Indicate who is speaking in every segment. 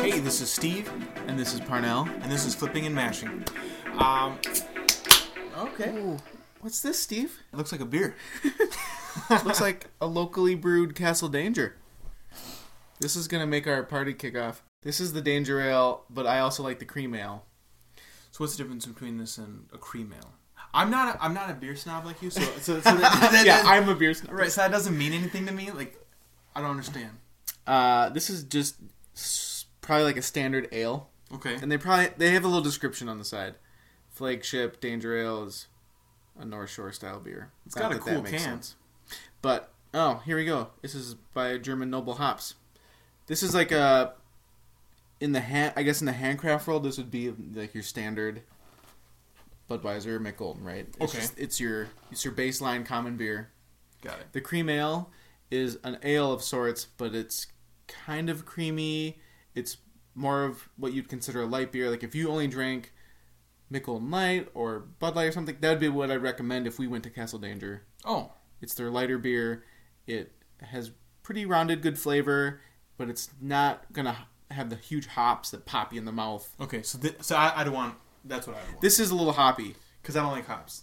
Speaker 1: Hey, this is Steve,
Speaker 2: And this is Parnell.
Speaker 1: and this is Flipping and Mashing. Um,
Speaker 2: Okay. What's this, Steve?
Speaker 1: it looks like a beer.
Speaker 2: Looks like a locally brewed Castle Danger. This is gonna make our party kick off. This is the Danger Ale, but I also like the cream ale.
Speaker 1: So what's the difference between this and a cream ale? I'm not. A, I'm not a beer snob like you. So, so, so that,
Speaker 2: yeah, I'm a beer snob.
Speaker 1: right. So that doesn't mean anything to me. Like, I don't understand.
Speaker 2: Uh, this is just probably like a standard ale,
Speaker 1: Okay.
Speaker 2: and they probably they have a little description on the side. Flagship Danger Ale is a North Shore style beer.
Speaker 1: It's got a
Speaker 2: that
Speaker 1: cool
Speaker 2: makes
Speaker 1: can.
Speaker 2: sense. But oh, here we go. This is by German Noble Hops. This is like a in the hand. I guess in the handcraft world, this would be like your standard Budweiser Golden, right? It's
Speaker 1: Okay.
Speaker 2: just- it's your it's your baseline common beer.
Speaker 1: Got it.
Speaker 2: The cream ale is an ale of sorts, but it's kind of creamy. It's more of what you'd consider a light beer. Like if you only drank Michelob Light or Bud Light or something, that would be what I'd recommend if we went to Castle Danger.
Speaker 1: Oh,
Speaker 2: It's their lighter beer. It has pretty rounded, good flavor, but it's not gonna have the huge hops that pop you in the mouth.
Speaker 1: okay. So, th- so I, I don't want. That's what I want.
Speaker 2: This is a little hoppy.
Speaker 1: Because I don't like hops.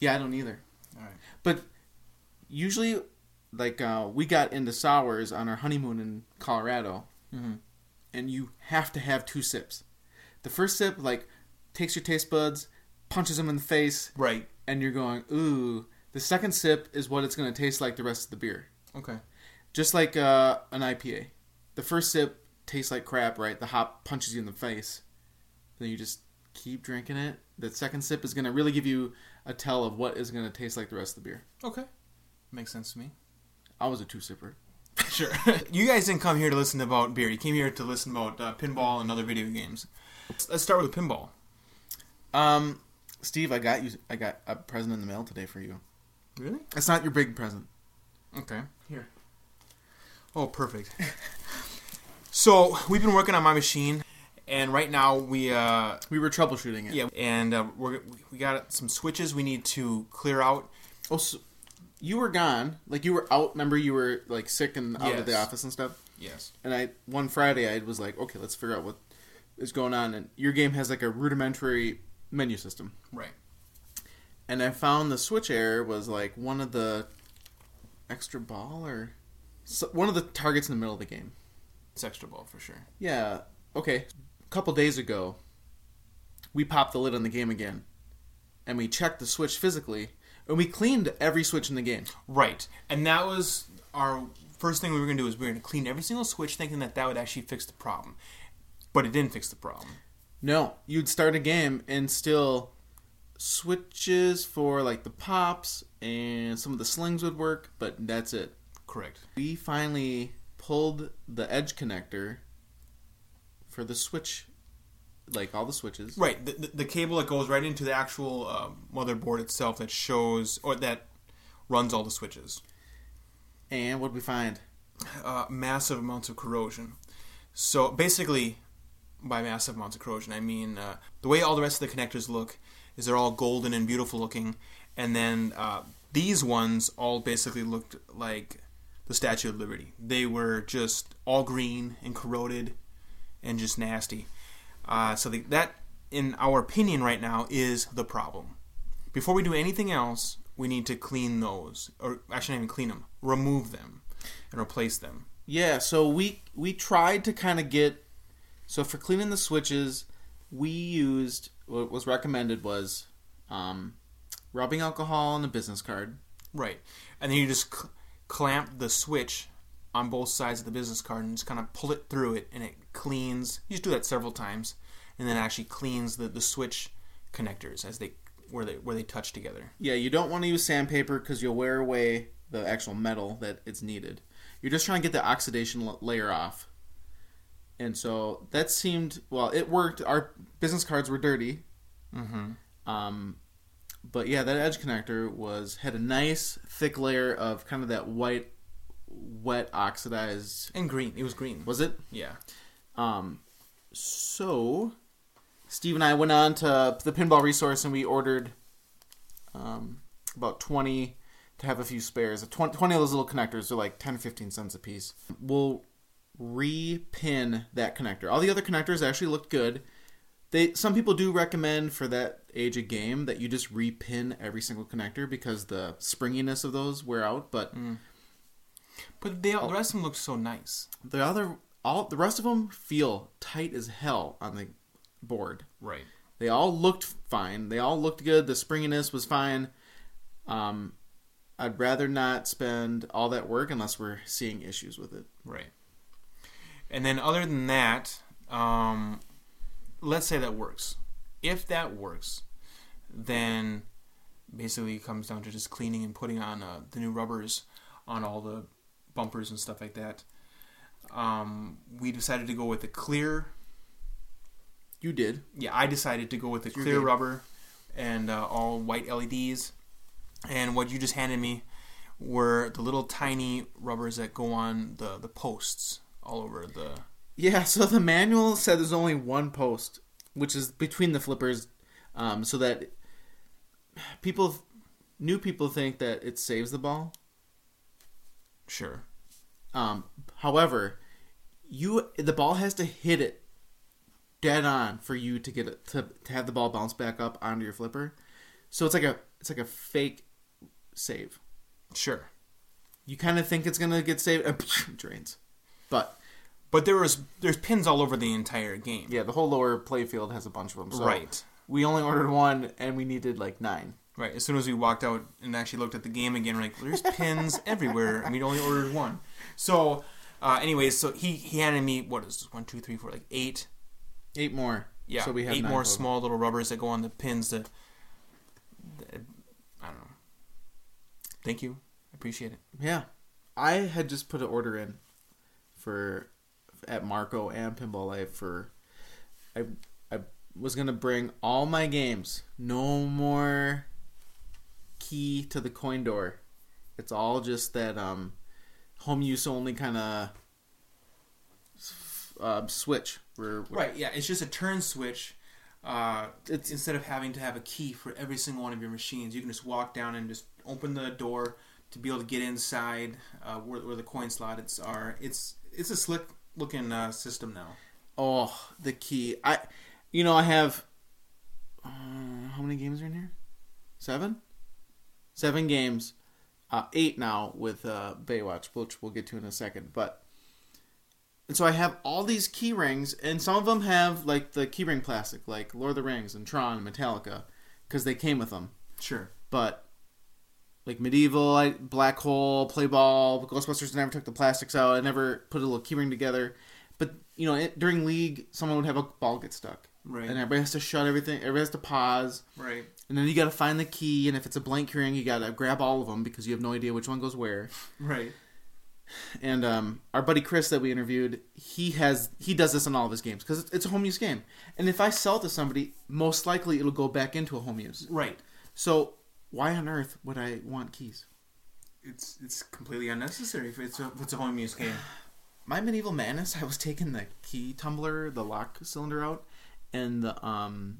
Speaker 2: Yeah, I don't either.
Speaker 1: All right.
Speaker 2: But usually, like uh, we got into sours on our honeymoon in Colorado,
Speaker 1: Mhm.
Speaker 2: and you have to have two sips. The first sip like takes your taste buds, punches them in the face,
Speaker 1: Right.
Speaker 2: and you're going ooh. The second sip is what it's going to taste like the rest of the beer,
Speaker 1: Okay.
Speaker 2: just like uh, an IPA. The first sip tastes like crap, right? The hop punches you in the face. Then you just keep drinking it. The second sip is going to really give you a tell of what is going to taste like the rest of the beer.
Speaker 1: Okay. Makes sense to me.
Speaker 2: I was a two sipper.
Speaker 1: Sure. you guys didn't come here to listen about beer. You came here to listen about uh, pinball and other video games. Let's- Let's start with pinball.
Speaker 2: Um, Steve, I got you. I got a present in the mail today for you.
Speaker 1: Really?
Speaker 2: It's not your big present.
Speaker 1: Okay.
Speaker 2: Here.
Speaker 1: Oh, perfect. so we've been working on my machine, and right now we uh
Speaker 2: We were troubleshooting it.
Speaker 1: yeah, and uh, we're we got some switches we need to clear out.
Speaker 2: Oh, so you were gone. Like you were out. Remember, you were like sick and out of the office and stuff.
Speaker 1: Yes.
Speaker 2: And I one Friday I was like, okay, let's figure out what is going on. And your game has like a rudimentary menu system.
Speaker 1: Right.
Speaker 2: And I found the switch error was like one of the extra ball or so, one of the targets in the middle of the game.
Speaker 1: It's extra ball for sure.
Speaker 2: Yeah. Okay. A couple days ago, we popped the lid on the game again, and we checked the switch physically, and we cleaned every switch in the game.
Speaker 1: Right. And that was our first thing we were going to do is we were going to clean every single switch thinking that that would actually fix the problem. But it didn't fix the problem.
Speaker 2: No, you'd start a game and still switches for like the pops and some of the slings would work, but that's it.
Speaker 1: Correct.
Speaker 2: We finally pulled the edge connector for the switch, like all the switches.
Speaker 1: Right. The, the, the cable that goes right into the actual uh, motherboard itself that shows or that runs all the switches.
Speaker 2: And what did we find?
Speaker 1: uh, massive amounts of corrosion. So basically, by massive amounts of corrosion, I mean uh, the way all the rest of the connectors look is they're all golden and beautiful looking, and then uh, these ones all basically looked like the Statue of Liberty. They were just all green and corroded and just nasty. Uh, so the, that, in our opinion, right now, is the problem. Before we do anything else, we need to clean those, or actually, not even clean them, remove them, and replace them.
Speaker 2: Yeah, so we we tried to kind of get so for cleaning the switches, we used what was recommended was um, rubbing alcohol on a business card.
Speaker 1: Right. And then you just cl- clamp the switch on both sides of the business card and just kind of pull it through it, and it cleans. You just do that several times, and then actually cleans the, the switch connectors as they where they where they touch together.
Speaker 2: Yeah, you don't want to use sandpaper because you'll wear away the actual metal that it's needed. You're just trying to get the oxidation l- layer off. And so that seemed well. It worked. Our business cards were dirty,
Speaker 1: Mm-hmm.
Speaker 2: um, but yeah, that edge connector was had a nice thick layer of kind of that white, wet oxidized.
Speaker 1: And green. It was green.
Speaker 2: Was it?
Speaker 1: Yeah.
Speaker 2: Um, so Steve and I went on to the pinball resource and we ordered um, about 20 to have a few spares. 20, 20 of those little connectors are like 10 or 15 cents a piece. We'll re-pin that connector. All the other connectors actually looked good. They some people do recommend for that age of game that you just re-pin every single connector because the springiness of those wear out, but
Speaker 1: But they all, the rest of them look so nice.
Speaker 2: the other all the rest of them feel tight as hell on the board.
Speaker 1: Right.
Speaker 2: They all looked fine. They all looked good. The springiness was fine. Um, I'd rather not spend all that work unless we're seeing issues with it.
Speaker 1: Right. And then other than that, um, let's say that works. If that works, then basically it comes down to just cleaning and putting on uh, the new rubbers on all the bumpers and stuff like that. Um, we decided to go with the clear.
Speaker 2: You did.
Speaker 1: Yeah, I decided to go with the
Speaker 2: Your
Speaker 1: clear rubber and uh, all white LEDs. And what you just handed me were the little tiny rubbers that go on the, the posts all over the
Speaker 2: Yeah. So the manual said there's only one post, which is between the flippers, um, so that people, new people, think that it saves the ball.
Speaker 1: Sure.
Speaker 2: Um, however, you the ball has to hit it dead on for you to get it to, to have the ball bounce back up onto your flipper. So it's like a it's like a fake save.
Speaker 1: Sure.
Speaker 2: You kind of think it's gonna get saved, and drains. But
Speaker 1: But there was there's pins all over the entire game.
Speaker 2: yeah, the whole lower playfield has a bunch of them. So
Speaker 1: Right.
Speaker 2: We only ordered one, and we needed like nine.
Speaker 1: Right. As soon as we walked out and actually looked at the game again, we're like, there's pins everywhere, and we'd only ordered one. So, uh, anyways, so he he handed me what is this? one, two, three, four, like eight.
Speaker 2: Eight more.
Speaker 1: Yeah,
Speaker 2: So we have
Speaker 1: eight more
Speaker 2: total.
Speaker 1: small little rubbers that go on the pins. That, that I don't know. Thank you. I appreciate it.
Speaker 2: Yeah, I had just put an order in for at Marco and Pinball Life for I was gonna bring all my games. No more key to the coin door. It's all just that um home use only kind of uh, switch. Where, where-
Speaker 1: Right. Yeah. It's just a turn switch. Uh,
Speaker 2: It's-
Speaker 1: instead of having to have a key for every single one of your machines, you can just walk down and just open the door to be able to get inside uh, where, where the coin slots are. It's it's a slick looking uh, system now.
Speaker 2: Oh, the key. I, you know, I have. Uh, how many games are in here? Seven. Seven games. Uh, eight now with uh, Baywatch, which we'll get to in a second. But and so I have all these key rings, and some of them have like the keyring plastic, like Lord of the Rings and Tron and Metallica, because they came with them.
Speaker 1: Sure.
Speaker 2: But like medieval, I, black hole, play ball, Ghostbusters never took the plastics out. I never put a little keyring together. But you know, it, during league, someone would have a ball get stuck,
Speaker 1: Right.
Speaker 2: and everybody has to shut everything. Everybody has to pause,
Speaker 1: Right.
Speaker 2: and then you got to find the key. And if it's a blank keyring, you got to grab all of them because you have no idea which one goes where.
Speaker 1: Right.
Speaker 2: And um, our buddy Chris that we interviewed, he has he does this in all of his games because it's, it's a home use game. And if I sell to somebody, most likely it'll go back into a home use.
Speaker 1: Right.
Speaker 2: So why on earth would I want keys?
Speaker 1: It's it's completely unnecessary if it's a, if it's a home use game.
Speaker 2: my medieval madness i was taking the key tumbler the lock cylinder out and the um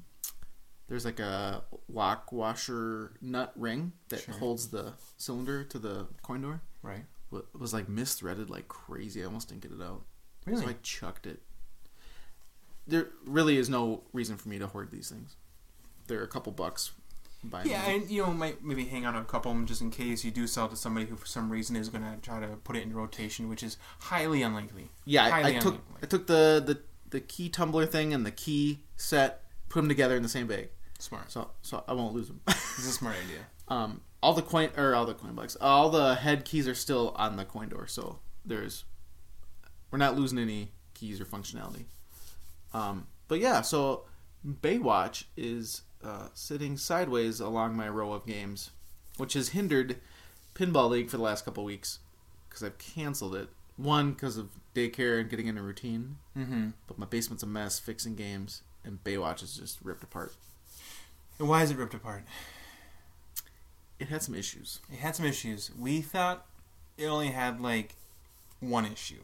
Speaker 2: there's like a lock washer nut ring that
Speaker 1: Sure.
Speaker 2: holds the cylinder to the coin door
Speaker 1: Right.
Speaker 2: Wa- was like misthreaded like crazy i almost didn't get it out
Speaker 1: Really?
Speaker 2: so i chucked it there really is no reason for me to hoard these things they're a couple bucks by
Speaker 1: Yeah, and you know, might maybe hang on a couple of them just in case you do sell to somebody who, for some reason, is going to try to put it in rotation, which is highly unlikely.
Speaker 2: Yeah, I,
Speaker 1: Highly
Speaker 2: I took
Speaker 1: unlikely.
Speaker 2: I took the, the the key tumbler thing and the key set, put them together in the same bag,
Speaker 1: Smart.
Speaker 2: so so I won't lose them.
Speaker 1: This is a smart idea.
Speaker 2: um, all the coin or all the coin box, all the head keys are still on the coin door, so there's we're not losing any keys or functionality. Um, but yeah, so Baywatch is uh, sitting sideways along my row of games, which has hindered Pinball League for the last couple weeks because I've canceled it. One because of daycare and getting in a routine,
Speaker 1: Mm-hmm.
Speaker 2: but my basement's a mess fixing games, and Baywatch is just ripped apart.
Speaker 1: And why is it ripped apart?
Speaker 2: It had some issues.
Speaker 1: It had some issues. We thought it only had like one issue,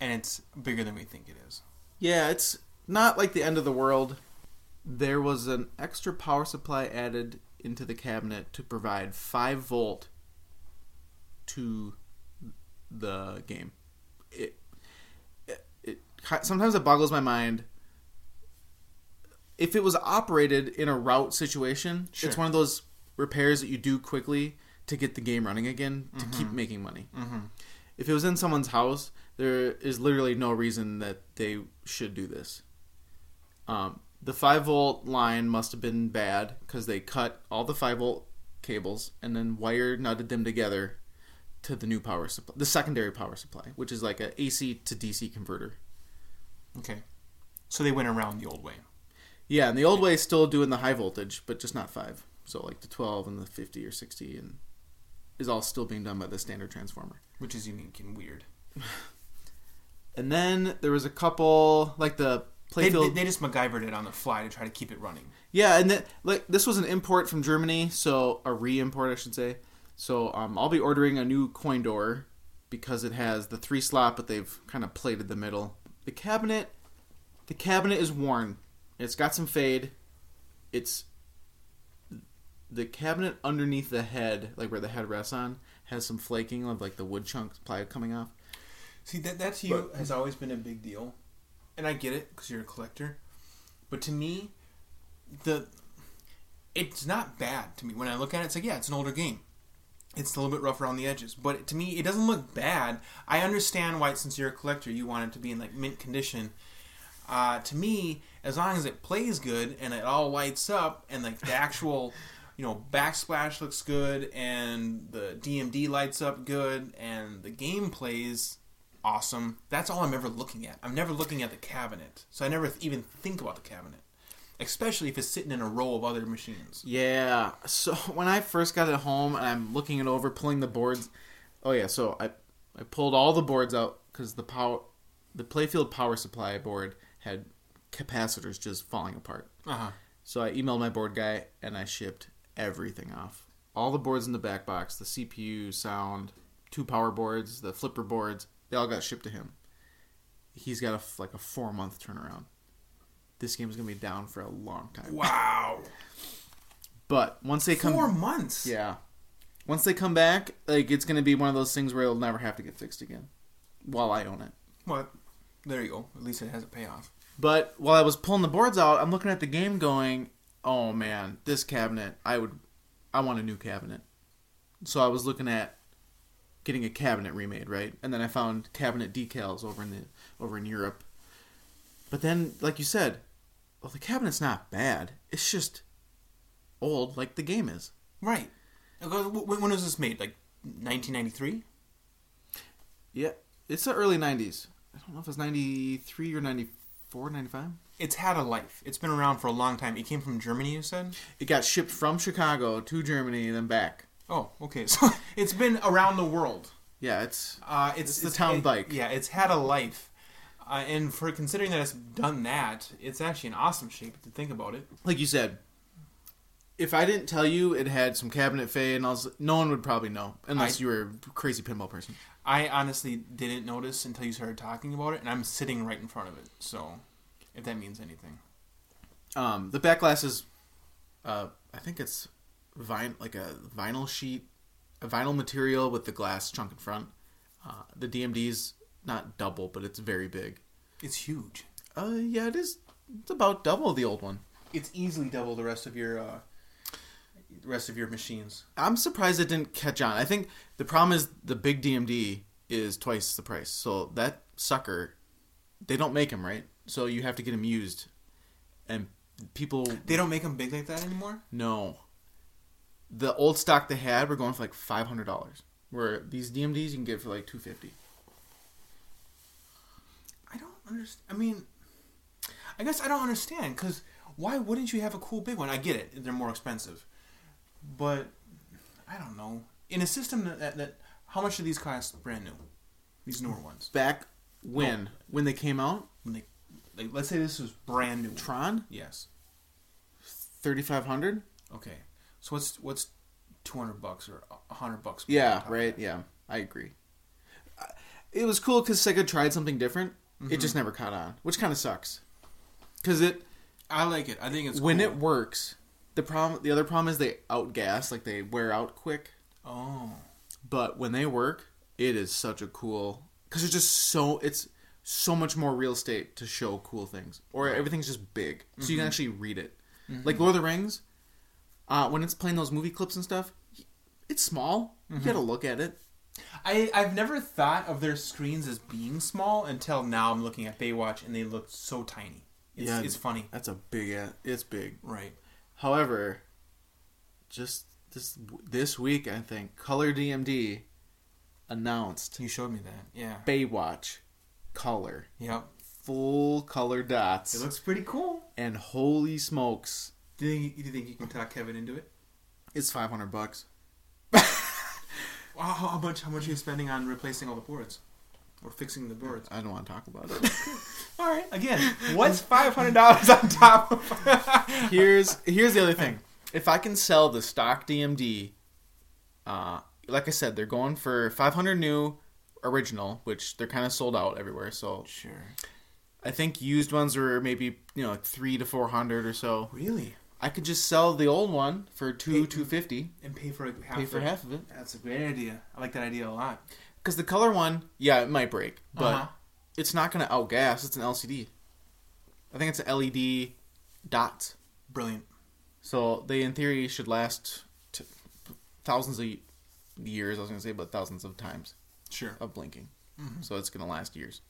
Speaker 1: and it's bigger than we think it is.
Speaker 2: Yeah, it's not like the end of the world. There was an extra power supply added into the cabinet to provide 5 volt to the game. It, it, it sometimes it boggles my mind. If it was operated in a route situation,
Speaker 1: Sure.
Speaker 2: it's one of those repairs that you do quickly to get the game running again to keep making money.
Speaker 1: Mm-hmm.
Speaker 2: If it was in someone's house, there is literally no reason that they should do this. Um, the five volt line must have been bad because they cut all the five volt cables and then wire nutted them together to the new power supply, the secondary power supply, which is like a AC to DC converter.
Speaker 1: Okay. So they went around the old way.
Speaker 2: Yeah, and the old way is still doing the high voltage, but just not five. So like the twelve and the fifty or sixty, and is all still being done by the standard transformer.
Speaker 1: which is unique and weird.
Speaker 2: And then there was a couple like the
Speaker 1: They,
Speaker 2: playfield.
Speaker 1: they, they just MacGyvered it on the fly to try to keep it running.
Speaker 2: Yeah, and then like this was an import from Germany, so a re-import, I should say. So um, I'll be ordering a new coin door because it has the three slot, but they've kind of plated the middle. The cabinet, the cabinet is worn. It's got some fade. It's the cabinet underneath the head, like where the head rests on, has some flaking of like the wood chunks ply coming off.
Speaker 1: See that that to you has always been a big deal, and I get it because you're a collector. But to me, the it's not bad to me when I look at it. It's like yeah, it's an older game. It's a little bit rough around the edges, but to me, it doesn't look bad. I understand why, since you're a collector, you want it to be in like mint condition. Uh, to me, as long as it plays good and it all lights up and like the actual, you know, backsplash looks good and the DMD lights up good and the game plays awesome. That's all I'm ever looking at. I'm never looking at the cabinet, so I never even think about the cabinet, especially if it's sitting in a row of other machines.
Speaker 2: Yeah. So when I first got it home and I'm looking it over, pulling the boards. Oh yeah. So I I pulled all the boards out because the power, the playfield power supply board had capacitors just falling apart.
Speaker 1: Uh huh.
Speaker 2: So I emailed my board guy and I shipped everything off. All the boards in the back box, the CPU, sound, two power boards, the flipper boards, they all got shipped to him. He's got a like a four month turnaround. This game is gonna be down for a long time.
Speaker 1: Wow.
Speaker 2: But once they come,
Speaker 1: Four months.
Speaker 2: yeah, once they come back, like it's gonna be one of those things where it'll never have to get fixed again, while I own it.
Speaker 1: Well, there you go. At least it has a payoff.
Speaker 2: But while I was pulling the boards out, I'm looking at the game, going, "Oh man, this cabinet! I would, I want a new cabinet." So I was looking at getting a cabinet remade, right? And then I found cabinet decals over in the over in Europe. But then, like you said, well, the cabinet's not bad. It's just old, like the game is.
Speaker 1: Right. Okay, wh- When was this made? Like 1993?
Speaker 2: Yeah, it's the early '90s. I don't know if it's '93 or '94, '95.
Speaker 1: It's had a life. It's been around for a long time. It came from Germany, you said?
Speaker 2: It got shipped from Chicago to Germany, and then back.
Speaker 1: Oh, okay. So it's been around the world.
Speaker 2: Yeah, it's
Speaker 1: Uh, it's,
Speaker 2: It's the town
Speaker 1: it-
Speaker 2: bike.
Speaker 1: Yeah, it's had a life. Uh, and for considering that it's done that, it's actually an awesome shape to think about it.
Speaker 2: like you said. If I didn't tell you it had some cabinet fade, and was, no one would probably know unless
Speaker 1: I-
Speaker 2: you were a crazy pinball person.
Speaker 1: I honestly didn't notice until you started talking about it, and I'm sitting right in front of it. So, if that means anything.
Speaker 2: Um, the back glass is, uh, I think it's vine like a vinyl sheet, a vinyl material with the glass chunk in front. Uh, the DMD's not double, but it's very big.
Speaker 1: It's huge.
Speaker 2: Uh, yeah, it is. It's about double the old one.
Speaker 1: It's easily double the rest of your uh, rest of your machines.
Speaker 2: I'm surprised it didn't catch on. I think the problem is the big DMD is twice the price. So that sucker, they don't make them right. So you have to get them used, and people
Speaker 1: They don't make them big like that anymore.
Speaker 2: No, The old stock they had were going for like five hundred dollars. Where these DMDs you can get for like two fifty.
Speaker 1: I understand. I mean, I guess I don't understand because why wouldn't you have a cool big one? I get it; they're more expensive, but I don't know. In a system that, that, that how much do these cost brand new? These newer ones.
Speaker 2: Back when when they came out,
Speaker 1: When they, like, let's say this was brand new.
Speaker 2: Tron
Speaker 1: Yes.
Speaker 2: thirty five hundred.
Speaker 1: Okay. So what's what's two hundred bucks or a hundred bucks?
Speaker 2: Yeah,
Speaker 1: on top of
Speaker 2: right. Yeah, I agree. It was cool because Sega tried something different.
Speaker 1: Mm-hmm.
Speaker 2: It just never caught on, which kind of sucks. because it
Speaker 1: I like it. I think it's
Speaker 2: when
Speaker 1: cool.
Speaker 2: it works. The problem, the other problem is they outgas, like they wear out quick.
Speaker 1: Oh,
Speaker 2: But when they work, it is such a cool because it's just so it's so much more real estate to show cool things, or everything's just big, so you can actually read it. Like Lord of the Rings, uh, when it's playing those movie clips and stuff, it's small. You got to look at it.
Speaker 1: I I've never thought of their screens as being small until now. I'm looking at Baywatch and they look so tiny. It's,
Speaker 2: Yeah.
Speaker 1: it's funny.
Speaker 2: That's a big. It's big.
Speaker 1: Right.
Speaker 2: However, just this this week, I think Color DMD announced
Speaker 1: You showed me that. Yeah.
Speaker 2: Baywatch color,
Speaker 1: Yep.
Speaker 2: full color dots,
Speaker 1: It looks pretty cool.
Speaker 2: and holy smokes,
Speaker 1: Do you think, do you, think you can talk Kevin into it?
Speaker 2: it's five hundred bucks.
Speaker 1: Wow, how much? How much are you spending on replacing all the boards or fixing the boards?
Speaker 2: I don't want to talk about it.
Speaker 1: All right. Again, what's five hundred dollars on top of?
Speaker 2: here's here's the other thing. If I can sell the stock DMD, uh, like I said, they're going for 500 new original, which they're kind of sold out everywhere. So
Speaker 1: sure.
Speaker 2: I think used ones are maybe you know like three to 400 or so.
Speaker 1: Really?
Speaker 2: I could just sell the old one for two
Speaker 1: Pay-
Speaker 2: 250.
Speaker 1: And pay for half.
Speaker 2: Pay for
Speaker 1: it.
Speaker 2: half of it.
Speaker 1: That's a great idea. I like that idea a lot.
Speaker 2: Because the color one, yeah, it might break, but
Speaker 1: Uh-huh.
Speaker 2: it's not going to outgas. It's an LCD. I think it's an LED dot.
Speaker 1: Brilliant.
Speaker 2: So they, in theory, should last t- thousands of years. I was going to say, but thousands of times
Speaker 1: Sure.
Speaker 2: of blinking.
Speaker 1: Mhm.
Speaker 2: So it's going to last years.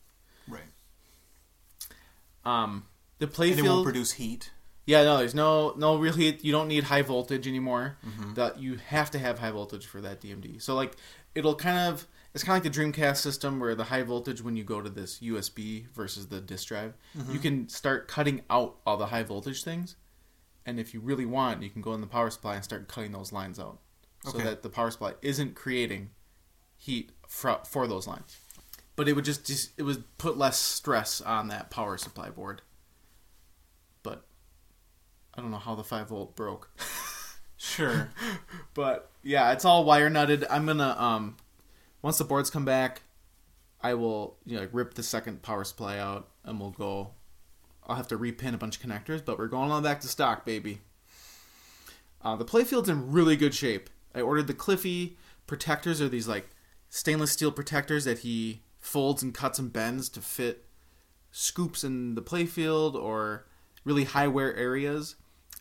Speaker 1: Right.
Speaker 2: Um, the
Speaker 1: And it won't
Speaker 2: playfield.
Speaker 1: produce heat.
Speaker 2: Yeah, no, there's no no real heat. You don't need high voltage anymore.
Speaker 1: Mm-hmm.
Speaker 2: That you have to have high voltage for that DMD. So like, it'll kind of it's kind of like the Dreamcast system where the high voltage when you go to this USB versus the disk drive,
Speaker 1: Mm-hmm.
Speaker 2: you can start cutting out all the high voltage things. And if you really want, you can go in the power supply and start cutting those lines out, so that the power supply isn't creating heat for, for those lines. But it would just, just it would put less stress on that power supply board. I don't know how the five volt broke.
Speaker 1: Sure.
Speaker 2: But yeah, it's all wire nutted. I'm gonna um once the boards come back, I will you know like rip the second power supply out and we'll go. I'll have to repin a bunch of connectors, but we're going on back to stock, baby. Uh, the playfield's in really good shape. I ordered the Cliffy protectors, are these like stainless steel protectors that he folds and cuts and bends to fit scoops in the playfield or really high wear areas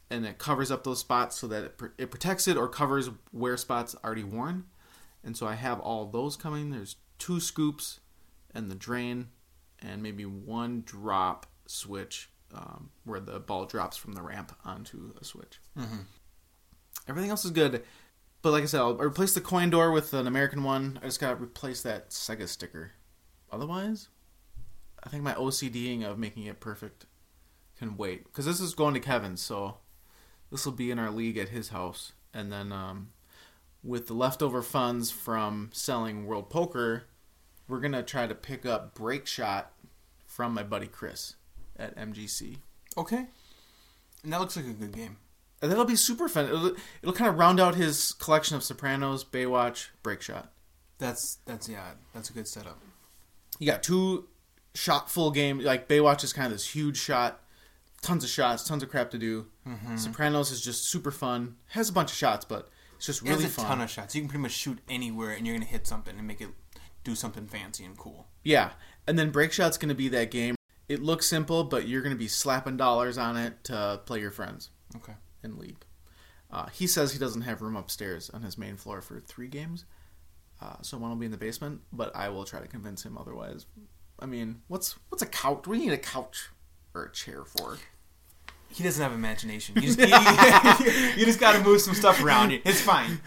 Speaker 2: and it covers up those spots so that it, pr- it protects it or covers wear spots already worn. And so I have all those coming. There's two scoops and the drain, and maybe one drop switch um, where the ball drops from the ramp onto a switch.
Speaker 1: Mhm.
Speaker 2: Everything else is good. But like I said, I'll replace the coin door with an American one. I just gotta replace that Sega sticker. Otherwise, I think my OCDing of making it perfect can wait. Because this is going to Kevin, so this will be in our league at his house. And then um, with the leftover funds from selling World Poker, we're gonna try to pick up Break Shot from my buddy Chris at MGC.
Speaker 1: Okay. And that looks like a good game.
Speaker 2: And that'll be super fun. It'll, it'll kind of round out his collection of Sopranos, Baywatch, Break Shot.
Speaker 1: That's that's yeah. That's a good setup.
Speaker 2: You got two shot full game. Like Baywatch is kind of this huge shot, tons of shots, tons of crap to do.
Speaker 1: Mm-hmm.
Speaker 2: Sopranos is just super fun. Has a bunch of shots, but it's just
Speaker 1: It
Speaker 2: really
Speaker 1: has a
Speaker 2: fun.
Speaker 1: ton of shots. You can pretty much shoot anywhere, and you're gonna hit something and make it do something fancy and cool.
Speaker 2: Yeah, and then Break Shot's going to be that game. It looks simple, but you're going to be slapping dollars on it to play your friends
Speaker 1: Okay.
Speaker 2: in league. Uh, he says he doesn't have room upstairs on his main floor for three games, uh, so one will be in the basement. But I will try to convince him otherwise. I mean, what's what's a couch? You need a couch or a chair for?
Speaker 1: He doesn't have imagination. You just, you, you just got to move some stuff around. It's fine.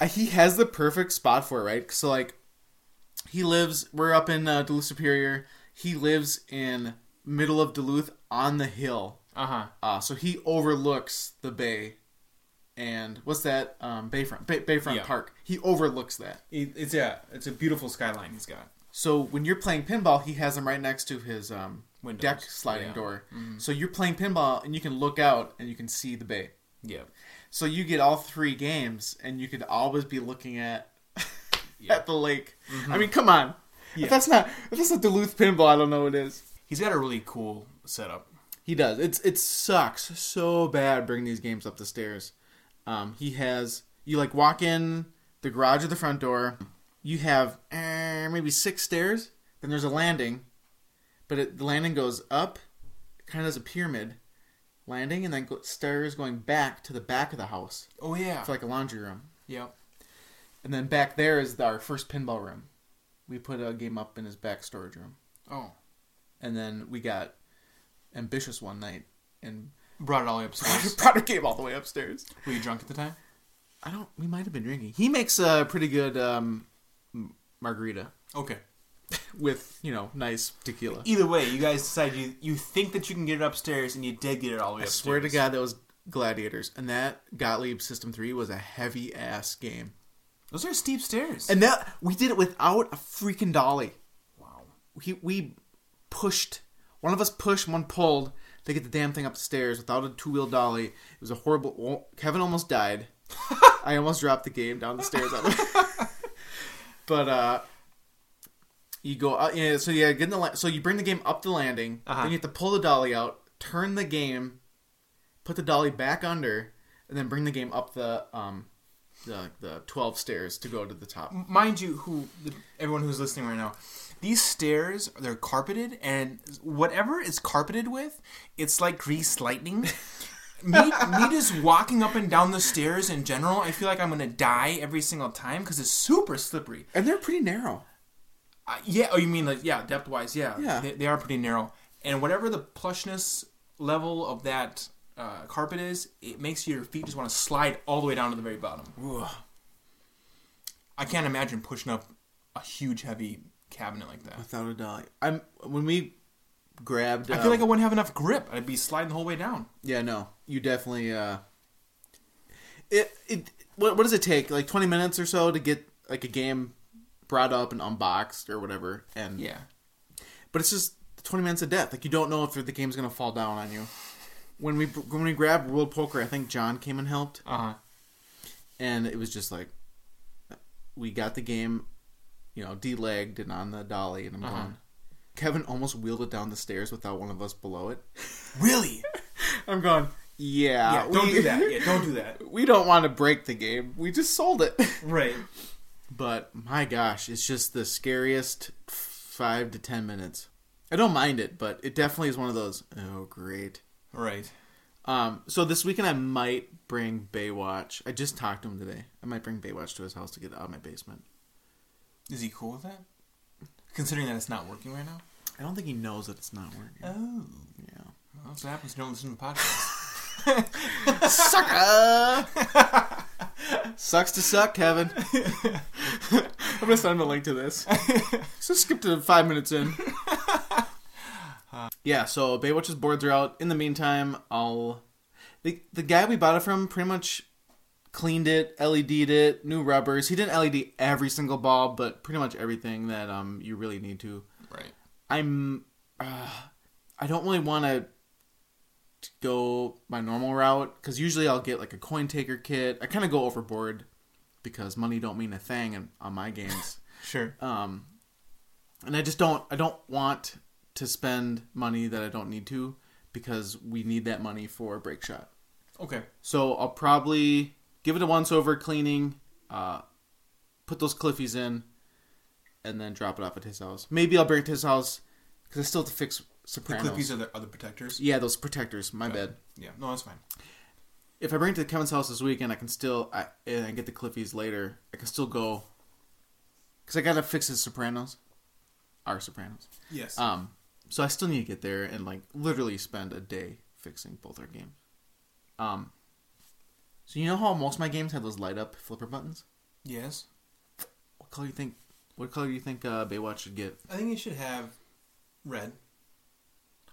Speaker 2: Uh, he has the perfect spot for it, right? So like, he lives. We're up in uh, Duluth Superior. He lives in middle of Duluth on the hill.
Speaker 1: Uh huh.
Speaker 2: Uh, so he overlooks the bay, and what's that? Um, Bayfront, bay, Bayfront
Speaker 1: Yeah.
Speaker 2: Park. He overlooks that.
Speaker 1: It's yeah. It's a beautiful skyline he's got.
Speaker 2: So when you're playing pinball, he has them right next to his um,
Speaker 1: Windows.
Speaker 2: deck sliding
Speaker 1: Yeah.
Speaker 2: door.
Speaker 1: Mhm.
Speaker 2: So you're playing pinball, and you can look out and you can see the bay.
Speaker 1: Yeah.
Speaker 2: So you get all three games, and you could always be looking at
Speaker 1: Yeah.
Speaker 2: at the lake. I mean, come on.
Speaker 1: Yeah.
Speaker 2: If that's not if that's not Duluth pinball, I don't know what it is.
Speaker 1: He's got a really cool setup.
Speaker 2: He does. It's it sucks so bad bringing these games up the stairs. Um, he has you like walk in the garage or the front door. You have eh, maybe six stairs. Then there's a landing, but it, the landing goes up, kind of as a pyramid landing, and then go, stairs going back to the back of the house
Speaker 1: Oh yeah.
Speaker 2: for like a laundry room.
Speaker 1: Yep.
Speaker 2: And then back there is our first pinball room. We put a game up in his back storage room.
Speaker 1: Oh.
Speaker 2: And then we got ambitious one night and
Speaker 1: Brought it all the way upstairs.
Speaker 2: brought a game all the way upstairs.
Speaker 1: Were you drunk at the time?
Speaker 2: I don't. We might have been drinking. He makes a pretty good um, margarita
Speaker 1: Okay.
Speaker 2: With you know nice tequila.
Speaker 1: Either way, you guys decide you you think that you can get it upstairs, and you did get it all the way
Speaker 2: I
Speaker 1: upstairs.
Speaker 2: swear to God, that was Gladiators, and that Gottlieb System Three was a heavy ass game.
Speaker 1: Those are steep stairs.
Speaker 2: And that we did it without a freaking dolly.
Speaker 1: wow.
Speaker 2: We we pushed. One of us pushed, one pulled to get the damn thing up the stairs without a two wheel dolly. It was a horrible. well, Kevin almost died. I almost dropped the game down the stairs. But uh, you go. Uh, yeah, so yeah, get in the la- so you bring the game up the landing.
Speaker 1: Uh-huh.
Speaker 2: Then you have to pull the dolly out, turn the game, put the dolly back under, and then bring the game up the um the the twelve stairs to go to the top.
Speaker 1: Mind you, who everyone who's listening right now, these stairs they're carpeted, and whatever it's carpeted with, it's like grease lightning. me, me just walking up and down the stairs in general, I feel like I'm gonna die every single time because it's super slippery.
Speaker 2: And they're pretty narrow.
Speaker 1: Uh, yeah. Oh, you mean like yeah, depth wise? Yeah.
Speaker 2: Yeah.
Speaker 1: They, they are pretty narrow, and whatever the plushness level of that uh, carpet is, it makes your feet just want to slide all the way down to the very bottom. I can't imagine pushing up a huge, heavy cabinet like that.
Speaker 2: Without a dolly. I'm when we grabbed.
Speaker 1: I feel like I wouldn't have enough grip. I'd be sliding the whole way down.
Speaker 2: yeah, no, you definitely. uh It it what what does it take? Like twenty minutes or so to get like a game brought up and unboxed or whatever, and
Speaker 1: Yeah.
Speaker 2: but it's just twenty minutes of death. Like you don't know if the game's gonna fall down on you. When we when we grabbed World Poker, I think John came and helped,
Speaker 1: Uh huh.
Speaker 2: and it was just like we got the game, you know, de-legged and on the dolly, and I'm
Speaker 1: Uh-huh.
Speaker 2: going. Kevin almost wheeled it down the stairs without one of us below it.
Speaker 1: Really?
Speaker 2: I'm going. Yeah,
Speaker 1: Yeah. Don't
Speaker 2: we-
Speaker 1: do that. Yeah. Don't do that.
Speaker 2: we don't want to break the game. We just sold it.
Speaker 1: Right.
Speaker 2: But my gosh, it's just the scariest five to ten minutes. I don't mind it, but it definitely is one of those. Oh, great.
Speaker 1: Right.
Speaker 2: Um, so this weekend I might bring Baywatch. I just talked to him today. I might bring Baywatch to his house to get out of my basement.
Speaker 1: Is he cool with that? Considering that it's not working right now.
Speaker 2: I don't think he knows that it's not working.
Speaker 1: Oh.
Speaker 2: Yeah.
Speaker 1: Well, that's what happens. You don't listen to the podcast.
Speaker 2: Sucker! Sucks to suck, Kevin. I'm gonna send him a link to this. So skip to five minutes in. Yeah, so Baywatch's boards are out. In the meantime, I'll the the guy we bought it from pretty much cleaned it, LED'd it, new rubbers. He didn't LED every single ball, but pretty much everything that um you really need to.
Speaker 1: right.
Speaker 2: I'm uh, I don't really want to go my normal route because usually I'll get like a coin taker kit. I kind of go overboard because money don't mean a thing in, on my games.
Speaker 1: Sure.
Speaker 2: um, and I just don't I don't want to spend money that I don't need to because we need that money for break shot.
Speaker 1: Okay.
Speaker 2: So I'll probably give it a once over cleaning, uh, put those Cliffies in, and then drop it off at his house. Maybe I'll bring it to his house because I still have to fix
Speaker 1: The
Speaker 2: Sopranos.
Speaker 1: clippies are the, are the protectors.
Speaker 2: Yeah, those protectors. My bad.
Speaker 1: Yeah. No, that's fine.
Speaker 2: If I bring it to Kevin's house this weekend, I can still I, and I get the Cliffies later. I can still go because I gotta fix his Sopranos, our Sopranos.
Speaker 1: Yes.
Speaker 2: Um, so I still need to get there and like literally spend a day fixing both our games. Um, so you know how most of my games have those light up flipper buttons?
Speaker 1: yes.
Speaker 2: What color do you think? What color do you think uh, Baywatch should get?
Speaker 1: I think it should have red.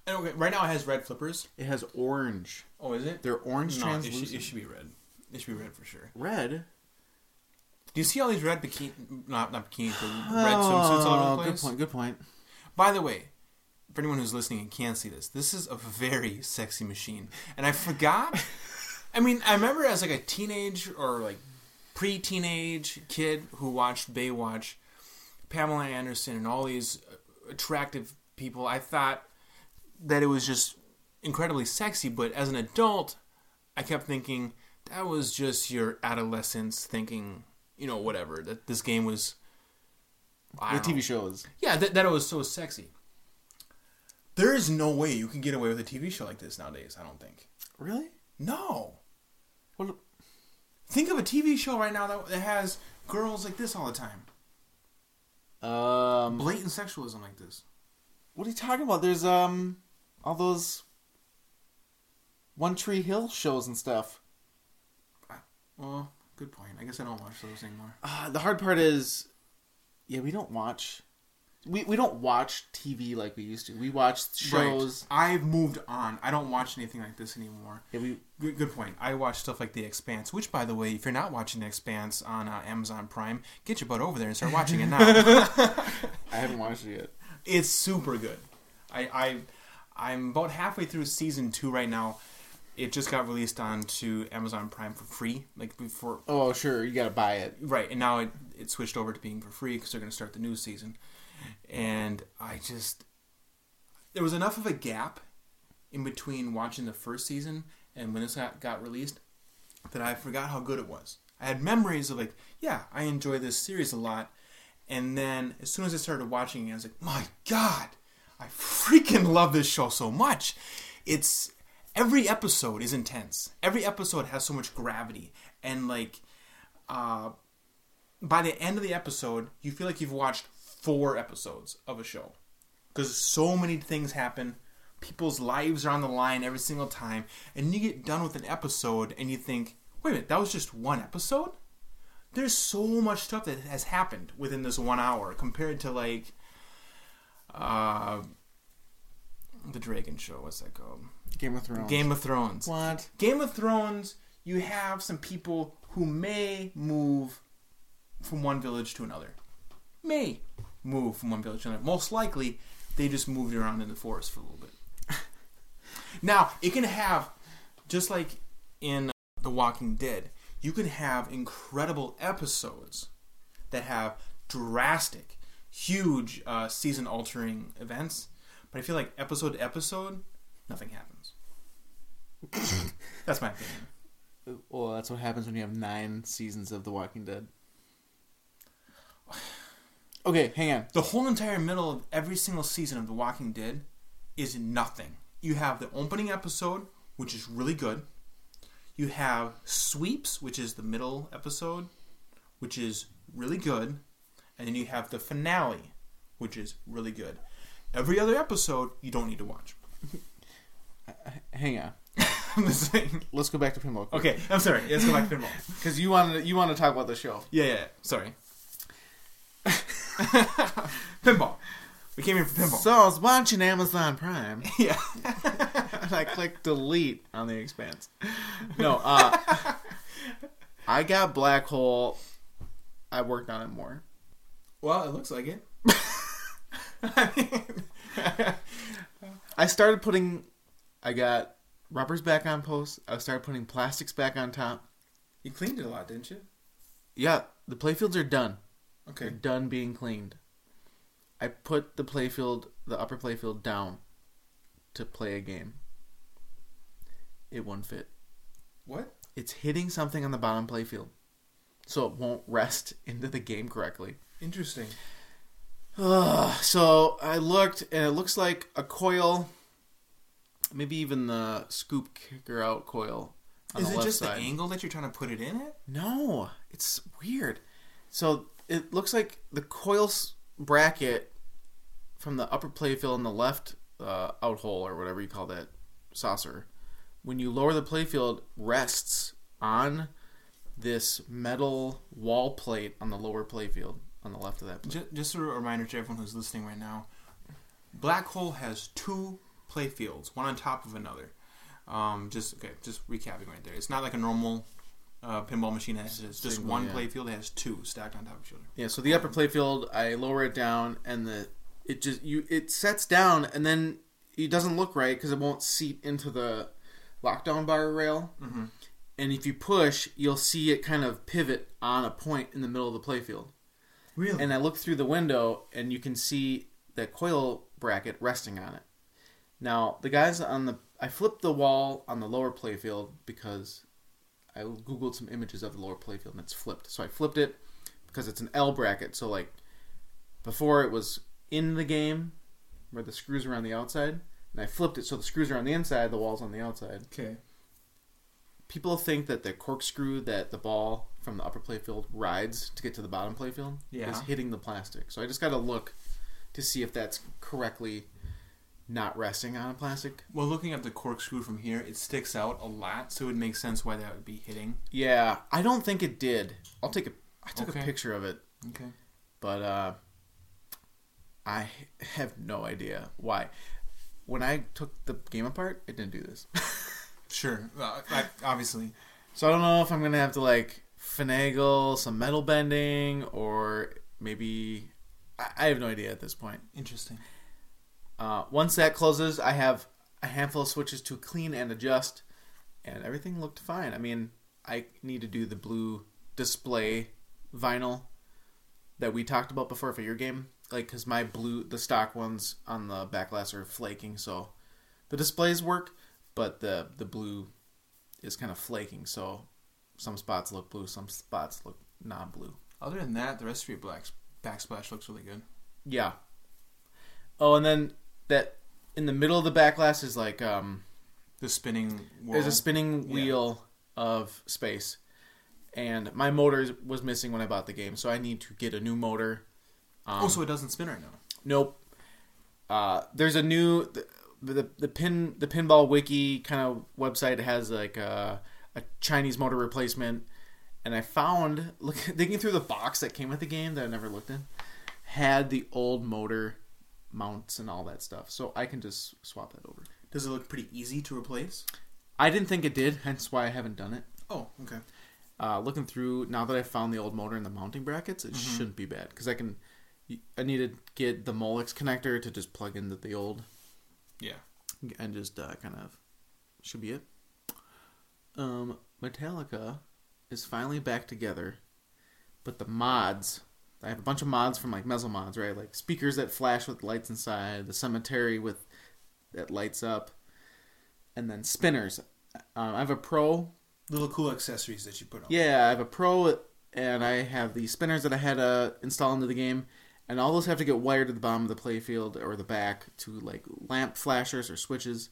Speaker 1: Okay, right now it has red flippers.
Speaker 2: It has orange.
Speaker 1: Oh, is it?
Speaker 2: They're orange
Speaker 1: no, it should, it should be red. It should be red for sure.
Speaker 2: Red.
Speaker 1: Do you see all these red bikini, not not bikinis, but red oh, swimsuits all over the
Speaker 2: Oh,
Speaker 1: place?
Speaker 2: Good point. Good point.
Speaker 1: By the way, for anyone who's listening and can't see this, this is a very sexy machine. And I forgot. I mean, I remember as like a teenage or like pre-teenage kid who watched Baywatch, Pamela Anderson, and all these uh, attractive people. I thought that it was just incredibly sexy, but as an adult, I kept thinking that was just your adolescence thinking, you know, whatever. That this game was. I
Speaker 2: The. TV shows.
Speaker 1: Yeah, that, that it was so sexy. There is no way you can get away with a TV show like this nowadays. I don't think.
Speaker 2: Really?
Speaker 1: No.
Speaker 2: Well,
Speaker 1: Think of a TV show right now that, that has girls like this all the time.
Speaker 2: Um,
Speaker 1: Blatant sexualism like this.
Speaker 2: what are you talking about? There's um, all those One Tree Hill shows and stuff.
Speaker 1: Well, good point. I guess I don't watch those anymore.
Speaker 2: Uh, the hard part is, yeah, we don't watch. We, we don't watch TV like we used to. We watch shows.
Speaker 1: Right. I've moved on. I don't watch anything like this anymore.
Speaker 2: Yeah, we
Speaker 1: Good, good point. I watch stuff like The Expanse, which, by the way, if you're not watching The Expanse on uh, Amazon Prime, get your butt over there and start watching it now.
Speaker 2: I haven't watched it yet.
Speaker 1: it's super good. I, I I'm about halfway through season two right now. It just got released onto Amazon Prime for free, like before.
Speaker 2: Oh, sure, you gotta buy it.
Speaker 1: Right, and now it, it switched over to being for free because they're going to start the new season. And I just there was enough of a gap in between watching the first season and when this got, got released that I forgot how good it was. I had memories of like, yeah, I enjoy this series a lot. And then as soon as I started watching it, I was like, my God, I freaking love this show so much. It's every episode is intense. Every episode has so much gravity and like uh by the end of the episode, you feel like you've watched four episodes of a show because so many things happen. People's lives are on the line every single time, and you get done with an episode and you think, wait a minute, that was just one episode? There's so much stuff that has happened within this one hour compared to like uh the Dragon Show. What's that called?
Speaker 2: Game of Thrones.
Speaker 1: Game of Thrones.
Speaker 2: What?
Speaker 1: Game of Thrones, you have some people who may move from one village to another. May move from one village to another. Most likely, they just moved around in the forest for a little bit. now, it can have, just like in The Walking Dead, you can have incredible episodes that have drastic, huge uh, season altering events. But I feel like episode to episode, nothing happens. That's my opinion.
Speaker 2: Well, that's what happens when you have nine seasons of The Walking Dead. Okay, hang on.
Speaker 1: The whole entire middle of every single season of The Walking Dead is nothing. You have the opening episode, which is really good. You have Sweeps, which is the middle episode, which is really good. And then you have the finale, which is really good. Every other episode, you don't need to watch.
Speaker 2: Hang on.
Speaker 1: I'm just saying.
Speaker 2: Let's go back to pinball.
Speaker 1: Okay, I'm sorry. Let's go back to pinball.
Speaker 2: Because you wanted you want to talk about the show.
Speaker 1: Yeah, yeah, yeah. sorry. pinball. We came here for pinball.
Speaker 2: So I was watching Amazon Prime,
Speaker 1: yeah.
Speaker 2: and I clicked delete on the Expanse. No, uh, I got Black Hole. I worked on it more.
Speaker 1: Well, it looks like it.
Speaker 2: I started putting. I got rubbers back on posts. I started putting plastics back on top.
Speaker 1: you cleaned it a lot, didn't you?
Speaker 2: Yeah, the playfields are done.
Speaker 1: Okay.
Speaker 2: They're done being cleaned. I put the playfield, the upper playfield, down to play a game. It won't fit.
Speaker 1: What?
Speaker 2: It's hitting something on the bottom playfield, so it won't rest into the game correctly.
Speaker 1: Interesting.
Speaker 2: Ugh, so I looked, and it looks like a coil, maybe even the scoop kicker out coil. On
Speaker 1: Is it just
Speaker 2: side.
Speaker 1: the angle that you're trying to put it in at?
Speaker 2: No, it's weird. So it looks like the coil bracket from the upper playfield in the left uh, out hole or whatever you call that saucer. When you lower the playfield, rests on this metal wall plate on the lower playfield on the left of that.
Speaker 1: Just, just a reminder to everyone who's listening right now Black Hole has two play fields, one on top of another. Um, just okay, just recapping right there. It's not like a normal uh, pinball machine has it's just one
Speaker 2: yeah.
Speaker 1: play field. It has two stacked on top of each other.
Speaker 2: Yeah, so the upper playfield, I lower it down, and the it just you it sets down, and then it doesn't look right because it won't seat into the lockdown bar rail.
Speaker 1: Mm-hmm.
Speaker 2: And if you push, you'll see it kind of pivot on a point in the middle of the playfield.
Speaker 1: Really?
Speaker 2: And I look through the window, and you can see the coil bracket resting on it. Now, the guys on the I flipped the wall on the lower playfield because I googled some images of the lower playfield and it's flipped. So I flipped it because it's an L bracket. So like before it was in the game where the screws are on the outside, and I flipped it so the screws are on the inside, the wall's on the outside.
Speaker 1: Okay.
Speaker 2: People think that the corkscrew that the ball from the upper playfield rides to get to the bottom playfield
Speaker 1: Yeah.
Speaker 2: is hitting the plastic. So I just got to look to see if that's correctly not resting on a plastic.
Speaker 1: Well, looking at the corkscrew from here, it sticks out a lot, so it would make sense why that would be hitting.
Speaker 2: Yeah, I don't think it did. I'll take a. I took
Speaker 1: Okay.
Speaker 2: a picture of it,
Speaker 1: Okay.
Speaker 2: but uh, I have no idea why. When I took the game apart, it didn't do this.
Speaker 1: Sure. Uh, I, obviously.
Speaker 2: so I don't know if I'm gonna have to like finagle some metal bending or maybe I, I have no idea at this point.
Speaker 1: Interesting.
Speaker 2: Uh, once that closes, I have a handful of switches to clean and adjust, and everything looked fine. I mean, I need to do the blue display vinyl that we talked about before for your game, like because my blue, the stock ones on the back glass are flaking, so the displays work, but the the blue is kind of flaking, so some spots look blue, some spots look non-blue.
Speaker 1: Other than that, the rest of your black backsplash looks really good.
Speaker 2: Yeah. Oh, and then that in the middle of the back glass is like um
Speaker 1: The spinning. Whirl.
Speaker 2: there's a spinning
Speaker 1: Yeah.
Speaker 2: wheel of space, and my motor was missing when I bought the game, so I need to get a new motor. Um,
Speaker 1: oh, so it doesn't spin right now.
Speaker 2: nope. Uh, there's a new the, the the pin the pinball wiki kind of website has like a, a Chinese motor replacement, and I found look digging through the box that came with the game that I never looked in had the old motor mounts and all that stuff, so I can just swap that over.
Speaker 1: Does it look pretty easy to replace?
Speaker 2: I didn't think it did, hence why I haven't done it.
Speaker 1: Oh, okay.
Speaker 2: Uh, looking through now that I found the old motor and the mounting brackets, it shouldn't be bad because I can. I need to get the Molex connector to just plug into the old
Speaker 1: Yeah.
Speaker 2: and just uh, kind of should be it. Um, Metallica is finally back together, but the mods. I have a bunch of mods from like Mezzo mods, right? Like speakers that flash with lights inside, the cemetery with that lights up, and then spinners. Um, I have a pro
Speaker 1: Little cool accessories that you put on.
Speaker 2: yeah, I have a Pro, and I have the spinners that I had to install into the game, and all those have to get wired to the bottom of the playfield or the back to like lamp flashers or switches,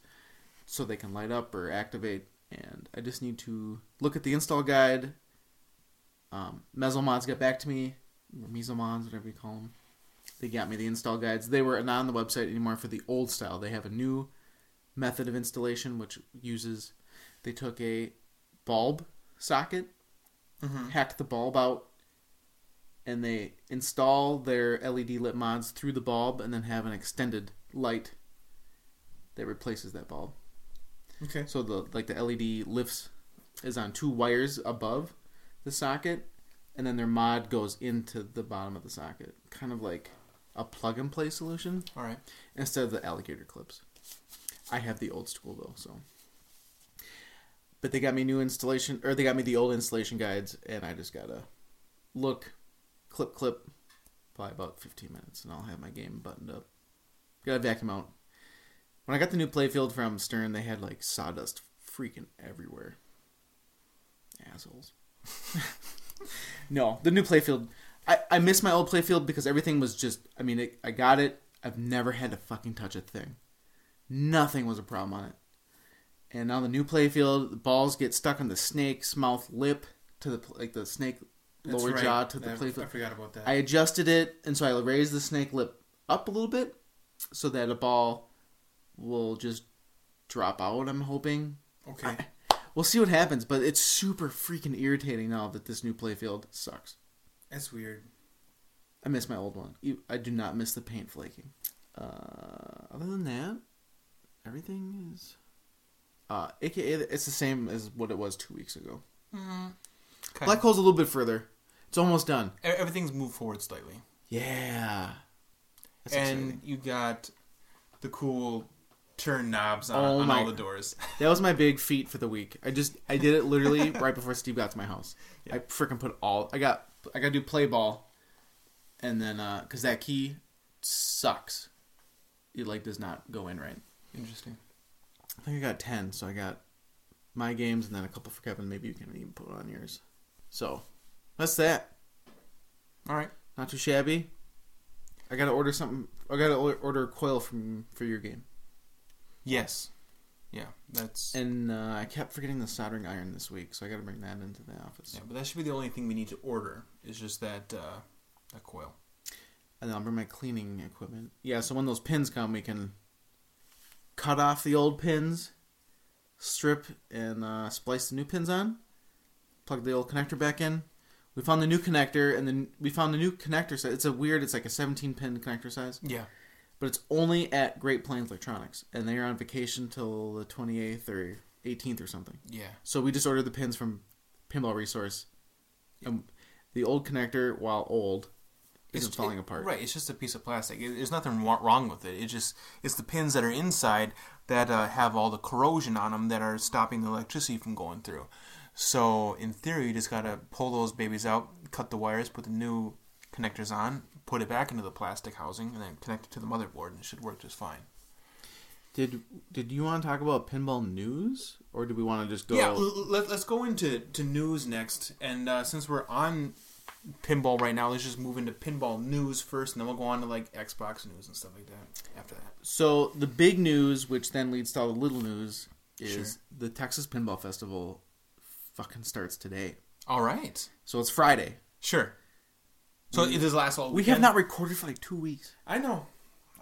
Speaker 2: so they can light up or activate. And I just need to look at the install guide. Um, Mesomods got back to me, or Mesomods, whatever you call them. They got me the install guides. They were not on the website anymore for the old style. They have a new method of installation which uses. They took a bulb socket,
Speaker 1: Mhm.
Speaker 2: hack the bulb out, and they install their LED lit mods through the bulb and then have an extended light that replaces that bulb.
Speaker 1: Okay.
Speaker 2: So the like the LED lifts is on two wires above the socket, and then their mod goes into the bottom of the socket, kind of like a plug and play solution
Speaker 1: All right.
Speaker 2: instead of the alligator clips. I have the old school though, so. But they got me new installation, or they got me the old installation guides, and I just gotta look, clip, clip, probably about 15 minutes, and I'll have my game buttoned up. Gotta vacuum out. When I got the new playfield from Stern, they had like sawdust freaking everywhere. Assholes. no, the new playfield. I, I miss my old playfield because everything was just. I mean, it, I got it. I've never had to fucking touch a thing. Nothing was a problem on it. And now the new playfield, the balls get stuck on the snake's mouth lip to the like the snake
Speaker 1: That's
Speaker 2: lower
Speaker 1: right.
Speaker 2: jaw to the
Speaker 1: I,
Speaker 2: playfield.
Speaker 1: I forgot about that.
Speaker 2: I adjusted it, and so I raised the snake lip up a little bit so that a ball will just drop out. I'm hoping.
Speaker 1: okay.
Speaker 2: We'll see what happens, but it's super freaking irritating now that this new playfield sucks.
Speaker 1: That's weird.
Speaker 2: I miss my old one. I do not miss the paint flaking. Uh, other than that, everything is. Uh, AKA, it's the same as what it was two weeks ago.
Speaker 1: Okay.
Speaker 2: Black Hole's a little bit further. It's almost done.
Speaker 1: Everything's moved forward slightly.
Speaker 2: Yeah. That's
Speaker 1: and
Speaker 2: exciting.
Speaker 1: you got the cool turn knobs on,
Speaker 2: Oh
Speaker 1: on
Speaker 2: my-
Speaker 1: all the doors.
Speaker 2: That was my big feat for the week. I just I did it literally right before Steve got to my house.
Speaker 1: Yeah.
Speaker 2: I freaking put all I got. I got to do play ball, and then uh because that key sucks, it like does not go in right.
Speaker 1: Interesting.
Speaker 2: I think I got ten. So I got my games and then a couple for Kevin. Maybe you can even put on yours. So that's that.
Speaker 1: All right.
Speaker 2: Not too shabby. I gotta order something. I gotta order a coil from for your game.
Speaker 1: Yes. Yeah, that's.
Speaker 2: And uh, I kept forgetting the soldering iron this week, so I gotta bring that into the office.
Speaker 1: Yeah, but that should be the only thing we need to order. Is just that uh, that coil.
Speaker 2: And then I'll bring my cleaning equipment. Yeah, so when those pins come, we can cut off the old pins, strip and uh, splice the new pins on, plug the old connector back in. We found the new connector, and then we found the new connector size. It's a weird, it's like a 17 pin connector size,
Speaker 1: Yeah.
Speaker 2: But it's only at Great Plains Electronics, and they are on vacation till the 28th or 18th or something.
Speaker 1: Yeah.
Speaker 2: So we just ordered the pins from Pinball Resource, and the old connector, while old, isn't falling
Speaker 1: it-
Speaker 2: apart.
Speaker 1: Right. It's just a piece of plastic. It, there's nothing wrong with it. It just it's the pins that are inside that uh, have all the corrosion on them that are stopping the electricity from going through. So in theory, you just gotta pull those babies out, cut the wires, put the new connectors on, put it back into the plastic housing, and then connect it to the motherboard, and it should work just fine.
Speaker 2: Did did you want to talk about pinball news, or do we want to just go?
Speaker 1: Yeah, let, us go into to news next, and uh, since we're on pinball right now, let's just move into pinball news first, and then we'll go on to like Xbox news and stuff like that after that.
Speaker 2: So the big news, which then leads to all the little news, is
Speaker 1: Sure.
Speaker 2: the Texas Pinball Festival fucking starts today.
Speaker 1: All right,
Speaker 2: So it's Friday.
Speaker 1: sure. So it does last all.
Speaker 2: We have not recorded for like two weeks.
Speaker 1: I know,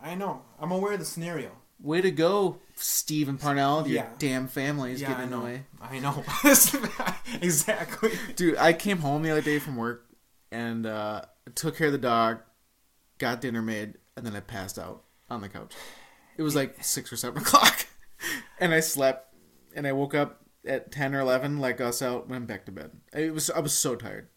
Speaker 1: I know. I'm aware of the scenario.
Speaker 2: Way to go, Steve and Parnell. Your
Speaker 1: Yeah.
Speaker 2: damn family is
Speaker 1: yeah,
Speaker 2: getting
Speaker 1: I
Speaker 2: in
Speaker 1: know.
Speaker 2: way.
Speaker 1: I know. exactly.
Speaker 2: Dude, I came home the other day from work and uh, took care of the dog, got dinner made, and then I passed out on the couch. It was like six or seven o'clock, and I slept, and I woke up at ten or eleven, like us out, went back to bed. It was I was so tired.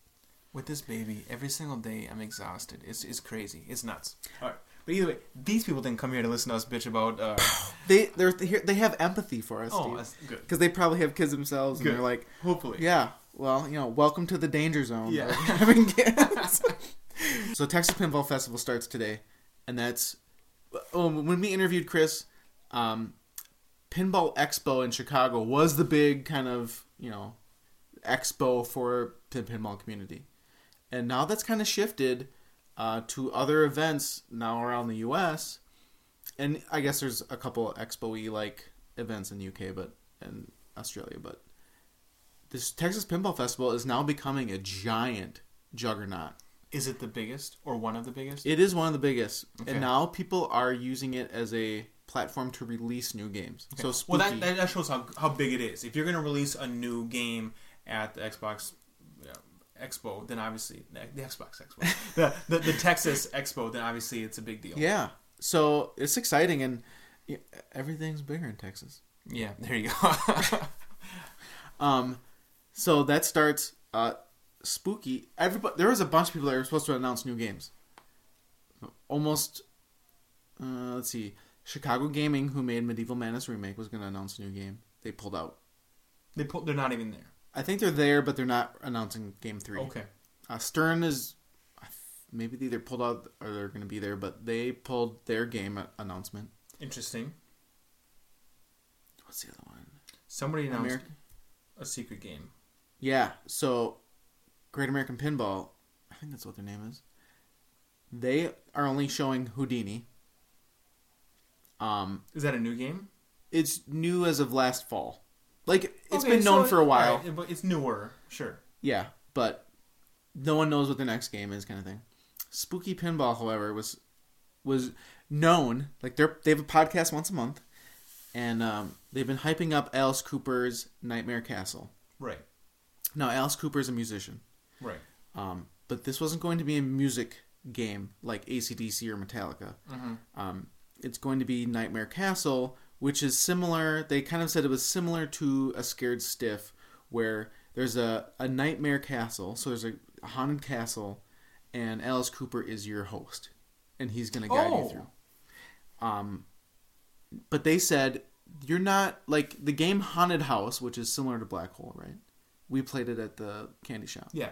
Speaker 1: With this baby, every single day I'm exhausted. It's it's crazy. It's nuts. All right. But either way, these people didn't come here to listen to us bitch about. Uh,
Speaker 2: They they're here- they have empathy for us,
Speaker 1: oh, that's good.
Speaker 2: because they probably have kids themselves, and
Speaker 1: Good.
Speaker 2: they're like,
Speaker 1: Hopefully.
Speaker 2: yeah, well, you know, welcome to the danger zone.
Speaker 1: Yeah.
Speaker 2: of having kids. so Texas Pinball Festival starts today, and that's oh, when we interviewed Chris. Um, Pinball Expo in Chicago was the big kind of you know expo for the pinball community, and now that's kind of shifted uh, to other events now around the U.S. And I guess there's a couple expo-y like events in the UK, but and Australia, but this Texas Pinball Festival is now becoming a giant juggernaut.
Speaker 1: Is it the biggest or one of the biggest?
Speaker 2: It is one of the biggest,
Speaker 1: Okay.
Speaker 2: and now people are using it as a platform to release new games. So spooky.
Speaker 1: well, that, that shows how how big it is. If you're gonna release a new game at the Xbox Expo, then obviously the Xbox Expo, the, the the Texas Expo, then obviously it's a big deal.
Speaker 2: yeah, so it's exciting, and everything's bigger in Texas.
Speaker 1: Yeah. There you go.
Speaker 2: Um, so that starts uh, spooky. Everybody, there was a bunch of people that were supposed to announce new games. Almost, uh, let's see, Chicago Gaming, who made Medieval Madness remake, was going to announce a new game. They pulled out.
Speaker 1: they pull, they're not even there.
Speaker 2: I think they're there, but they're not announcing Game Three.
Speaker 1: Okay.
Speaker 2: Uh, Stern is maybe they either pulled out or they're going to be there, but they pulled their game announcement.
Speaker 1: Interesting.
Speaker 2: What's the other one?
Speaker 1: Somebody announced
Speaker 2: American.
Speaker 1: a secret game.
Speaker 2: Yeah, so Great American Pinball, I think that's what their name is. They are only showing Houdini. Um,
Speaker 1: Is that a new game?
Speaker 2: it's new as of last fall. Like it's
Speaker 1: Okay,
Speaker 2: been known
Speaker 1: so-
Speaker 2: for a while.
Speaker 1: alright, but it's newer. Sure.
Speaker 2: Yeah, but no one knows what the next game is, kind of thing. Spooky Pinball, however, was was known like they're they have a podcast once a month, and um, they've been hyping up Alice Cooper's Nightmare Castle.
Speaker 1: Right.
Speaker 2: Now, Alice Cooper is a musician.
Speaker 1: Right.
Speaker 2: Um, but this wasn't going to be a music game like ACDC or Metallica.
Speaker 1: Mm-hmm.
Speaker 2: Um, it's going to be Nightmare Castle, which is similar. They kind of said it was similar to a Scared Stiff, where there's a, a Nightmare Castle. So there's a haunted castle, and Alice Cooper is your host, and he's going to guide
Speaker 1: Oh.
Speaker 2: you through. Um, but they said you're not like the game Haunted House, which is similar to Black Hole, right? We played it at the candy shop
Speaker 1: Yeah.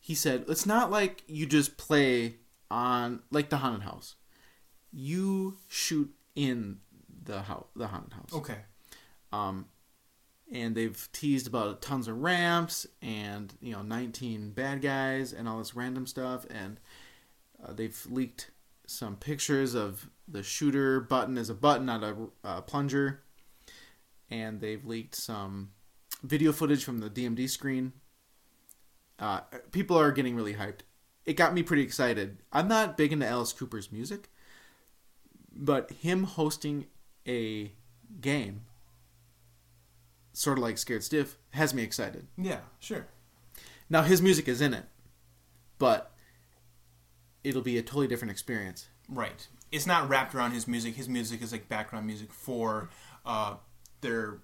Speaker 2: he said it's not like you just play on like the haunted house you shoot in the house the haunted house.
Speaker 1: Okay.
Speaker 2: Um, and they've teased about tons of ramps and you know 19 bad guys and all this random stuff and uh, they've leaked some pictures of the shooter button as a button not a uh, plunger. And they've leaked some video footage from the dmd screen. Uh, people are getting really hyped. It got me pretty excited. I'm not big into alice cooper's music but him hosting a game sort of like Scared Stiff, has me excited.
Speaker 1: Yeah, sure.
Speaker 2: Now his music is in it, but it'll be a totally different experience.
Speaker 1: Right. It's not wrapped around his music. His music is like background music for uh, their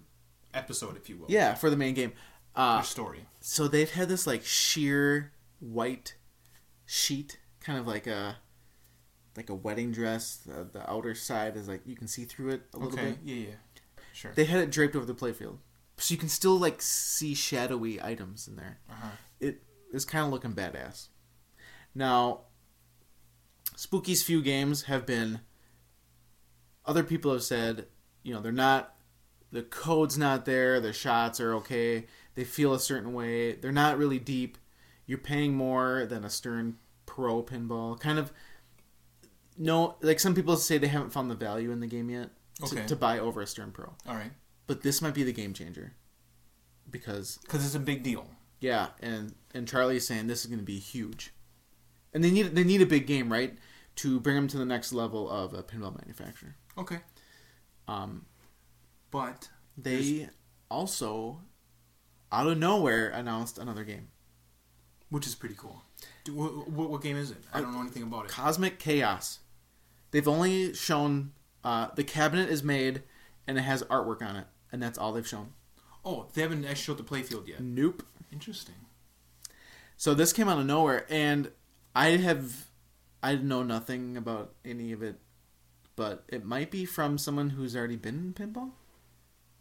Speaker 1: episode, if you will.
Speaker 2: Yeah, for the main game. Uh,
Speaker 1: Their story.
Speaker 2: so they've had this like sheer white sheet, kind of like a like a wedding dress. The, the outer side is like you can see through it a little
Speaker 1: Okay.
Speaker 2: bit.
Speaker 1: Yeah, yeah. Sure.
Speaker 2: They had it draped over the playfield, so you can still like see shadowy items in there.
Speaker 1: Uh-huh.
Speaker 2: It is kind of looking badass. Now, Spooky's few games have been. Other people have said, you know, they're not. The code's not there. The shots are okay. They feel a certain way. They're not really deep. You're paying more than a Stern Pro pinball. Kind of. No, like some people say they haven't found the value in the game yet to,
Speaker 1: Okay.
Speaker 2: to buy over a Stern Pro.
Speaker 1: All right.
Speaker 2: But this might be the game changer. Because
Speaker 1: Because it's a big deal.
Speaker 2: yeah, and and Charlie is saying this is going to be huge, and they need they need a big game right to bring them to the next level of a pinball manufacturer.
Speaker 1: Okay.
Speaker 2: Um,
Speaker 1: But
Speaker 2: they also out of nowhere announced another game,
Speaker 1: which is pretty cool. Do, what, what, what game is it? I don't know anything about it.
Speaker 2: Cosmic Chaos. They've only shown uh, the cabinet is made and it has artwork on it, and that's all they've shown.
Speaker 1: Oh, they haven't actually showed the playfield yet.
Speaker 2: Nope.
Speaker 1: Interesting.
Speaker 2: So this came out of nowhere, and I have I know nothing about any of it, but it might be from someone who's already been in pinball,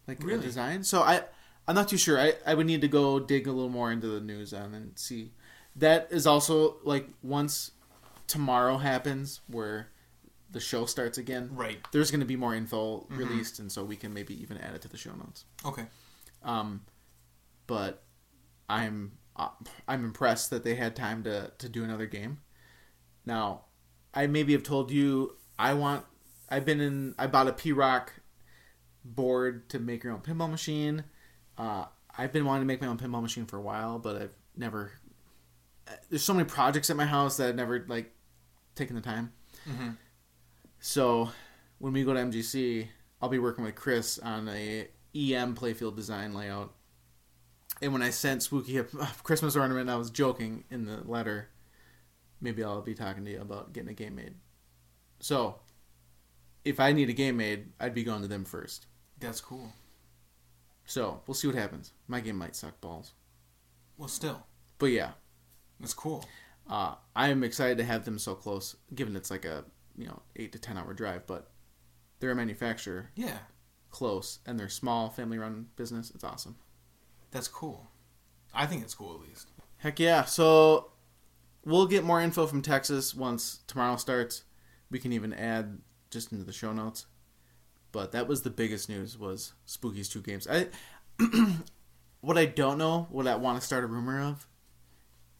Speaker 2: like
Speaker 1: Really?
Speaker 2: design. So I I'm not too sure. I I would need to go dig a little more into the news on and see. That is also like once tomorrow happens where the show starts again.
Speaker 1: Right.
Speaker 2: There's going to be more info released, and so we can maybe even add it to the show notes.
Speaker 1: Okay.
Speaker 2: Um, but I'm uh, I'm impressed that they had time to to do another game. Now, I maybe have told you I want. I've been in. I bought a P-ROC board to make your own pinball machine. Uh, I've been wanting to make my own pinball machine for a while, but I've never. There's so many projects at my house that I've never like taken the time.
Speaker 1: Mhm.
Speaker 2: So when we go to MGC, I'll be working with Chris on a EM playfield design layout. And when I sent Spooky a Christmas ornament, I was joking in the letter. Maybe I'll be talking to you about getting a game made. So, if I need a game made, I'd be going to them first.
Speaker 1: That's cool.
Speaker 2: So we'll see what happens. My game might suck balls,
Speaker 1: Well, still,
Speaker 2: but yeah,
Speaker 1: that's cool.
Speaker 2: uh, I'm excited to have them so close. Given it's like a you know eight to ten hour drive, but they're a manufacturer
Speaker 1: Yeah,
Speaker 2: close and they're small family run business. It's awesome.
Speaker 1: that's cool. I think it's cool at least.
Speaker 2: Heck yeah. So we'll get more info from Texas once tomorrow starts. We can even add just into the show notes. But that was the biggest news was Spooky's two games. I what I don't know, what I want to start a rumor of,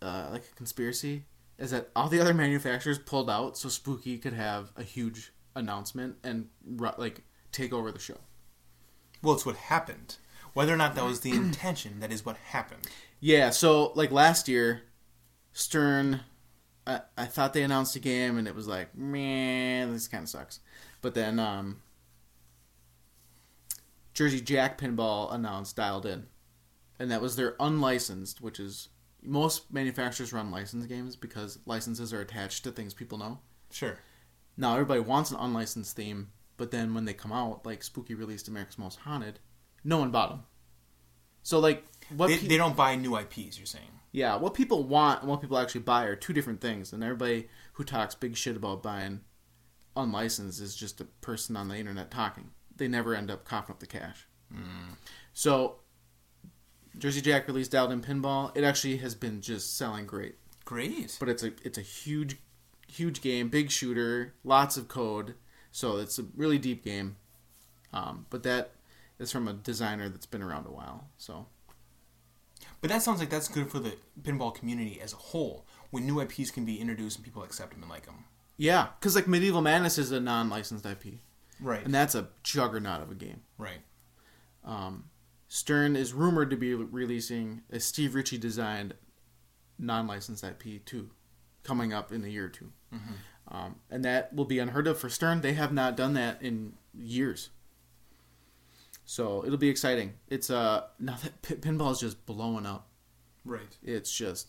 Speaker 2: uh, like a conspiracy, is that all the other manufacturers pulled out so Spooky could have a huge announcement and like take over the show.
Speaker 1: Well, it's what happened. Whether or not that was the intention, that is what happened.
Speaker 2: Yeah, so like last year, Stern, I, I thought they announced a game and it was like, man, this kind of sucks. But then um, Jersey Jack Pinball announced Dialed In, and that was their unlicensed, which is most manufacturers run licensed games because licenses are attached to things people know.
Speaker 1: Sure.
Speaker 2: Now everybody wants an unlicensed theme, but then when they come out, like Spooky released America's Most Haunted, no one bought them. So like what
Speaker 1: They,
Speaker 2: pe-
Speaker 1: they don't buy new IPs. You're saying.
Speaker 2: yeah, what people want and what people actually buy are two different things. And everybody who talks big shit about buying unlicensed is just a person on the internet talking. They never end up coughing up the cash. Hmm. So, Jersey Jack released Dialed In Pinball. It actually has been just selling great.
Speaker 1: Great.
Speaker 2: But it's a it's a huge, huge game, big shooter, lots of code. So it's a really deep game. Um, but that is from a designer that's been around a while. So
Speaker 1: But that sounds like that's good for the pinball community as a whole. When new IPs can be introduced and people accept them and like them.
Speaker 2: yeah, because like Medieval Madness is a non-licensed IP,
Speaker 1: Right.
Speaker 2: and that's a juggernaut of a game.
Speaker 1: right.
Speaker 2: Um, Stern is rumored to be releasing a Steve Ritchie designed non-licensed IP too, coming up in a year or 2 um, and that will be unheard of for Stern. They have not done that in years, so it'll be exciting. It's uh now that p- pinball is just blowing up.
Speaker 1: Right.
Speaker 2: It's just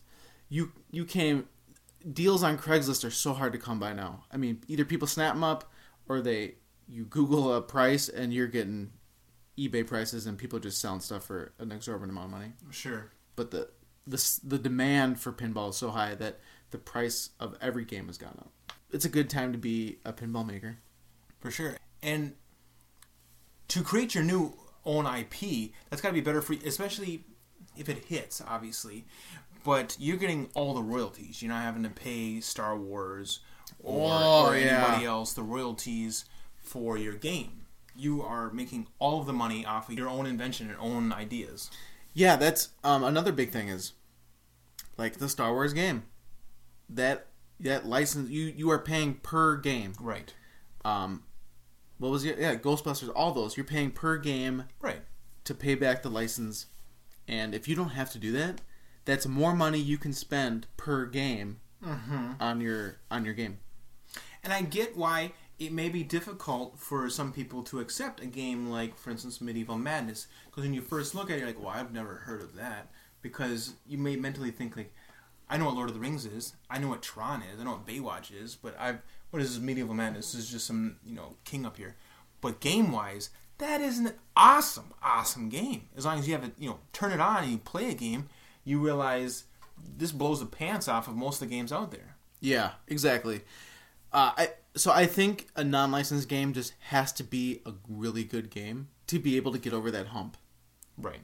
Speaker 2: you you came deals on Craigslist are so hard to come by now. I mean, either people snap them up or they you Google a price and you're getting eBay prices and people just selling stuff for an exorbitant amount of money.
Speaker 1: Sure.
Speaker 2: But the the the demand for pinball is so high that the price of every game has gone up. It's a good time to be a pinball maker.
Speaker 1: For sure. And to create your new own IP, that's got to be better for you, especially if it hits, obviously. But you're getting all the royalties. You're not having to pay Star Wars or,
Speaker 2: Oh,
Speaker 1: or
Speaker 2: yeah.
Speaker 1: anybody else the royalties for your game. You are making all of the money off of your own invention and own ideas.
Speaker 2: Yeah, that's um, another big thing is like the Star Wars game. That that license you you are paying per game.
Speaker 1: Right.
Speaker 2: um what was it yeah ghostbusters all those you're paying per game
Speaker 1: Right.
Speaker 2: to pay back the license and if you don't have to do that that's more money you can spend per game on your on your game
Speaker 1: And I get why it may be difficult for some people to accept a game like, for instance, Medieval Madness. Because when you first look at it, you're like, well, I've never heard of that. Because you may mentally think, like, I know what Lord of the Rings is. I know what Tron is. I know what Baywatch is. But I've, what is this Medieval Madness? This is just some, you know, king up here. But game wise, that is an awesome, awesome game. As long as you have it, you know, turn it on and you play a game, you realize this blows the pants off of most of the games out there.
Speaker 2: yeah exactly uh, I, so i think a non-licensed game just has to be a really good game to be able to get over that hump
Speaker 1: Right.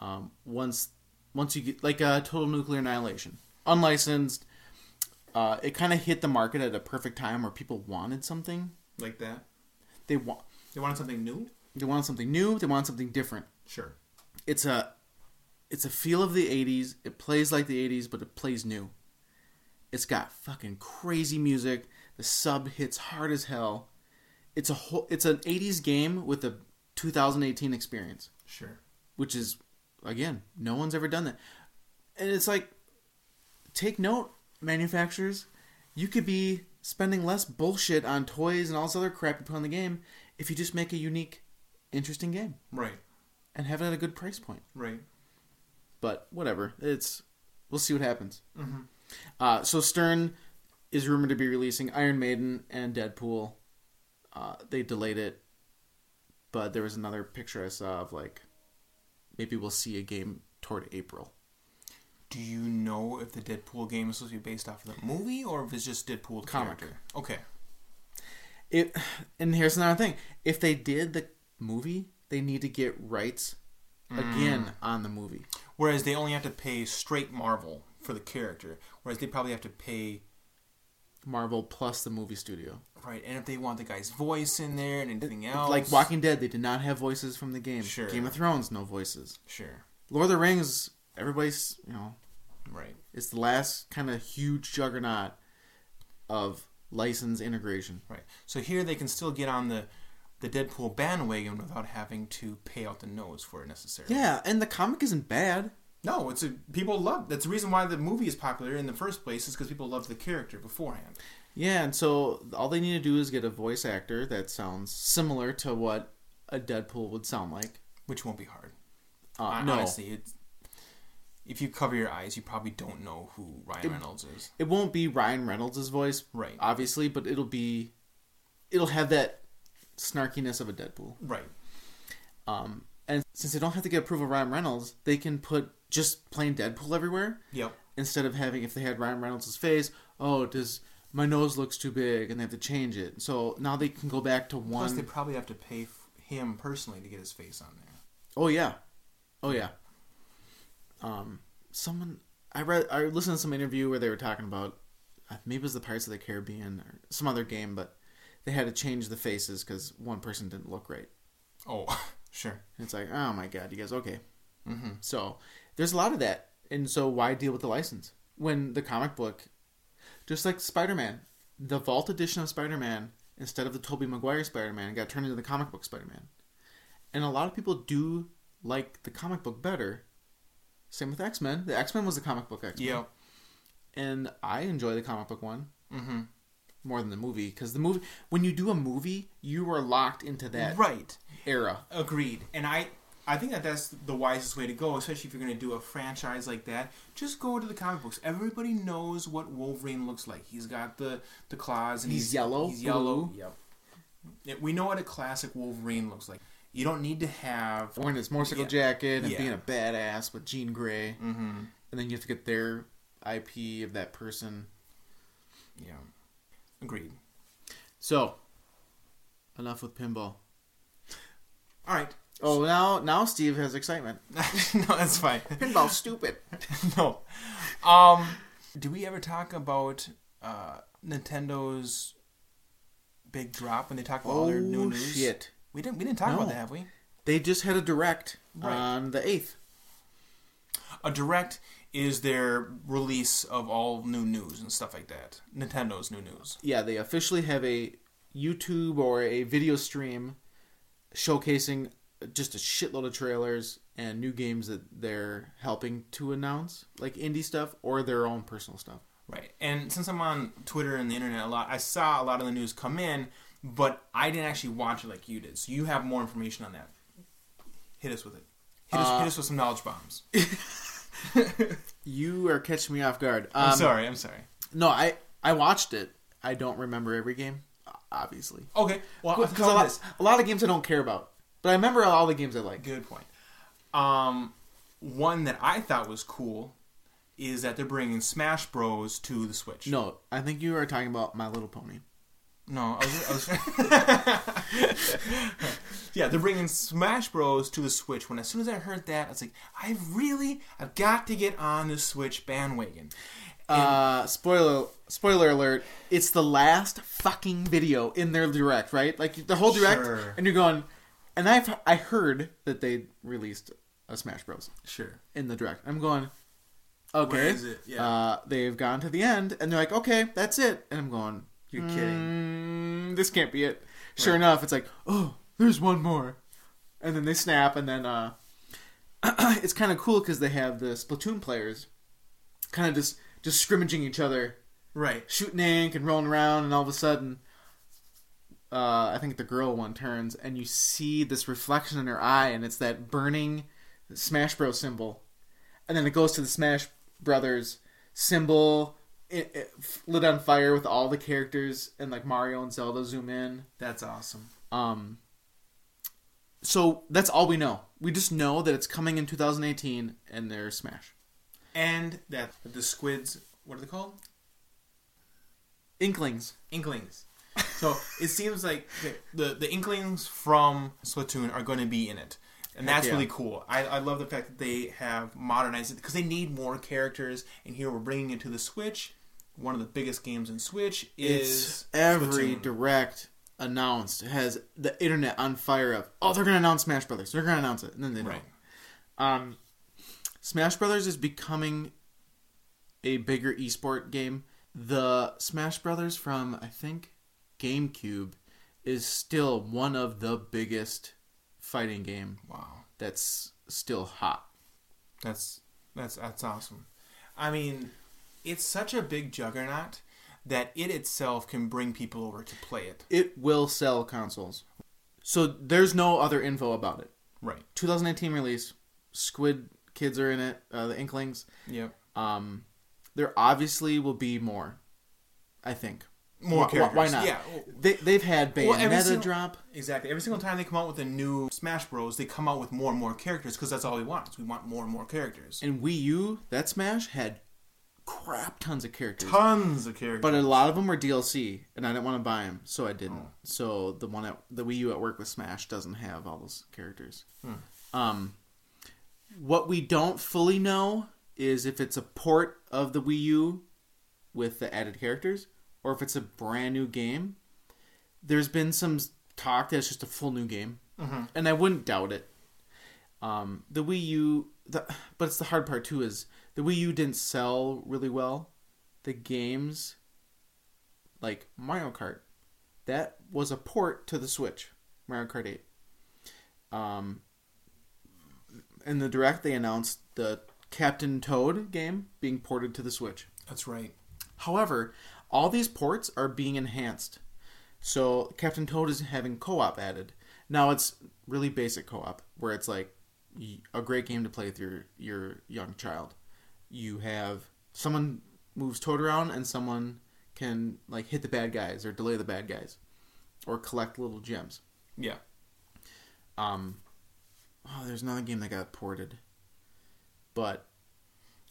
Speaker 2: um, once once you get like a total nuclear annihilation unlicensed uh, it kind of hit the market at a perfect time where people wanted something
Speaker 1: Like that.
Speaker 2: they want
Speaker 1: They wanted something new?
Speaker 2: they wanted something new they wanted something different
Speaker 1: Sure.
Speaker 2: it's a it's a feel of the 80s it plays like the 80s but it plays new it's got fucking crazy music the sub hits hard as hell it's a whole it's an 80s game with a 2018 experience
Speaker 1: Sure.
Speaker 2: which is again no one's ever done that and it's like take note manufacturers you could be spending less bullshit on toys and all this other crap you put on the game if you just make a unique interesting game
Speaker 1: Right.
Speaker 2: and have it at a good price point
Speaker 1: Right.
Speaker 2: but whatever it's we'll see what happens
Speaker 1: Mm-hmm.
Speaker 2: uh, so stern is rumored to be releasing iron maiden and deadpool uh, they delayed it but there was another picture i saw of like maybe we'll see a game toward april
Speaker 1: Do you know if the Deadpool game is supposed to be based off of the movie or if it's just Deadpool the
Speaker 2: Comic.
Speaker 1: character? Okay.
Speaker 2: it and here's another thing if they did the movie they need to get rights again on the movie
Speaker 1: Whereas they only have to pay straight Marvel for the character, whereas they probably have to pay
Speaker 2: marvel plus the movie studio
Speaker 1: right. And if they want the guy's voice in there and anything else,
Speaker 2: like walking dead they did not have voices from the game
Speaker 1: Sure.
Speaker 2: game of thrones no voices
Speaker 1: Sure.
Speaker 2: lord of the rings everybody's you know
Speaker 1: Right.
Speaker 2: It's the last kind of huge juggernaut of license integration.
Speaker 1: Right. So here they can still get on the the Deadpool bandwagon without having to pay out the nose for it necessarily.
Speaker 2: Yeah, and the comic isn't bad.
Speaker 1: No, it's a people love. That's the reason why the movie is popular in the first place is because people love the character beforehand.
Speaker 2: Yeah, and so all they need to do is get a voice actor that sounds similar to what a Deadpool would sound like.
Speaker 1: which won't be hard.
Speaker 2: Uh, no,
Speaker 1: Honestly, it's, if you cover your eyes, you probably don't know who Ryan Reynolds is.
Speaker 2: it won't be Ryan Reynolds' voice,
Speaker 1: Right.
Speaker 2: Obviously, but it'll be, it'll have that snarkiness of a Deadpool.
Speaker 1: Right.
Speaker 2: Um, and since they don't have to get approval of Ryan Reynolds, they can put just plain Deadpool everywhere.
Speaker 1: Yep.
Speaker 2: instead of having if they had Ryan Reynolds' face, oh, does my nose looks too big and they have to change it. So now they can go back to one Plus,
Speaker 1: they probably have to pay f- him personally to get his face on there.
Speaker 2: Oh yeah. Oh yeah. Um someone I read I listened to some interview where they were talking about uh, maybe it was the Pirates of the Caribbean or some other game, but they had to change the faces cuz one person didn't look right.
Speaker 1: Oh, Sure.
Speaker 2: It's like, oh my god, you guys okay?
Speaker 1: Mm-hmm.
Speaker 2: So there's a lot of that, and so why deal with the license when the comic book, just like Spider-Man, the Vault edition of Spider-Man instead of the Tobey Maguire Spider-Man got turned into the comic book Spider-Man, and a lot of people do like the comic book better. Same with X-Men. The X-Men was the comic book X-Men,
Speaker 1: Yeah.
Speaker 2: and I enjoy the comic book one
Speaker 1: Mm-hmm.
Speaker 2: more than the movie because the movie when you do a movie you are locked into that
Speaker 1: Right.
Speaker 2: era.
Speaker 1: Agreed. And I I think that that's the wisest way to go, especially if you're going to do a franchise like that. Just go to the comic books. Everybody knows what Wolverine looks like. He's got the the claws and
Speaker 2: He's
Speaker 1: he's,
Speaker 2: yellow,
Speaker 1: He's yellow.
Speaker 2: blue.
Speaker 1: Yep. Yeah, We know what a classic Wolverine looks like. You don't need to have.
Speaker 2: Wearing his motorcycle
Speaker 1: Yeah.
Speaker 2: jacket and
Speaker 1: Yeah.
Speaker 2: being a badass with Jean Grey.
Speaker 1: Mm-hmm.
Speaker 2: and then you have to get their IP of that person.
Speaker 1: Yeah. Agreed.
Speaker 2: So, enough with pinball.
Speaker 1: All right.
Speaker 2: Oh, now now Steve has excitement.
Speaker 1: no, that's fine.
Speaker 2: Pinball's stupid.
Speaker 1: no. Um, do we ever talk about uh, Nintendo's big drop when they talk about all their new
Speaker 2: Oh
Speaker 1: news?
Speaker 2: shit!
Speaker 1: We didn't. We didn't talk
Speaker 2: No.
Speaker 1: about that, have we?
Speaker 2: They just had a direct
Speaker 1: Right.
Speaker 2: on the eighth.
Speaker 1: A direct is their release of all new news and stuff like that. Nintendo's new news.
Speaker 2: Yeah, they officially have a YouTube or a video stream showcasing just a shitload of trailers and new games that they're helping to announce, like indie stuff or their own personal stuff.
Speaker 1: Right. And since I'm on Twitter and the internet a lot, I saw a lot of the news come in, but I didn't actually watch it like you did. So you have more information on that. Hit us with it. Hit us,
Speaker 2: Uh,
Speaker 1: hit us with some knowledge bombs.
Speaker 2: You are catching me off guard.
Speaker 1: I'm
Speaker 2: Um,
Speaker 1: sorry. I'm sorry.
Speaker 2: No, I I watched it. I don't remember every game, obviously.
Speaker 1: Okay. Well,
Speaker 2: Because a lot, a lot of games I don't care about, but I remember all the games I like.
Speaker 1: Good point. Um, one that I thought was cool is that they're bringing Smash Bros to the Switch.
Speaker 2: No, I think you are talking about My Little Pony.
Speaker 1: No, I was. I was yeah, they're bringing Smash Bros to the Switch. When as soon as I heard that, I was like, I really, I've got to get on the Switch bandwagon.
Speaker 2: Uh, spoiler spoiler alert! It's the last fucking video in their direct, right? Like the whole direct,
Speaker 1: Sure.
Speaker 2: and you're going. And I've I heard that they released a Smash Bros
Speaker 1: Sure.
Speaker 2: in the direct. I'm going. Okay.
Speaker 1: Where is it? Yeah.
Speaker 2: Uh, they've gone to the end, and they're like, okay, that's it. And I'm going.
Speaker 1: You're kidding.
Speaker 2: Mm, this can't be it. Sure
Speaker 1: Right.
Speaker 2: enough, it's like, oh, there's one more, and then they snap, and then uh, it's kind of cool because they have the Splatoon players, kind of just just scrimmaging each other,
Speaker 1: Right.
Speaker 2: shooting ink and rolling around, and all of a sudden, uh, I think the girl one turns, and you see this reflection in her eye, and it's that burning Smash Bros symbol, and then it goes to the Smash Brothers symbol. It, it lit on fire with all the characters and like Mario and Zelda zoom in.
Speaker 1: That's awesome.
Speaker 2: Um, so that's all we know. We just know that it's coming in 2018 and they're Smash.
Speaker 1: And that the squids, what are they called?
Speaker 2: Inklings.
Speaker 1: Inklings. So it seems like the, the the Inklings from Splatoon are going to be in it, and
Speaker 2: Heck
Speaker 1: that's
Speaker 2: yeah.
Speaker 1: really cool. I, I love the fact that they have modernized it because they need more characters. And here we're bringing it to the Switch. One of the biggest games in Switch is
Speaker 2: It's every
Speaker 1: Splatoon.
Speaker 2: direct announced has the internet on fire of oh they're gonna announce Smash Brothers they're gonna announce it and then they don't.
Speaker 1: right.
Speaker 2: Um, Smash Brothers is becoming a bigger esport game. The Smash Brothers from I think GameCube is still one of the biggest fighting game
Speaker 1: Wow,
Speaker 2: that's still hot.
Speaker 1: that's that's that's awesome. I mean, it's such a big juggernaut that it itself can bring people over to play it.
Speaker 2: It will sell consoles. So there's no other info about it.
Speaker 1: Right.
Speaker 2: 2018 release. Squid kids are in it. Uh, the Inklings.
Speaker 1: Yep.
Speaker 2: Um, there obviously will be more. I think.
Speaker 1: More
Speaker 2: Why- why-
Speaker 1: characters.
Speaker 2: Why not?
Speaker 1: Yeah.
Speaker 2: They they've had Bayonetta
Speaker 1: Well, single-
Speaker 2: drop.
Speaker 1: Exactly. Every single time they come out with a new Smash Bros, they come out with more and more characters because that's all we want. We want more and more characters.
Speaker 2: And Wii U, that Smash had crap tons of characters.
Speaker 1: Tons of characters.
Speaker 2: But a lot of them were DLC, and I didn't want to buy them, so I didn't.
Speaker 1: Oh.
Speaker 2: So the one at the Wii U at work with Smash doesn't have all those characters.
Speaker 1: Hmm.
Speaker 2: Um, what we don't fully know is if it's a port of the Wii U with the added characters, or if it's a brand new game. There's been some talk that it's just a full new game, and I wouldn't doubt it. Um, the Wii U, the but it's the hard part too is the Wii U didn't sell really well. The games, like Mario Kart, that was a port to the Switch, Mario Kart Eight. Um, in the direct, they announced the Captain Toad game being ported to the Switch.
Speaker 1: That's right.
Speaker 2: However, all these ports are being enhanced. So Captain Toad is having co-op added. Now it's really basic co-op where it's like a great game to play with your your young child. You have someone moves Toad around and someone can like hit the bad guys or delay the bad guys or collect little gems.
Speaker 1: Yeah.
Speaker 2: Um oh, there's another game that got ported. But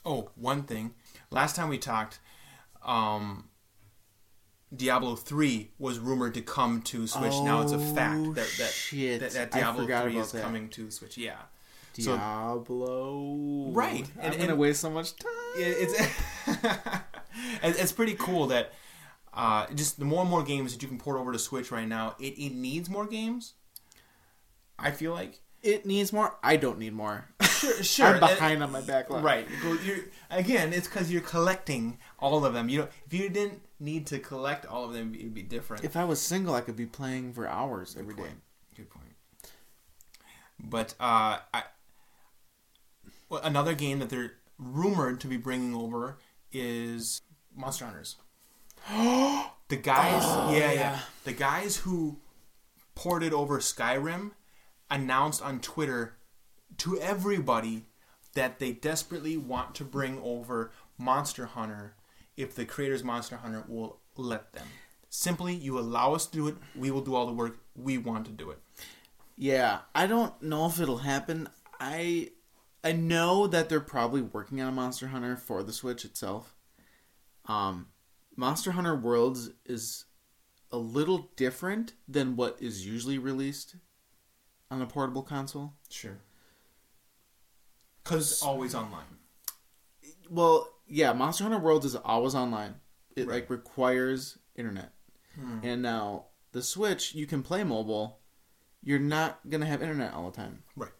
Speaker 1: Oh, one thing. Last time we talked, um, Diablo three was rumored to come to Switch. now it's a fact
Speaker 2: Oh,
Speaker 1: that that,
Speaker 2: shit.
Speaker 1: that, that Diablo
Speaker 2: forgot
Speaker 1: three is
Speaker 2: that.
Speaker 1: coming to Switch. Yeah. So-
Speaker 2: Diablo.
Speaker 1: Right,
Speaker 2: I'm
Speaker 1: and-
Speaker 2: gonna waste so much time.
Speaker 1: it's it's pretty cool that uh, just the more and more games that you can port over to Switch right now, it, it needs more games. I feel like
Speaker 2: It needs more. I don't need more.
Speaker 1: sure, sure.
Speaker 2: I'm behind on my backlog.
Speaker 1: Right. Well, again, it's because you're collecting all of them. You know, if you didn't need to collect all of them, it'd be different.
Speaker 2: If I was single, I could be playing for hours every day.
Speaker 1: point. Good point. But uh, I, well, another game that they're rumored to be bringing over is Monster Hunters. the guys, yeah, yeah,
Speaker 2: yeah.
Speaker 1: the guys who ported over Skyrim announced on Twitter to everybody that they desperately want to bring over Monster Hunter if the creators Monster Hunter will let them. Simply, you allow us to do it, we will do all the work. We want to do it.
Speaker 2: Yeah, I don't know if it'll happen. I I know that they're probably working on a Monster Hunter for the Switch itself. Um, Monster Hunter Worlds is a little different than what is usually released on a portable console.
Speaker 1: Sure. Because always online.
Speaker 2: Well, yeah, Monster Hunter Worlds is always online. It
Speaker 1: Right.
Speaker 2: like requires internet. And now the Switch, you can play mobile. You're not gonna have internet all the time.
Speaker 1: Right.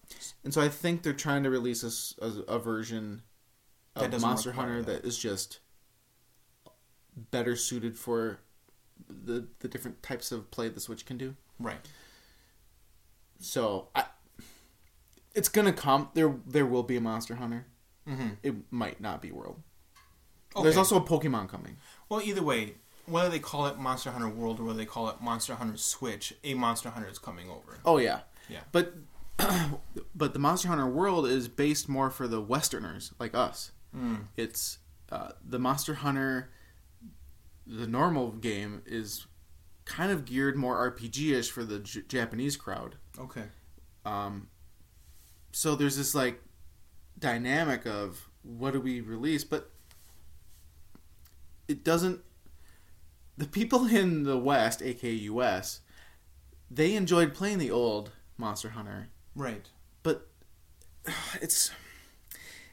Speaker 2: And so I think they're trying to release a a version of Monster Hunter
Speaker 1: that.
Speaker 2: that is just better suited for the the different types of play the Switch can do.
Speaker 1: Right.
Speaker 2: So I, it's gonna come. There there will be a Monster Hunter.
Speaker 1: Mm-hmm.
Speaker 2: It might not be World.
Speaker 1: Okay.
Speaker 2: There's also a Pokemon coming.
Speaker 1: well, either way, whether they call it Monster Hunter World or whether they call it Monster Hunter Switch, a Monster Hunter is coming over.
Speaker 2: Oh yeah,
Speaker 1: Yeah.
Speaker 2: But but the Monster Hunter world is based more for the Westerners like us.
Speaker 1: Mm.
Speaker 2: It's uh, the Monster Hunter. The normal game is kind of geared more RPG-ish for the J- Japanese crowd.
Speaker 1: Okay.
Speaker 2: Um, so there's this like dynamic of what do we release, but it doesn't. The people in the West, aka US, they enjoyed playing the old Monster Hunter,
Speaker 1: Right.
Speaker 2: but it's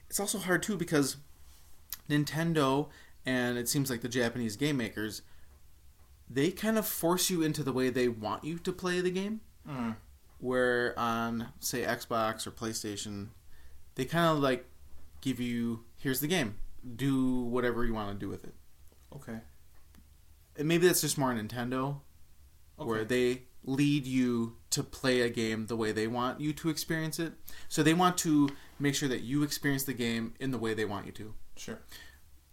Speaker 2: it's also hard too because Nintendo and it seems like the Japanese game makers they kind of force you into the way they want you to play the game
Speaker 1: Mm.
Speaker 2: where on say Xbox or PlayStation, they kind of like give you here's the game, do whatever you want to do with it.
Speaker 1: Okay.
Speaker 2: And maybe that's just more Nintendo, where they lead you to play a game the way they want you to experience it. So they want to make sure that you experience the game in the way they want you to.
Speaker 1: Sure.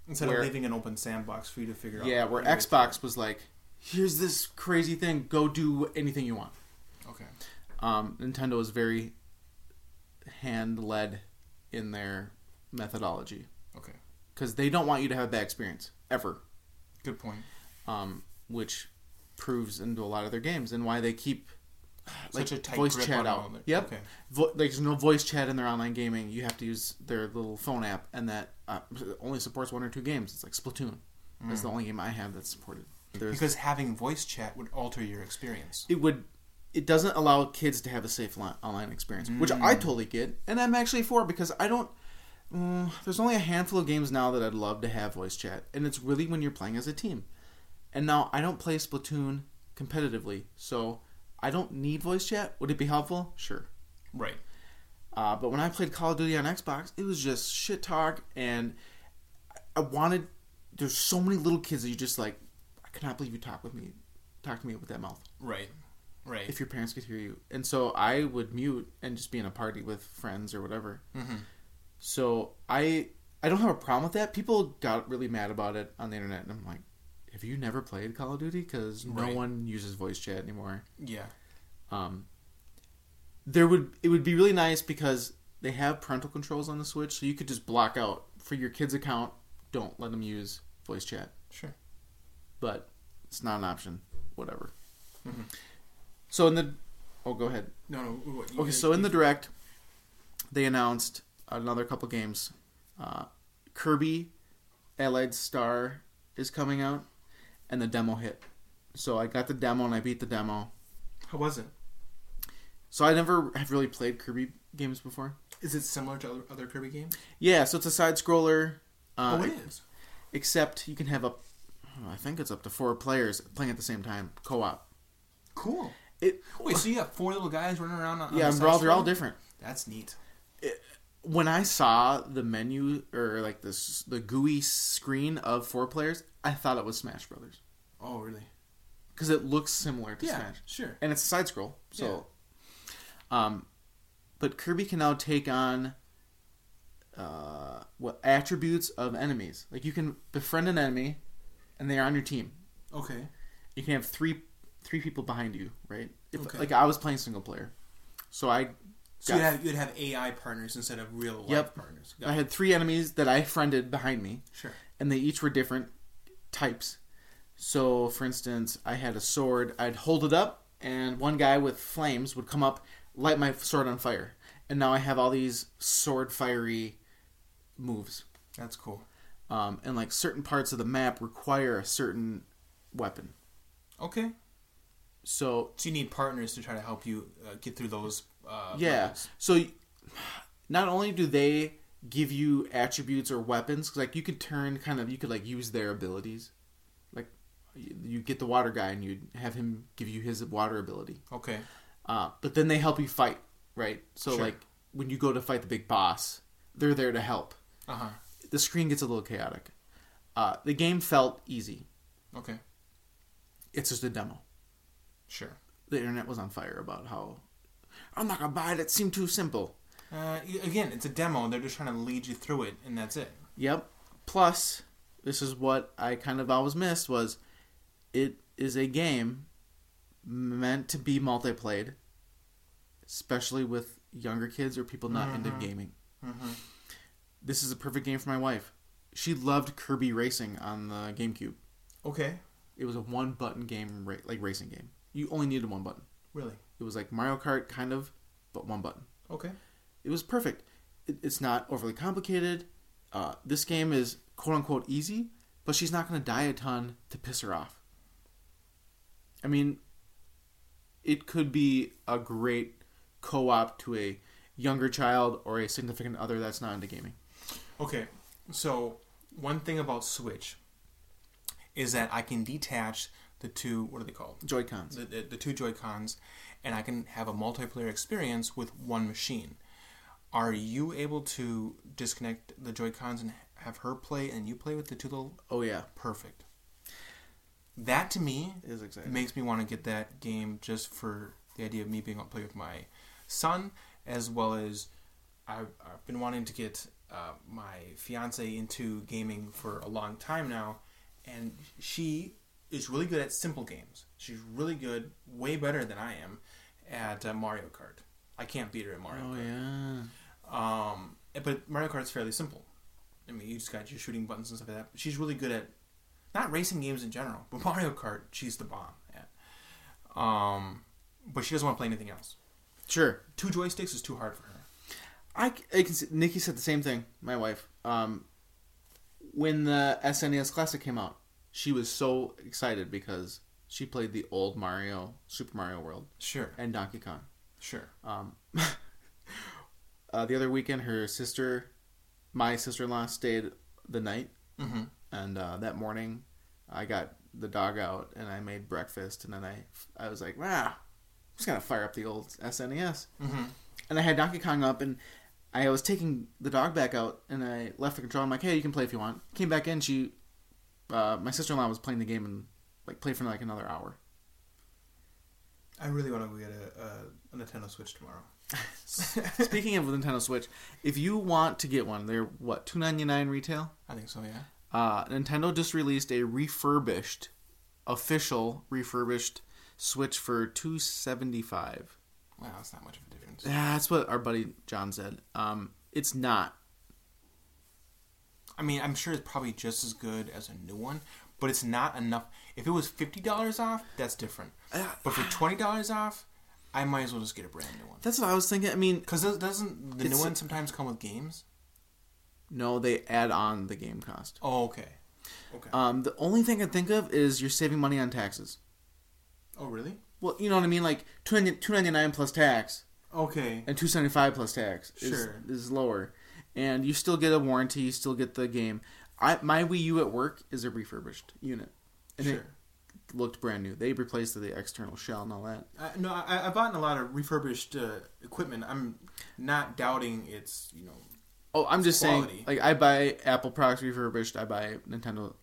Speaker 1: Instead
Speaker 2: Where-
Speaker 1: of leaving an open sandbox for you to figure out.
Speaker 2: Yeah, where Xbox was like, here's this crazy thing, go do anything you want.
Speaker 1: Okay.
Speaker 2: um, Nintendo is very hand led in their methodology
Speaker 1: Okay.
Speaker 2: because they don't want you to have a bad experience ever,
Speaker 1: Good point.
Speaker 2: um, which proves into a lot of their games and why they keep like
Speaker 1: Such a tight
Speaker 2: voice chat out. Yep,
Speaker 1: Okay.
Speaker 2: Vo- like there's no voice chat in their online gaming. You have to use their little phone app, and that uh, only supports one or two games. It's like Splatoon. That's the only game I have that's supported. There's,
Speaker 1: Because having voice chat would alter your experience.
Speaker 2: it would it doesn't allow kids to have a safe li- online experience which i totally get and i'm actually for because i don't mm, there's only a handful of games now that i'd love to have voice chat and it's really when you're playing as a team and now i don't play splatoon competitively so I don't need voice chat. Would it be helpful? Sure.
Speaker 1: Right.
Speaker 2: Uh, but when I played Call of Duty on Xbox, it was just shit talk, and I wanted. There's so many little kids that you just like. I cannot believe you talk with me, talk to me with that mouth.
Speaker 1: Right. Right.
Speaker 2: If your parents could hear you, and so I would mute and just be in a party with friends or whatever.
Speaker 1: mm-hmm.
Speaker 2: So I I don't have a problem with that. People got really mad about it on the internet, and I'm like, have you never played Call of Duty? Because no
Speaker 1: Right.
Speaker 2: one uses voice chat anymore.
Speaker 1: Yeah.
Speaker 2: Um, there would it would be really nice because they have parental controls on the Switch, so you could just block out for your kid's account. Don't let them use voice chat,
Speaker 1: Sure.
Speaker 2: but it's not an option. Whatever.
Speaker 1: Mhm.
Speaker 2: So in the oh, go ahead.
Speaker 1: No, no. What,
Speaker 2: Okay, so in the direct, they announced another couple games. Uh, Kirby, Allied Star is coming out, and the demo hit. So I got the demo and I beat the demo.
Speaker 1: how was it?
Speaker 2: So I never have really played Kirby games before.
Speaker 1: Is it similar to other, other Kirby games?
Speaker 2: Yeah, so it's a side scroller. Uh,
Speaker 1: oh, it is.
Speaker 2: Except you can have up, I think it's up to four players playing at the same time, co-op.
Speaker 1: Cool.
Speaker 2: It
Speaker 1: Wait, so you have four little guys running around on
Speaker 2: yeah,
Speaker 1: on
Speaker 2: and they're all, they're all different.
Speaker 1: That's neat.
Speaker 2: When I saw the menu or like this the GUI screen of four players, I thought it was Smash Brothers
Speaker 1: Oh, really?
Speaker 2: because it looks similar to
Speaker 1: Yeah,
Speaker 2: Smash,
Speaker 1: sure.
Speaker 2: and it's a side scroll. So, um, but Kirby can now take on uh, what attributes of enemies. Like you can befriend an enemy, and they are on your team.
Speaker 1: Okay.
Speaker 2: you can have three three people behind you, right? If,
Speaker 1: Okay.
Speaker 2: Like I was playing single player, so I
Speaker 1: So you'd have, you'd have AI partners instead of real life
Speaker 2: Yep.
Speaker 1: partners.
Speaker 2: I had three enemies that I friended behind me,
Speaker 1: Sure.
Speaker 2: and they each were different types. So, for instance, I had a sword. I'd hold it up, and one guy with flames would come up, light my sword on fire, and now I have all these sword fiery moves.
Speaker 1: That's cool.
Speaker 2: Um, and like certain parts of the map require a certain weapon.
Speaker 1: Okay.
Speaker 2: So
Speaker 1: So you need partners to try to help you uh, get through those. Uh,
Speaker 2: Yeah. So not only do they give you attributes or weapons, 'cause, like you could turn kind of you could like use their abilities. Like you get the water guy and you have him give you his water ability.
Speaker 1: Okay.
Speaker 2: Uh, but then they help you fight, right? So
Speaker 1: Sure.
Speaker 2: like when you go to fight the big boss, they're there to help.
Speaker 1: Uh huh.
Speaker 2: The screen gets a little chaotic. Uh, the game felt easy.
Speaker 1: Okay.
Speaker 2: It's just a demo.
Speaker 1: Sure.
Speaker 2: The internet was on fire about how I'm not gonna buy it. It seemed too simple.
Speaker 1: Uh, again, it's a demo. They're just trying to lead you through it, and that's it.
Speaker 2: Yep. Plus, this is what I kind of always missed was it is a game meant to be multiplayer, especially with younger kids or people not into
Speaker 1: Mhm.
Speaker 2: gaming.
Speaker 1: Mm-hmm.
Speaker 2: This is a perfect game for my wife. She loved Kirby Racing on the GameCube.
Speaker 1: Okay.
Speaker 2: It was a one button game, like racing game. You only needed one button.
Speaker 1: Really.
Speaker 2: It was like Mario Kart, kind of, but one button.
Speaker 1: Okay.
Speaker 2: It was perfect. It, it's not overly complicated. Uh, this game is quote unquote easy, but she's not going to die a ton to piss her off. I mean, it could be a great co op to a younger child or a significant other that's not into gaming.
Speaker 1: Okay. So one thing about Switch is that I can detach the two. What are they called?
Speaker 2: Joy Cons.
Speaker 1: the, the, the two Joy Cons, and I can have a multiplayer experience with one machine. Are you able to disconnect the Joy Cons and have her play, and you play with the two little?
Speaker 2: Oh, yeah.
Speaker 1: Perfect. That to me
Speaker 2: is exciting.
Speaker 1: makes me want to get that game just for the idea of me being able to play with my son, as well as I've, I've been wanting to get uh, my fiance into gaming for a long time now, and she is really good at simple games. She's really good, way better than I am, at uh, Mario Kart. I can't beat her at Mario
Speaker 2: Oh,
Speaker 1: Kart.
Speaker 2: yeah.
Speaker 1: Um, but Mario Kart's fairly simple. I mean, you just got your shooting buttons and stuff like that. But she's really good at not racing games in general, but Mario Kart, she's the bomb at. Um, but she doesn't want to play anything else.
Speaker 2: Sure.
Speaker 1: Two joysticks is too hard for her.
Speaker 2: I, I can see, Nikki said the same thing. My wife. Um, when the SNES Classic came out, she was so excited because she played the old Mario, Super Mario World,
Speaker 1: Sure,
Speaker 2: and Donkey Kong.
Speaker 1: sure.
Speaker 2: Um, uh, the other weekend, her sister, my sister-in-law, stayed the night,
Speaker 1: Mm-hmm.
Speaker 2: and uh, that morning, I got the dog out and I made breakfast, and then I, I was like, ah, just going to fire up the old SNES.
Speaker 1: Mm-hmm.
Speaker 2: And I had Donkey Kong up, and I was taking the dog back out, and I left the control. I'm like, hey, you can play if you want. Came back in, she, uh, my sister in law was playing the game and like played for like another hour.
Speaker 1: I really want to get a, a, a Nintendo Switch tomorrow.
Speaker 2: Speaking of Nintendo Switch, if you want to get one, they're what two ninety nine retail.
Speaker 1: I think so. Yeah.
Speaker 2: Uh, Nintendo just released a refurbished, official refurbished Switch for two seventy five.
Speaker 1: Wow, that's not much of a difference.
Speaker 2: Yeah, That's what our buddy John said. Um, it's not.
Speaker 1: I mean, I'm sure it's probably just as good as a new one, but it's not enough. If it was fifty dollars off, that's different. But for twenty dollars off, I might as well just get a brand new one.
Speaker 2: That's what I was thinking. I mean,
Speaker 1: Because doesn't the new one sometimes come with games?
Speaker 2: no, they add on the game cost.
Speaker 1: Oh, okay. Okay.
Speaker 2: Um, the only thing I think of is you're saving money on taxes.
Speaker 1: oh, really?
Speaker 2: Well, you know what I mean. Like two ninety nine plus tax
Speaker 1: Okay.
Speaker 2: and two seventy five plus tax is,
Speaker 1: Sure.
Speaker 2: is lower, and you still get a warranty. You still get the game. I my Wii U at work is a refurbished unit, and
Speaker 1: Sure.
Speaker 2: it looked brand new. They replaced the external shell and all that.
Speaker 1: I, no, I, I bought a lot of refurbished uh, equipment. I'm not doubting its, you know,
Speaker 2: Oh, I'm just
Speaker 1: quality.
Speaker 2: saying. Like I buy Apple products refurbished. I buy Nintendo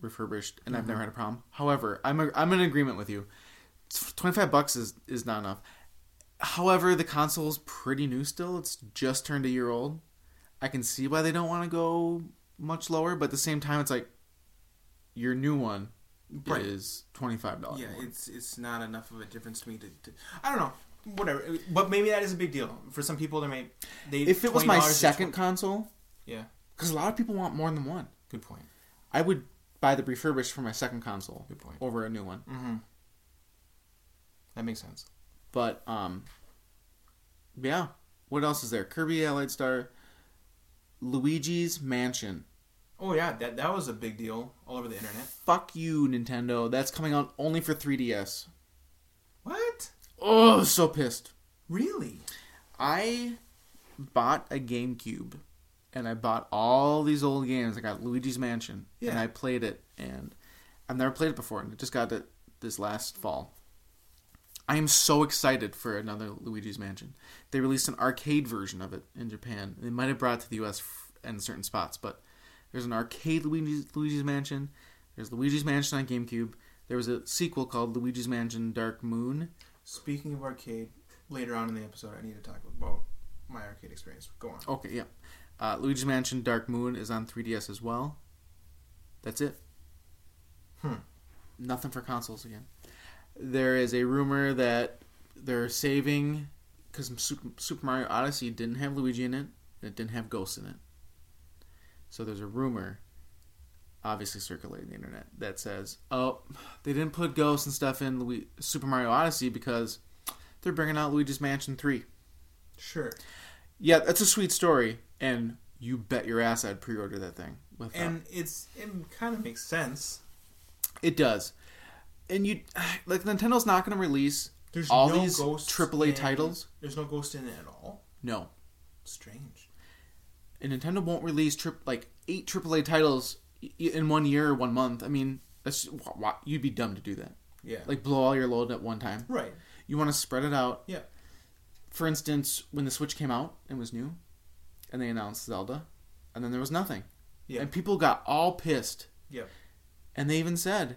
Speaker 2: refurbished, and I've never had a problem. However, I'm a, I'm in agreement with you. Twenty five bucks is is not enough. However, the console is pretty new still. It's just turned a year old. I can see why they don't want to go much lower, but at the same time, it's like your new one
Speaker 1: Right.
Speaker 2: is twenty five dollars.
Speaker 1: yeah, it's it's not enough of a difference to me to, to I don't know, whatever. But maybe that is a big deal for some people. They may they
Speaker 2: if it was my second console,
Speaker 1: yeah,
Speaker 2: because a lot of people want more than one,
Speaker 1: good point.
Speaker 2: I would buy the refurbished for my second console
Speaker 1: Good point.
Speaker 2: over a new one.
Speaker 1: Mm-hmm. That makes sense.
Speaker 2: But um, yeah. What else is there? Kirby Allied Star, Luigi's Mansion.
Speaker 1: Oh yeah, that that was a big deal all over the internet.
Speaker 2: Fuck you, Nintendo. That's coming out only for 3DS.
Speaker 1: What?
Speaker 2: Oh, so pissed.
Speaker 1: Really?
Speaker 2: I bought a GameCube, and I bought all these old games. I got Luigi's Mansion, and I played it, and I've never played it before, and I just got it this last fall. I am so excited for another Luigi's Mansion. They released an arcade version of it in Japan. They might have brought it to the U.S. in certain spots, but there's an arcade Luigi's, Luigi's Mansion. There's Luigi's Mansion on GameCube. There was a sequel called Luigi's Mansion Dark Moon.
Speaker 1: Speaking of arcade, later on in the episode, I need to talk about my arcade experience. Go on.
Speaker 2: Okay, yeah. Uh, Luigi's Mansion Dark Moon is on 3DS as well. That's it.
Speaker 1: Hmm.
Speaker 2: Nothing for consoles again. There is a rumor that they're saving because Super, Mario Odyssey didn't have Luigi in it and it didn't have Ghosts in it. So there's a rumor, obviously circulating the internet, that says, "Oh, they didn't put Ghosts and stuff in Lu- Super Mario Odyssey because they're bringing out Luigi's Mansion 3."
Speaker 1: Sure.
Speaker 2: Yeah, that's a sweet story, and you bet your ass I'd pre-order that thing. With uh,
Speaker 1: And it's it kind of makes sense.
Speaker 2: it does, and you like Nintendo's not going to release
Speaker 1: There's
Speaker 2: all
Speaker 1: no
Speaker 2: these AAA
Speaker 1: in-
Speaker 2: titles.
Speaker 1: There's no ghost in it at all.
Speaker 2: No,
Speaker 1: Strange.
Speaker 2: and Nintendo won't release trip like eight AAA titles in one year or one month. I mean, that's you'd be dumb to do that.
Speaker 1: Yeah.
Speaker 2: Like blow all your load at one time.
Speaker 1: right.
Speaker 2: You want to spread it out.
Speaker 1: Yeah.
Speaker 2: For instance, when the Switch came out and was new, and they announced Zelda, and then there was nothing,
Speaker 1: Yeah.
Speaker 2: and people got all pissed.
Speaker 1: Yeah.
Speaker 2: And they even said,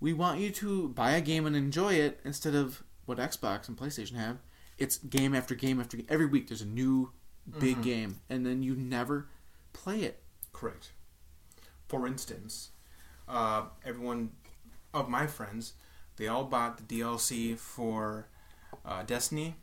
Speaker 2: "We want you to buy a game and enjoy it instead of what Xbox and PlayStation have. It's game after game after game. Every week there's a new big game, and then you never play it.
Speaker 1: Correct. For instance, uh, everyone of my friends, they all bought the DLC for uh, Destiny.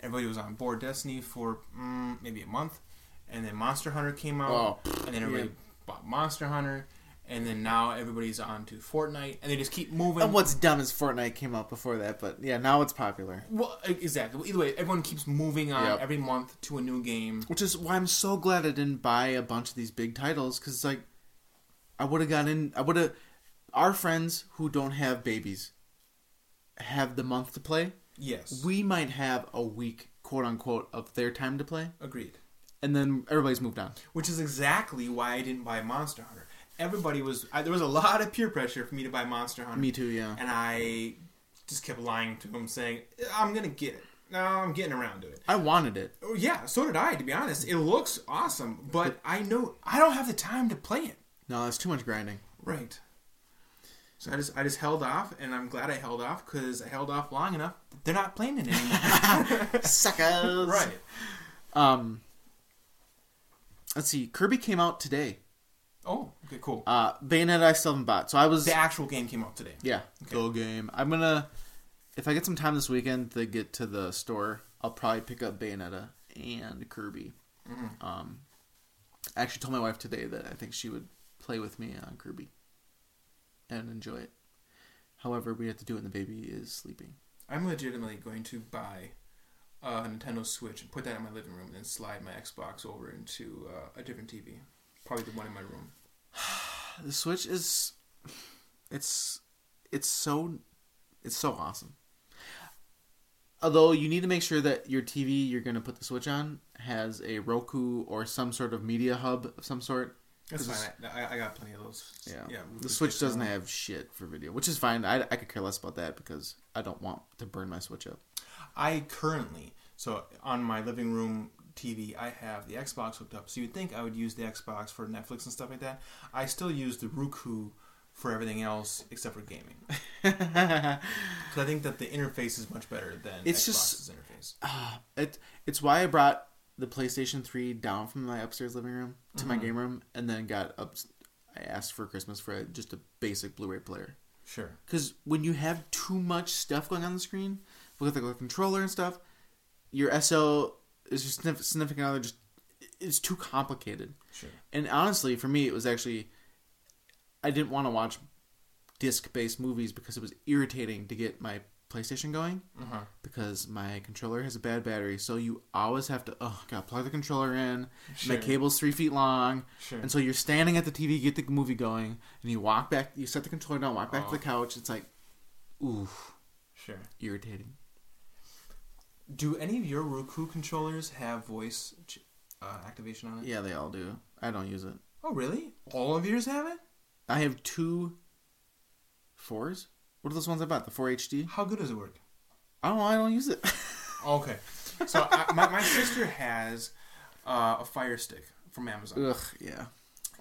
Speaker 1: Everybody was on board Destiny for mm, maybe a month, and then Monster Hunter came out,
Speaker 2: Oh,
Speaker 1: and then everybody bought Monster Hunter, and then now everybody's on to Fortnite, and they just keep moving.
Speaker 2: And what's dumb is Fortnite came out before that, but yeah, now it's popular.
Speaker 1: Well, exactly. Well, Either way, everyone keeps moving on
Speaker 2: Yep.
Speaker 1: every month to a new game.
Speaker 2: Which is why I'm so glad I didn't buy a bunch of these big titles because like I would have gotten, in. I would have. Our friends who don't have babies have the month to play.
Speaker 1: Yes,
Speaker 2: We might have a week, quote unquote, of their time to play,
Speaker 1: agreed.
Speaker 2: and then everybody's moved on.
Speaker 1: which is exactly why I didn't buy Monster Hunter. Everybody was I, there was a lot of peer pressure for me to buy Monster Hunter.
Speaker 2: Me too, yeah.
Speaker 1: And I just kept lying to him, saying, "I'm gonna get it. No, I'm getting around to it."
Speaker 2: I wanted it.
Speaker 1: Oh yeah, so did I. To be honest, it looks awesome, but I know I don't have the time to play it.
Speaker 2: No, that's too much grinding.
Speaker 1: Right. So I just I just held off, and I'm glad I held off because I held off long enough. They're not playing it anymore.
Speaker 2: Suckers.
Speaker 1: right.
Speaker 2: Um. Let's see. Kirby came out today.
Speaker 1: Oh, okay, cool.
Speaker 2: Uh, Bayonetta I still haven't bought, so I was
Speaker 1: The actual game came out today.
Speaker 2: yeah go game. I'm gonna if I get some time this weekend to get to the store, I'll probably pick up Bayonetta and Kirby. Um, I actually told my wife today that I think she would play with me on Kirby and enjoy it. However, we have to do it when the baby is sleeping.
Speaker 1: I'm legitimately going to buy a Nintendo Switch and put that in my living room, and then slide my Xbox over into uh, a different TV, probably the one in my room.
Speaker 2: The Switch is it's it's so it's so awesome. Although you need to make sure that your TV you're going to put the Switch on has a Roku or some sort of media hub of some sort.
Speaker 1: That's fine. I, I, I got plenty of those.
Speaker 2: Yeah,
Speaker 1: yeah.
Speaker 2: the Switch doesn't have shit for video, which is fine. I, I could care less about that because I don't want to burn my Switch up.
Speaker 1: I currently, so on my living room TV, I have the Xbox hooked up. So you'd think I would use the Xbox for Netflix and stuff like that. I still use the Roku for everything else except for gaming. Because I think that the interface is much better than
Speaker 2: It's
Speaker 1: Xbox's
Speaker 2: just-
Speaker 1: interface.
Speaker 2: Uh, it it's why I brought the PlayStation 3 down from my upstairs living room to my mm-hmm. game room and then got up I asked for Christmas for a, just a basic Blu-ray player.
Speaker 1: Sure.
Speaker 2: Cuz when you have too much stuff going on the screen with like a controller and stuff, your SO is just significant other just it's too complicated.
Speaker 1: Sure.
Speaker 2: And honestly, for me, it was actually I didn't want to watch disc-based movies because it was irritating to get my PlayStation going
Speaker 1: Uh-huh.
Speaker 2: because my controller has a bad battery. So you always have to oh god plug the controller in.
Speaker 1: Sure.
Speaker 2: My cable's three feet long,
Speaker 1: Sure.
Speaker 2: and so you're standing at the TV, get the movie going, and you walk back. You set the controller down, walk back
Speaker 1: Oh.
Speaker 2: to the couch. It's like, ooh,
Speaker 1: Sure.
Speaker 2: irritating.
Speaker 1: Do any of your Roku controllers have voice uh, activation on it?
Speaker 2: Yeah, they all do. I don't use it.
Speaker 1: Oh, really? All of yours have it?
Speaker 2: I have two fours. What are those ones I bought? The four HD.
Speaker 1: How good does it work?
Speaker 2: I don't. I don't use it.
Speaker 1: Okay. So I, my, my sister has uh, a Fire Stick from Amazon.
Speaker 2: Ugh, yeah.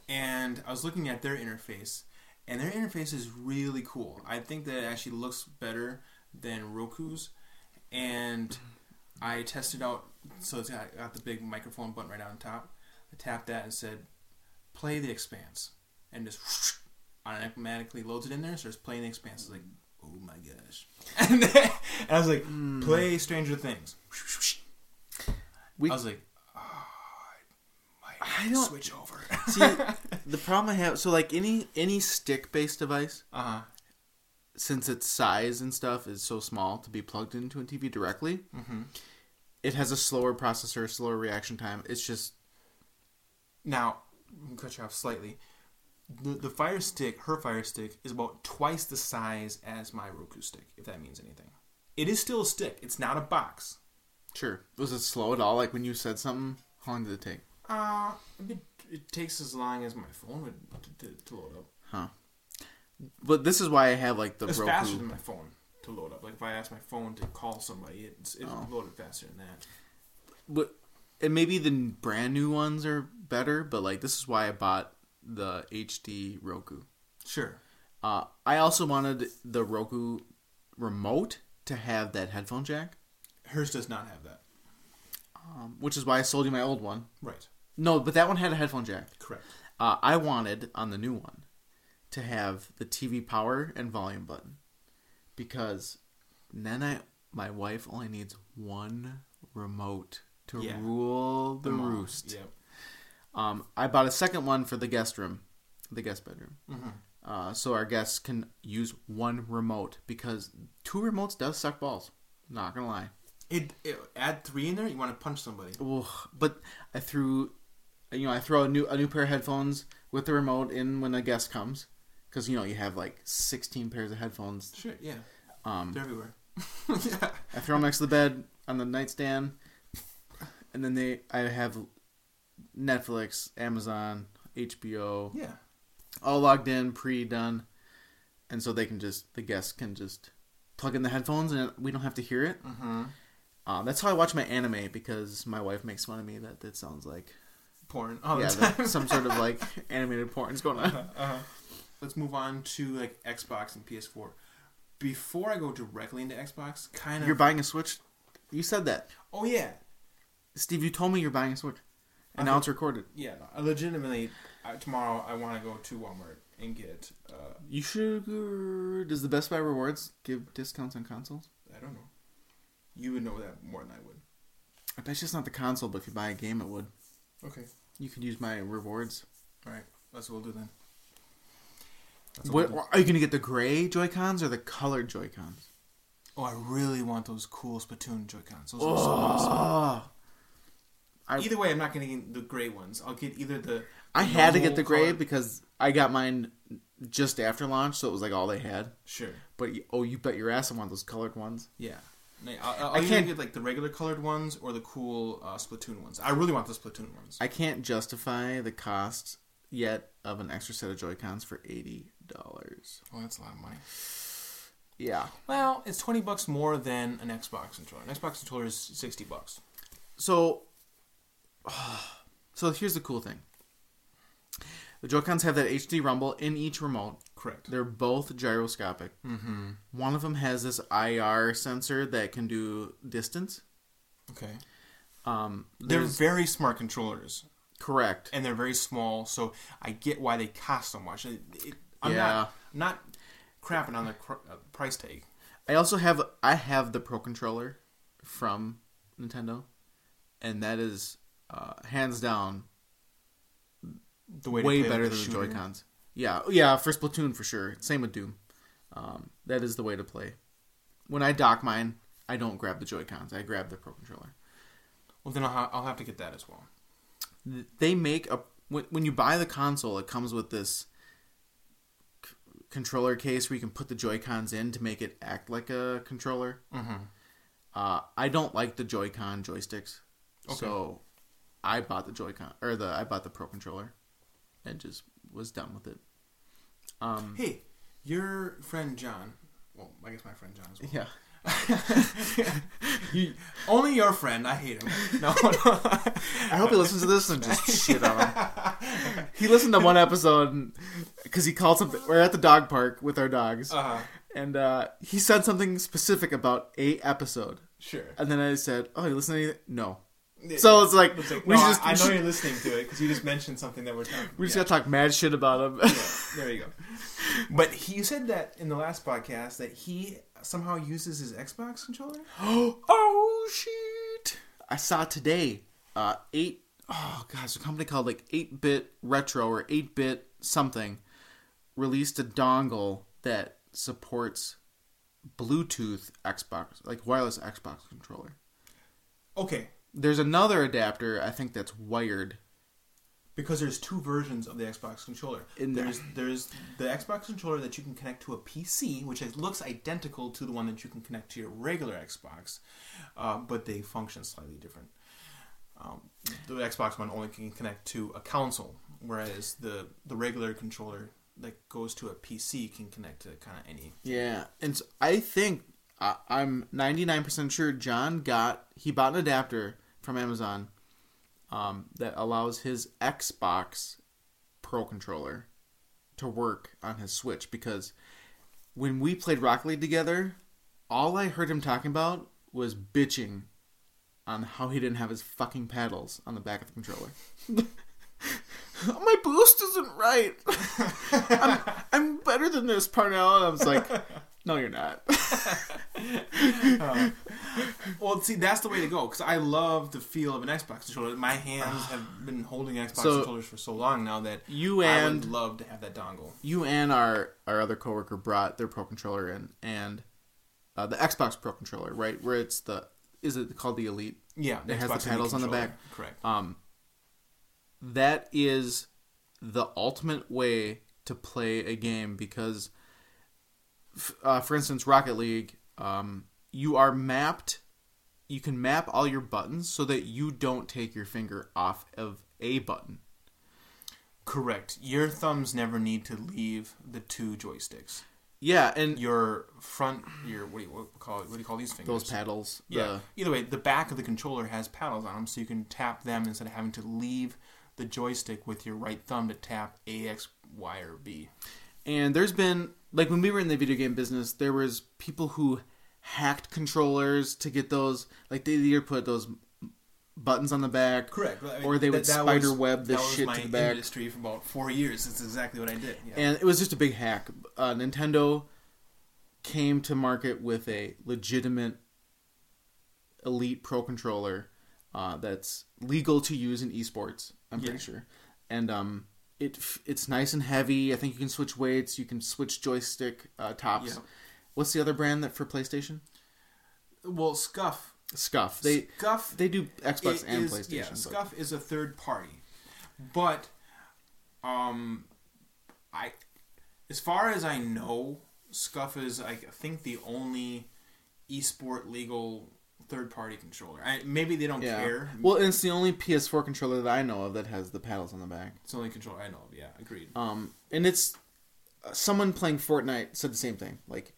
Speaker 1: and I was looking at their interface, and their interface is really cool. I think that it actually looks better than Roku's, and I tested out. So it's got, got the big microphone button right on top. I tapped that and said, "Play the Expanse," and just automatically loads it in there. And starts playing the Expanse. It's like, oh my gosh! And, then, and I was like, "Play Stranger Things."
Speaker 2: We-
Speaker 1: I was like, oh, I might have
Speaker 2: I don't-
Speaker 1: switch over.
Speaker 2: See, the problem I have, so like any any stick based device,
Speaker 1: uh huh.
Speaker 2: Since its size and stuff is so small to be plugged into a TV directly,
Speaker 1: Mm-hmm.
Speaker 2: it has a slower processor, slower reaction time. It's just
Speaker 1: Now, cut you off slightly. The, the Fire Stick, her Fire Stick, is about twice the size as my Roku stick, if that means anything. It is still a stick. It's not a box.
Speaker 2: sure. Was it slow at all? Like when you said something, how long did it take?
Speaker 1: Uh, it, it takes as long as my phone would to, to, to load up.
Speaker 2: Huh. But this is why I have like the
Speaker 1: It's
Speaker 2: Roku.
Speaker 1: faster than my phone to load up. Like if I ask my phone to call somebody, it's it's
Speaker 2: Oh.
Speaker 1: loaded faster than that.
Speaker 2: but and maybe the brand new ones are better, but like this is why I bought the HD Roku.
Speaker 1: Sure.
Speaker 2: Uh, I also wanted the Roku remote to have that headphone jack,
Speaker 1: Hers does not have that.
Speaker 2: um, which is why I sold you my old one.
Speaker 1: Right.
Speaker 2: No, but that one had a headphone jack.
Speaker 1: Correct.
Speaker 2: Uh, I wanted on the new one to have the TV power and volume button because then I my wife only needs one remote to
Speaker 1: Yeah.
Speaker 2: rule the
Speaker 1: Mom.
Speaker 2: roost.
Speaker 1: Yep.
Speaker 2: Um, I bought a second one for the guest room, the guest bedroom,
Speaker 1: Mm-hmm.
Speaker 2: uh, so our guests can use one remote because two remotes does suck balls. Not gonna lie.
Speaker 1: It, it add three in there. You want to punch somebody.
Speaker 2: Ugh, but I threw, you know, I throw a new a new pair of headphones with the remote in when a guest comes, because you know you have like sixteen pairs of headphones.
Speaker 1: Sure. Yeah.
Speaker 2: Um,
Speaker 1: They're everywhere. yeah.
Speaker 2: I throw them next to the bed on the nightstand, and then they I have Netflix, Amazon, HBO,
Speaker 1: Yeah.
Speaker 2: all logged in, pre done, and so they can just the guests can just plug in the headphones and we don't have to hear it.
Speaker 1: Mm-hmm.
Speaker 2: Uh, that's how I watch my anime because my wife makes fun of me that it sounds like
Speaker 1: Porn. Oh,
Speaker 2: yeah, some sort of like animated porn is going on.
Speaker 1: uh-huh. Let's move on to like Xbox and PS4. Before I go directly into Xbox, kind of.
Speaker 2: You're buying a Switch. You said that,
Speaker 1: oh yeah,
Speaker 2: Steve. You told me you're buying a Switch, and now it's recorded.
Speaker 1: yeah. no, I legitimately, uh, tomorrow I want to go to Walmart and get. Uh,
Speaker 2: You should. Does the Best Buy rewards give discounts on consoles?
Speaker 1: I don't know. You would know that more than I would.
Speaker 2: I bet you it's not the console, but if you buy a game, it would.
Speaker 1: Okay.
Speaker 2: You could use my rewards.
Speaker 1: All right. That's what we'll do then. That's
Speaker 2: What, are you gonna get the gray Joy Cons or the colored Joy Cons?
Speaker 1: Oh, I really want those cool Splatoon Joy Cons. Those are so awesome.
Speaker 2: Oh, I-
Speaker 1: Either way, I'm not getting the gray ones. I'll get either the.
Speaker 2: I had to get the gray
Speaker 1: color-
Speaker 2: because I got mine just after launch, so it was like all they had.
Speaker 1: Sure.
Speaker 2: But you- oh, you bet your ass I want those colored ones.
Speaker 1: Yeah. No, I'll, I'll
Speaker 2: I can't-
Speaker 1: get like the regular colored ones or the cool uh, Splatoon ones. I really want the Splatoon ones.
Speaker 2: I can't justify the cost yet of an extra set of Joy Cons for eighty dollars.
Speaker 1: Oh, that's a lot of money.
Speaker 2: Yeah.
Speaker 1: Well, it's twenty bucks more than an Xbox controller. An Xbox controller is sixty bucks.
Speaker 2: So, so here's the cool thing. The Joy Cons have that HD rumble in each remote.
Speaker 1: Correct.
Speaker 2: They're both gyroscopic.
Speaker 1: Mm-hmm.
Speaker 2: One of them has this IR sensor that can do distance.
Speaker 1: Okay.
Speaker 2: Um,
Speaker 1: They're very smart controllers,
Speaker 2: correct.
Speaker 1: and they're very small. So I get why they cost so much. It, it, I'm
Speaker 2: Yeah.
Speaker 1: not I'm not crapping on the cr- uh, price tag.
Speaker 2: I also have I have the Pro controller from Nintendo, and that is uh, hands down
Speaker 1: The way to
Speaker 2: way
Speaker 1: play
Speaker 2: better than the. Joy Cons. Yeah, yeah, for Splatoon for sure. Same with Doom. Um, that is the way to play. When I dock mine, I don't grab the Joy Cons. I grab the Pro controller.
Speaker 1: Well, then I'll, ha- I'll have to get that as well.
Speaker 2: They make a when, when you buy the console, it comes with this controller case where you can put the Joy Cons in to make it act like a controller.
Speaker 1: Mm-hmm.
Speaker 2: Uh, I don't like the Joy-Con joysticks,
Speaker 1: Okay.
Speaker 2: so I bought the Joy-Con or the I bought the Pro controller, and just was done with it. Um,
Speaker 1: Hey, your friend John. Well, I guess my friend John as well.
Speaker 2: yeah,
Speaker 1: You- only your friend. I hate him. No, no.
Speaker 2: I hope he listens to this and just shit on him. He listened to one episode because he called something. We're at the dog park with our dogs,
Speaker 1: uh,
Speaker 2: and uh, he said something specific about a episode,
Speaker 1: sure.
Speaker 2: and then I said, "Oh, you listen to anything?" No. So it's like,
Speaker 1: It's like,
Speaker 2: we
Speaker 1: no,
Speaker 2: just
Speaker 1: I, I know you're listening to it because you just mentioned something that we're talking.
Speaker 2: we just
Speaker 1: yeah.
Speaker 2: gotta talk mad shit about him.
Speaker 1: Yeah, there you go. But he said that in the last podcast that he somehow uses his Xbox controller.
Speaker 2: oh shit! I saw today. Uh, eight. Oh gosh, a company called like Eight Bit Retro or Eight Bit something released a dongle that supports Bluetooth Xbox, like wireless Xbox controller.
Speaker 1: Okay,
Speaker 2: There's another adapter I think that's wired.
Speaker 1: because there's two versions of the Xbox controller.
Speaker 2: In there.
Speaker 1: there's there's the Xbox controller that you can connect to a PC, which is, looks identical to the one that you can connect to your regular Xbox, uh, but they function slightly different. Um, the Xbox one only can connect to a console, whereas the the regular controller that goes to a PC can connect to kind of any.
Speaker 2: Yeah, and so I think I, I'm 99% sure John got he bought an adapter from Amazon um, that allows his Xbox Pro controller to work on his Switch because when we played Rocket League together, all I heard him talking about was bitching on how he didn't have his fucking paddles on the back of the controller. My boost isn't right. I'm, I'm better than this, Parnell. And I was like, no, you're not.
Speaker 1: Well, see, that's the way to go because I love the feel of an Xbox controller. My hands have been holding Xbox
Speaker 2: So-
Speaker 1: controllers for so long now that
Speaker 2: You
Speaker 1: I
Speaker 2: and
Speaker 1: would love to have that dongle.
Speaker 2: you and our our other coworker brought their Pro controller in, and uh, the Xbox Pro controller, right, where it's the is it called the Elite?
Speaker 1: Yeah,
Speaker 2: It has the paddles on the back.
Speaker 1: Correct.
Speaker 2: Um, that is the ultimate way to play a game because, f- uh, for instance, Rocket League, um, you are mapped. You can map all your buttons so that you don't take your finger off of a button.
Speaker 1: Correct. Your thumbs never need to leave the two joysticks.
Speaker 2: Yeah, and
Speaker 1: your front, your what do you what call it? What do you call these fingers?
Speaker 2: those paddles.
Speaker 1: Yeah. Either way, the back of the controller has paddles on them, so you can tap them instead of having to leave the joystick with your right thumb to tap A, X, Y, or B.
Speaker 2: And there's been like when we were in the video game business, there was people who hacked controllers to get those. Like they either put those buttons on the back,
Speaker 1: Correct.
Speaker 2: or they would spider web the shit to the back.
Speaker 1: industry for about four years. That's exactly what I did. Yeah.
Speaker 2: and it was just a big hack. Uh, Nintendo came to market with a legitimate Elite Pro controller uh, that's legal to use in esports. I'm pretty sure, and um, it it's nice and heavy. I think you can switch weights. You can switch joystick uh, tops.
Speaker 1: Yeah.
Speaker 2: What's the other brand that for PlayStation?
Speaker 1: well, Scuff.
Speaker 2: Scuff. They
Speaker 1: Scuff.
Speaker 2: they do Xbox and
Speaker 1: is-
Speaker 2: PlayStation.
Speaker 1: Yeah,
Speaker 2: but-
Speaker 1: Scuff is a third party, but um, I, as far as I know, Scuff is I think the only esport legal third party controller. I, maybe they don't
Speaker 2: Yeah.
Speaker 1: care.
Speaker 2: Well, it's the only PS4 controller that I know of that has the paddles on the back.
Speaker 1: It's the only controller I know of. Yeah, agreed.
Speaker 2: Um, and it's uh, someone playing Fortnite said the same thing. Like,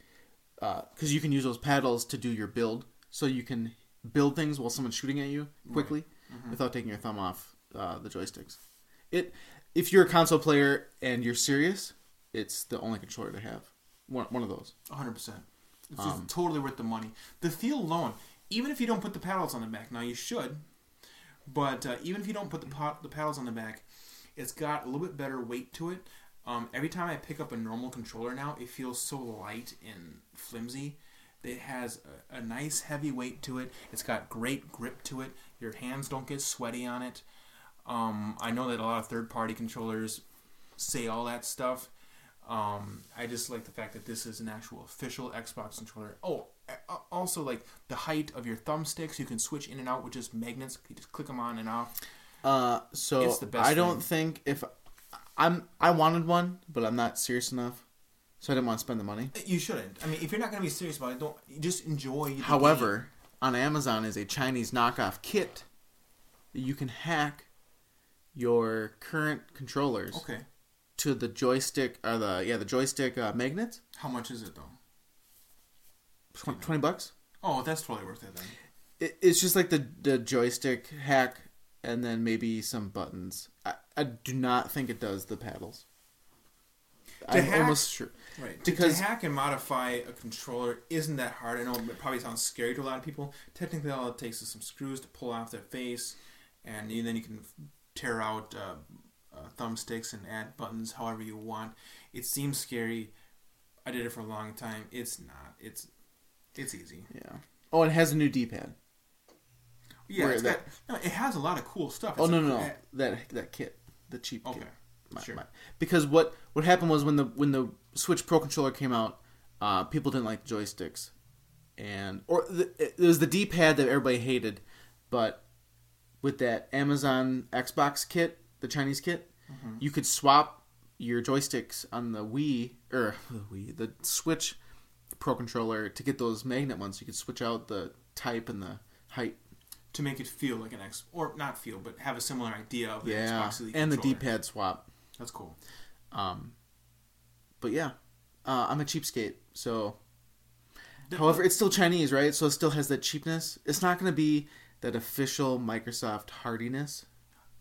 Speaker 2: because you can use those paddles to do your build, so you can build things while someone's shooting at you quickly without taking your thumb off uh, the joysticks. It, if you're a console player and you're serious, it's the only controller to have. One, one of those.
Speaker 1: hundred percent. It's just
Speaker 2: Um,
Speaker 1: totally worth the money. The feel alone, even if you don't put the paddles on the back, now you should, but uh, even if you don't put the pot, the paddles on the back, it's got a little bit better weight to it. Um, every time I pick up a normal controller now, it feels so light and flimsy. It has a, a nice heavy weight to it. It's got great grip to it. Your hands don't get sweaty on it. Um, I know that a lot of third-party controllers say all that stuff. Um, I just like the fact that this is an actual official Xbox controller. Oh, also like the height of your thumbsticks, you can switch in and out with just magnets. You just click them on and off.
Speaker 2: Uh, so
Speaker 1: It's the best
Speaker 2: I don't
Speaker 1: thing.
Speaker 2: think if I'm I wanted one, but I'm not serious enough, so I didn't want to spend the money.
Speaker 1: You shouldn't. I mean, if you're not going to be serious about it, don't just enjoy.
Speaker 2: However, on Amazon is a Chinese knockoff kit that you can hack your current controllers
Speaker 1: okay.
Speaker 2: to the joystick or the yeah the joystick uh, magnets.
Speaker 1: How much is it though?
Speaker 2: Tw- Twenty bucks.
Speaker 1: Oh, that's totally worth it then.
Speaker 2: It, it's just like the the joystick hack, and then maybe some buttons. I, I do not think it does the paddles.
Speaker 1: To
Speaker 2: I'm
Speaker 1: hack-
Speaker 2: almost sure.
Speaker 1: Right. To,
Speaker 2: Because-
Speaker 1: to hack and modify a controller isn't that hard. I know it probably sounds scary to a lot of people. Technically, all it takes is some screws to pull off their face, and then you can tear out uh, uh, thumbsticks and add buttons however you want. It seems scary. I did it for a long time. It's not. It's it's easy.
Speaker 2: Yeah. Oh, it has a new D-pad.
Speaker 1: Yeah,
Speaker 2: Where
Speaker 1: it's
Speaker 2: that-
Speaker 1: got, no, it has a lot of cool stuff.
Speaker 2: Oh no no no
Speaker 1: uh,
Speaker 2: that that kit the cheap
Speaker 1: Okay,
Speaker 2: kit. My-
Speaker 1: sure.
Speaker 2: my- Because what what happened was when the when the Switch Pro controller came out, uh, people didn't like the joysticks, and or the, it was the D pad that everybody hated, but with that Amazon Xbox kit, the Chinese kit,
Speaker 1: Mm-hmm.
Speaker 2: you could swap your joysticks on the Wii or the Wii the Switch Pro controller to get those magnet ones. You could switch out the type and the height.
Speaker 1: to make it feel like an X, or not feel, but have a similar idea of the
Speaker 2: Yeah,
Speaker 1: Xbox Elite
Speaker 2: and the. D pad swap.
Speaker 1: That's cool.
Speaker 2: Um, but yeah, uh, I'm a cheapskate. So, however, it's still Chinese, right? So it still has that cheapness. It's not going to be that official Microsoft hardiness.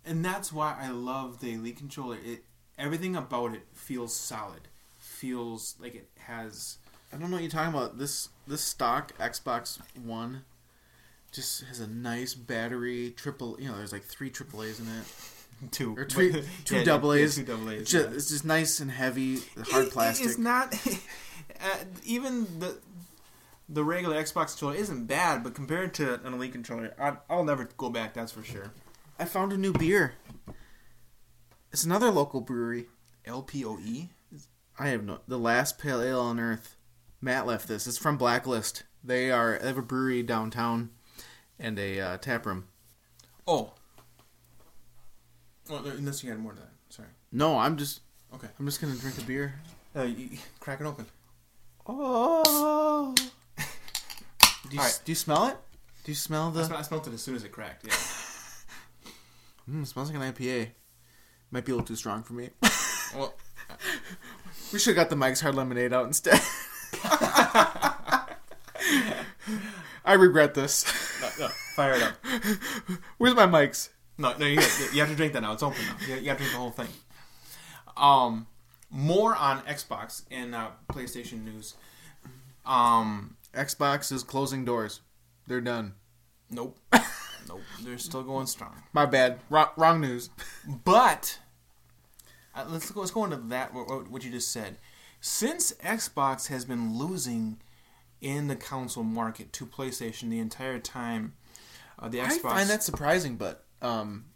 Speaker 1: and that's why I love the Elite controller. It everything about it feels solid, feels like it has.
Speaker 2: I don't know what you're talking about. This this stock Xbox One just has a nice battery. Triple, you know, there's like three AAA's in it.
Speaker 1: Two
Speaker 2: Or two- two double A's.
Speaker 1: two double A's.
Speaker 2: It's just,
Speaker 1: yeah.
Speaker 2: it's just nice and heavy, hard
Speaker 1: It-
Speaker 2: plastic.
Speaker 1: It's not uh, even the the regular Xbox controller isn't bad, but compared to an Elite controller, I, I'll never go back. That's for sure.
Speaker 2: I found a new beer. It's another local brewery.
Speaker 1: LPOE.
Speaker 2: I have no. The last pale ale on earth. Matt left this. It's from Blacklist. They are they have a brewery downtown, and a uh, tap room.
Speaker 1: Oh. Well, unless you had more than that. Sorry.
Speaker 2: No, I'm just
Speaker 1: Okay.
Speaker 2: I'm just gonna drink a beer.
Speaker 1: Uh, you, crack it open.
Speaker 2: Oh. Do you,
Speaker 1: right.
Speaker 2: do you smell it? Do you smell
Speaker 1: I,
Speaker 2: the?
Speaker 1: smell, I smelled it as soon as it cracked. Yeah.
Speaker 2: Mm, it smells like an IPA. Might be a little too strong for me.
Speaker 1: well,
Speaker 2: We should have got the Mike's Hard Lemonade out instead. I regret this.
Speaker 1: No, no, fire it up.
Speaker 2: Where's my Mike's?
Speaker 1: No, no, you, you have to drink that now. It's open now. You, you have to drink the whole thing. Um, more on Xbox and uh, PlayStation news. Um,
Speaker 2: Xbox is closing doors. They're done.
Speaker 1: nope, nope. They're still going strong.
Speaker 2: My bad. Wrong, wrong news.
Speaker 1: But uh, let's go. Let's go into that. What, what- you just said. Since Xbox has been losing in the console market to PlayStation the entire time, uh, the Xbox.
Speaker 2: I find that surprising, but um,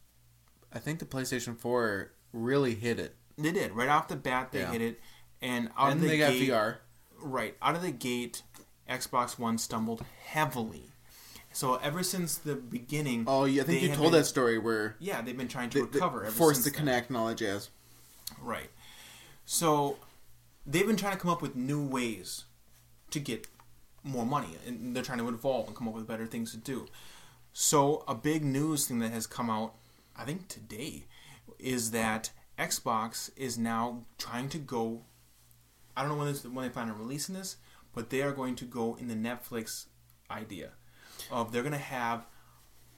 Speaker 2: I think the PlayStation 4 really hit it.
Speaker 1: they did right off the bat. They
Speaker 2: Yeah.
Speaker 1: hit it, and out
Speaker 2: And
Speaker 1: of the
Speaker 2: they got VR.
Speaker 1: Right out of the gate, Xbox One stumbled heavily. So ever since the beginning,
Speaker 2: Oh, yeah, I think you told
Speaker 1: been-
Speaker 2: that story where
Speaker 1: Yeah, they've been trying to
Speaker 2: they,
Speaker 1: recover. Ever
Speaker 2: to
Speaker 1: then.
Speaker 2: connect that jazz.
Speaker 1: Right. So they've been trying to come up with new ways to get more money, and they're trying to evolve and come up with better things to do. So a big news thing that has come out, I think today, is that Xbox is now trying to go. I don't know when this, when they plan on releasing this, but they are going to go in the Netflix idea of they're going to have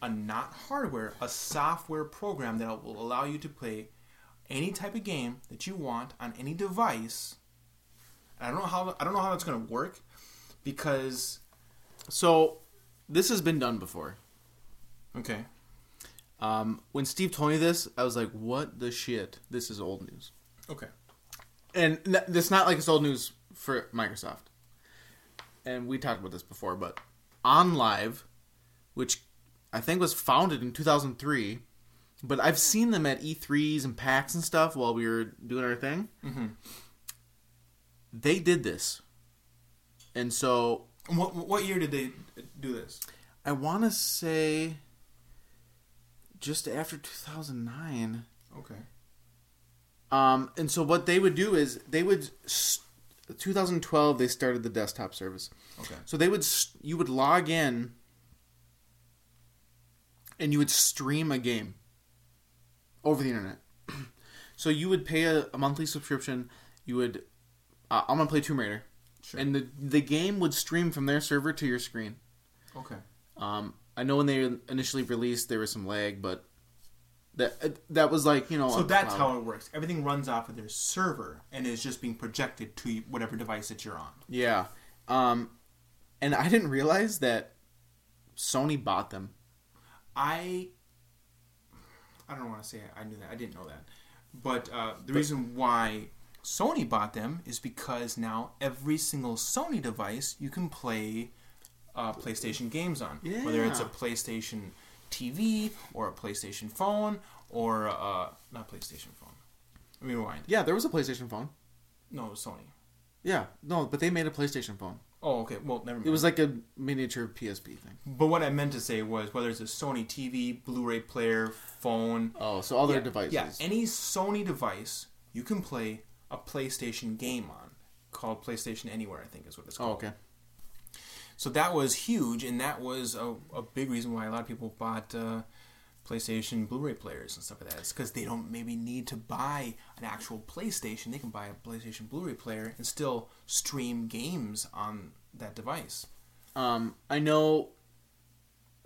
Speaker 1: a not hardware, a software program that will allow you to play any type of game that you want on any device. I don't know how I don't know how that's going to work because
Speaker 2: So, this has been done before.
Speaker 1: Okay,
Speaker 2: Um, when Steve told me this, I was like, "What the shit? This is old news."
Speaker 1: okay,
Speaker 2: And n- it's not like it's old news for Microsoft. And we talked about this before, but OnLive, which I think was founded in 2003, but I've seen them at E3s and PAX and stuff while we were doing our thing.
Speaker 1: mm-hmm.
Speaker 2: They did this, and so
Speaker 1: what what year did they do this?
Speaker 2: I want to say just after 2009.
Speaker 1: Okay,
Speaker 2: Um, and so what they would do is they would. s 2012, they started the desktop service.
Speaker 1: okay,
Speaker 2: So they would s- you would log in and you would stream a game over the internet. so you would pay a, a monthly subscription. You would uh, I'm gonna play Tomb Raider,
Speaker 1: sure,
Speaker 2: and the the game would stream from their server to your screen.
Speaker 1: okay,
Speaker 2: Um, I know when they initially released there was some lag, but that uh, that was like you know
Speaker 1: so that's
Speaker 2: cloud.
Speaker 1: how it works. Everything runs off of their server and is just being projected to whatever device that you're on.
Speaker 2: yeah. Um, and I didn't realize that Sony bought them.
Speaker 1: I I don't want to say I knew that. I didn't know that. But uh, the reason why Sony bought them is because now every single Sony device you can play uh, PlayStation games on. Whether it's a PlayStation TV or a PlayStation phone or uh, not PlayStation phone. Let me rewind.
Speaker 2: Yeah, there was a PlayStation phone.
Speaker 1: No, it was Sony.
Speaker 2: Yeah, no, but they made a PlayStation phone.
Speaker 1: Oh, okay. Well, never mind.
Speaker 2: It was like a miniature PSP thing.
Speaker 1: but what I meant to say was whether it's a Sony TV, Blu-ray player, phone,
Speaker 2: Oh, so all their
Speaker 1: yeah,
Speaker 2: devices.
Speaker 1: Yeah, any Sony device you can play a PlayStation game on, called PlayStation Anywhere, I think is what it's
Speaker 2: oh,
Speaker 1: called.
Speaker 2: okay.
Speaker 1: So that was huge, and that was a, a big reason why a lot of people bought uh, PlayStation Blu-ray players and stuff like that. It's because they don't maybe need to buy an actual PlayStation. They can buy a PlayStation Blu-ray player and still stream games on that device.
Speaker 2: Um, I know.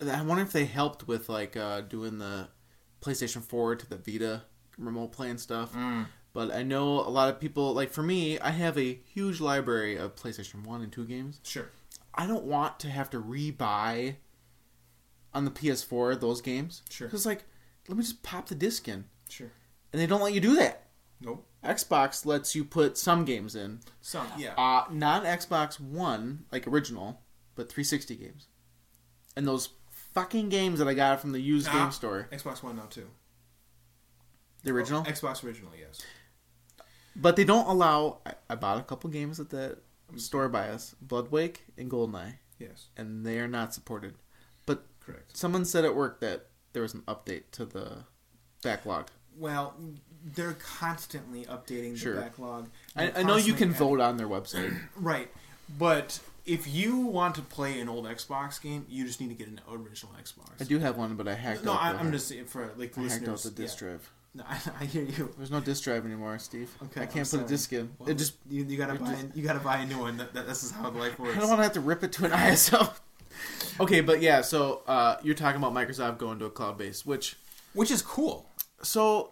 Speaker 2: I wonder if they helped with like uh, doing the PlayStation 4 to the Vita remote play and stuff.
Speaker 1: Mm.
Speaker 2: But I know a lot of people. Like for me, I have a huge library of PlayStation 1 and 2 games.
Speaker 1: Sure.
Speaker 2: I don't want to have to rebuy on the PS4 those games.
Speaker 1: Sure.
Speaker 2: Because like, let me just pop the disc in,
Speaker 1: Sure.
Speaker 2: and they don't let you do that.
Speaker 1: Nope.
Speaker 2: Xbox lets you put some games in.
Speaker 1: Some. Yeah.
Speaker 2: Uh, not Xbox One, like original, but 360 games. And those fucking games that I got from the used
Speaker 1: Ah,
Speaker 2: game store,
Speaker 1: Xbox One now too.
Speaker 2: the original.
Speaker 1: Oh, Xbox original, yes.
Speaker 2: But they don't allow. I, I bought a couple games at the store by us Bloodwake and Goldeneye,
Speaker 1: Yes.
Speaker 2: and they are not supported. But
Speaker 1: Correct.
Speaker 2: someone said at work that there was an update to the backlog.
Speaker 1: Well, they're constantly updating
Speaker 2: Sure.
Speaker 1: the backlog.
Speaker 2: I, I know you can
Speaker 1: adding-
Speaker 2: vote on their website.
Speaker 1: Right, but if you want to play an old Xbox game, you just need to get an original Xbox.
Speaker 2: I do have one, but I hacked
Speaker 1: No,
Speaker 2: out
Speaker 1: I, I'm just saying for like
Speaker 2: I hacked out the disk
Speaker 1: yeah.
Speaker 2: drive.
Speaker 1: No, I, I hear you.
Speaker 2: There's no disc drive anymore, Steve.
Speaker 1: Okay,
Speaker 2: I
Speaker 1: I'm
Speaker 2: can't put a disc in.
Speaker 1: Well,
Speaker 2: it just
Speaker 1: you, you gotta buy
Speaker 2: just-
Speaker 1: you gotta buy a new one. That, that, this is how life works.
Speaker 2: I don't want to have to rip it to an ISO. okay, but yeah, so uh, you're talking about Microsoft going to a cloud base, which
Speaker 1: Which is cool.
Speaker 2: so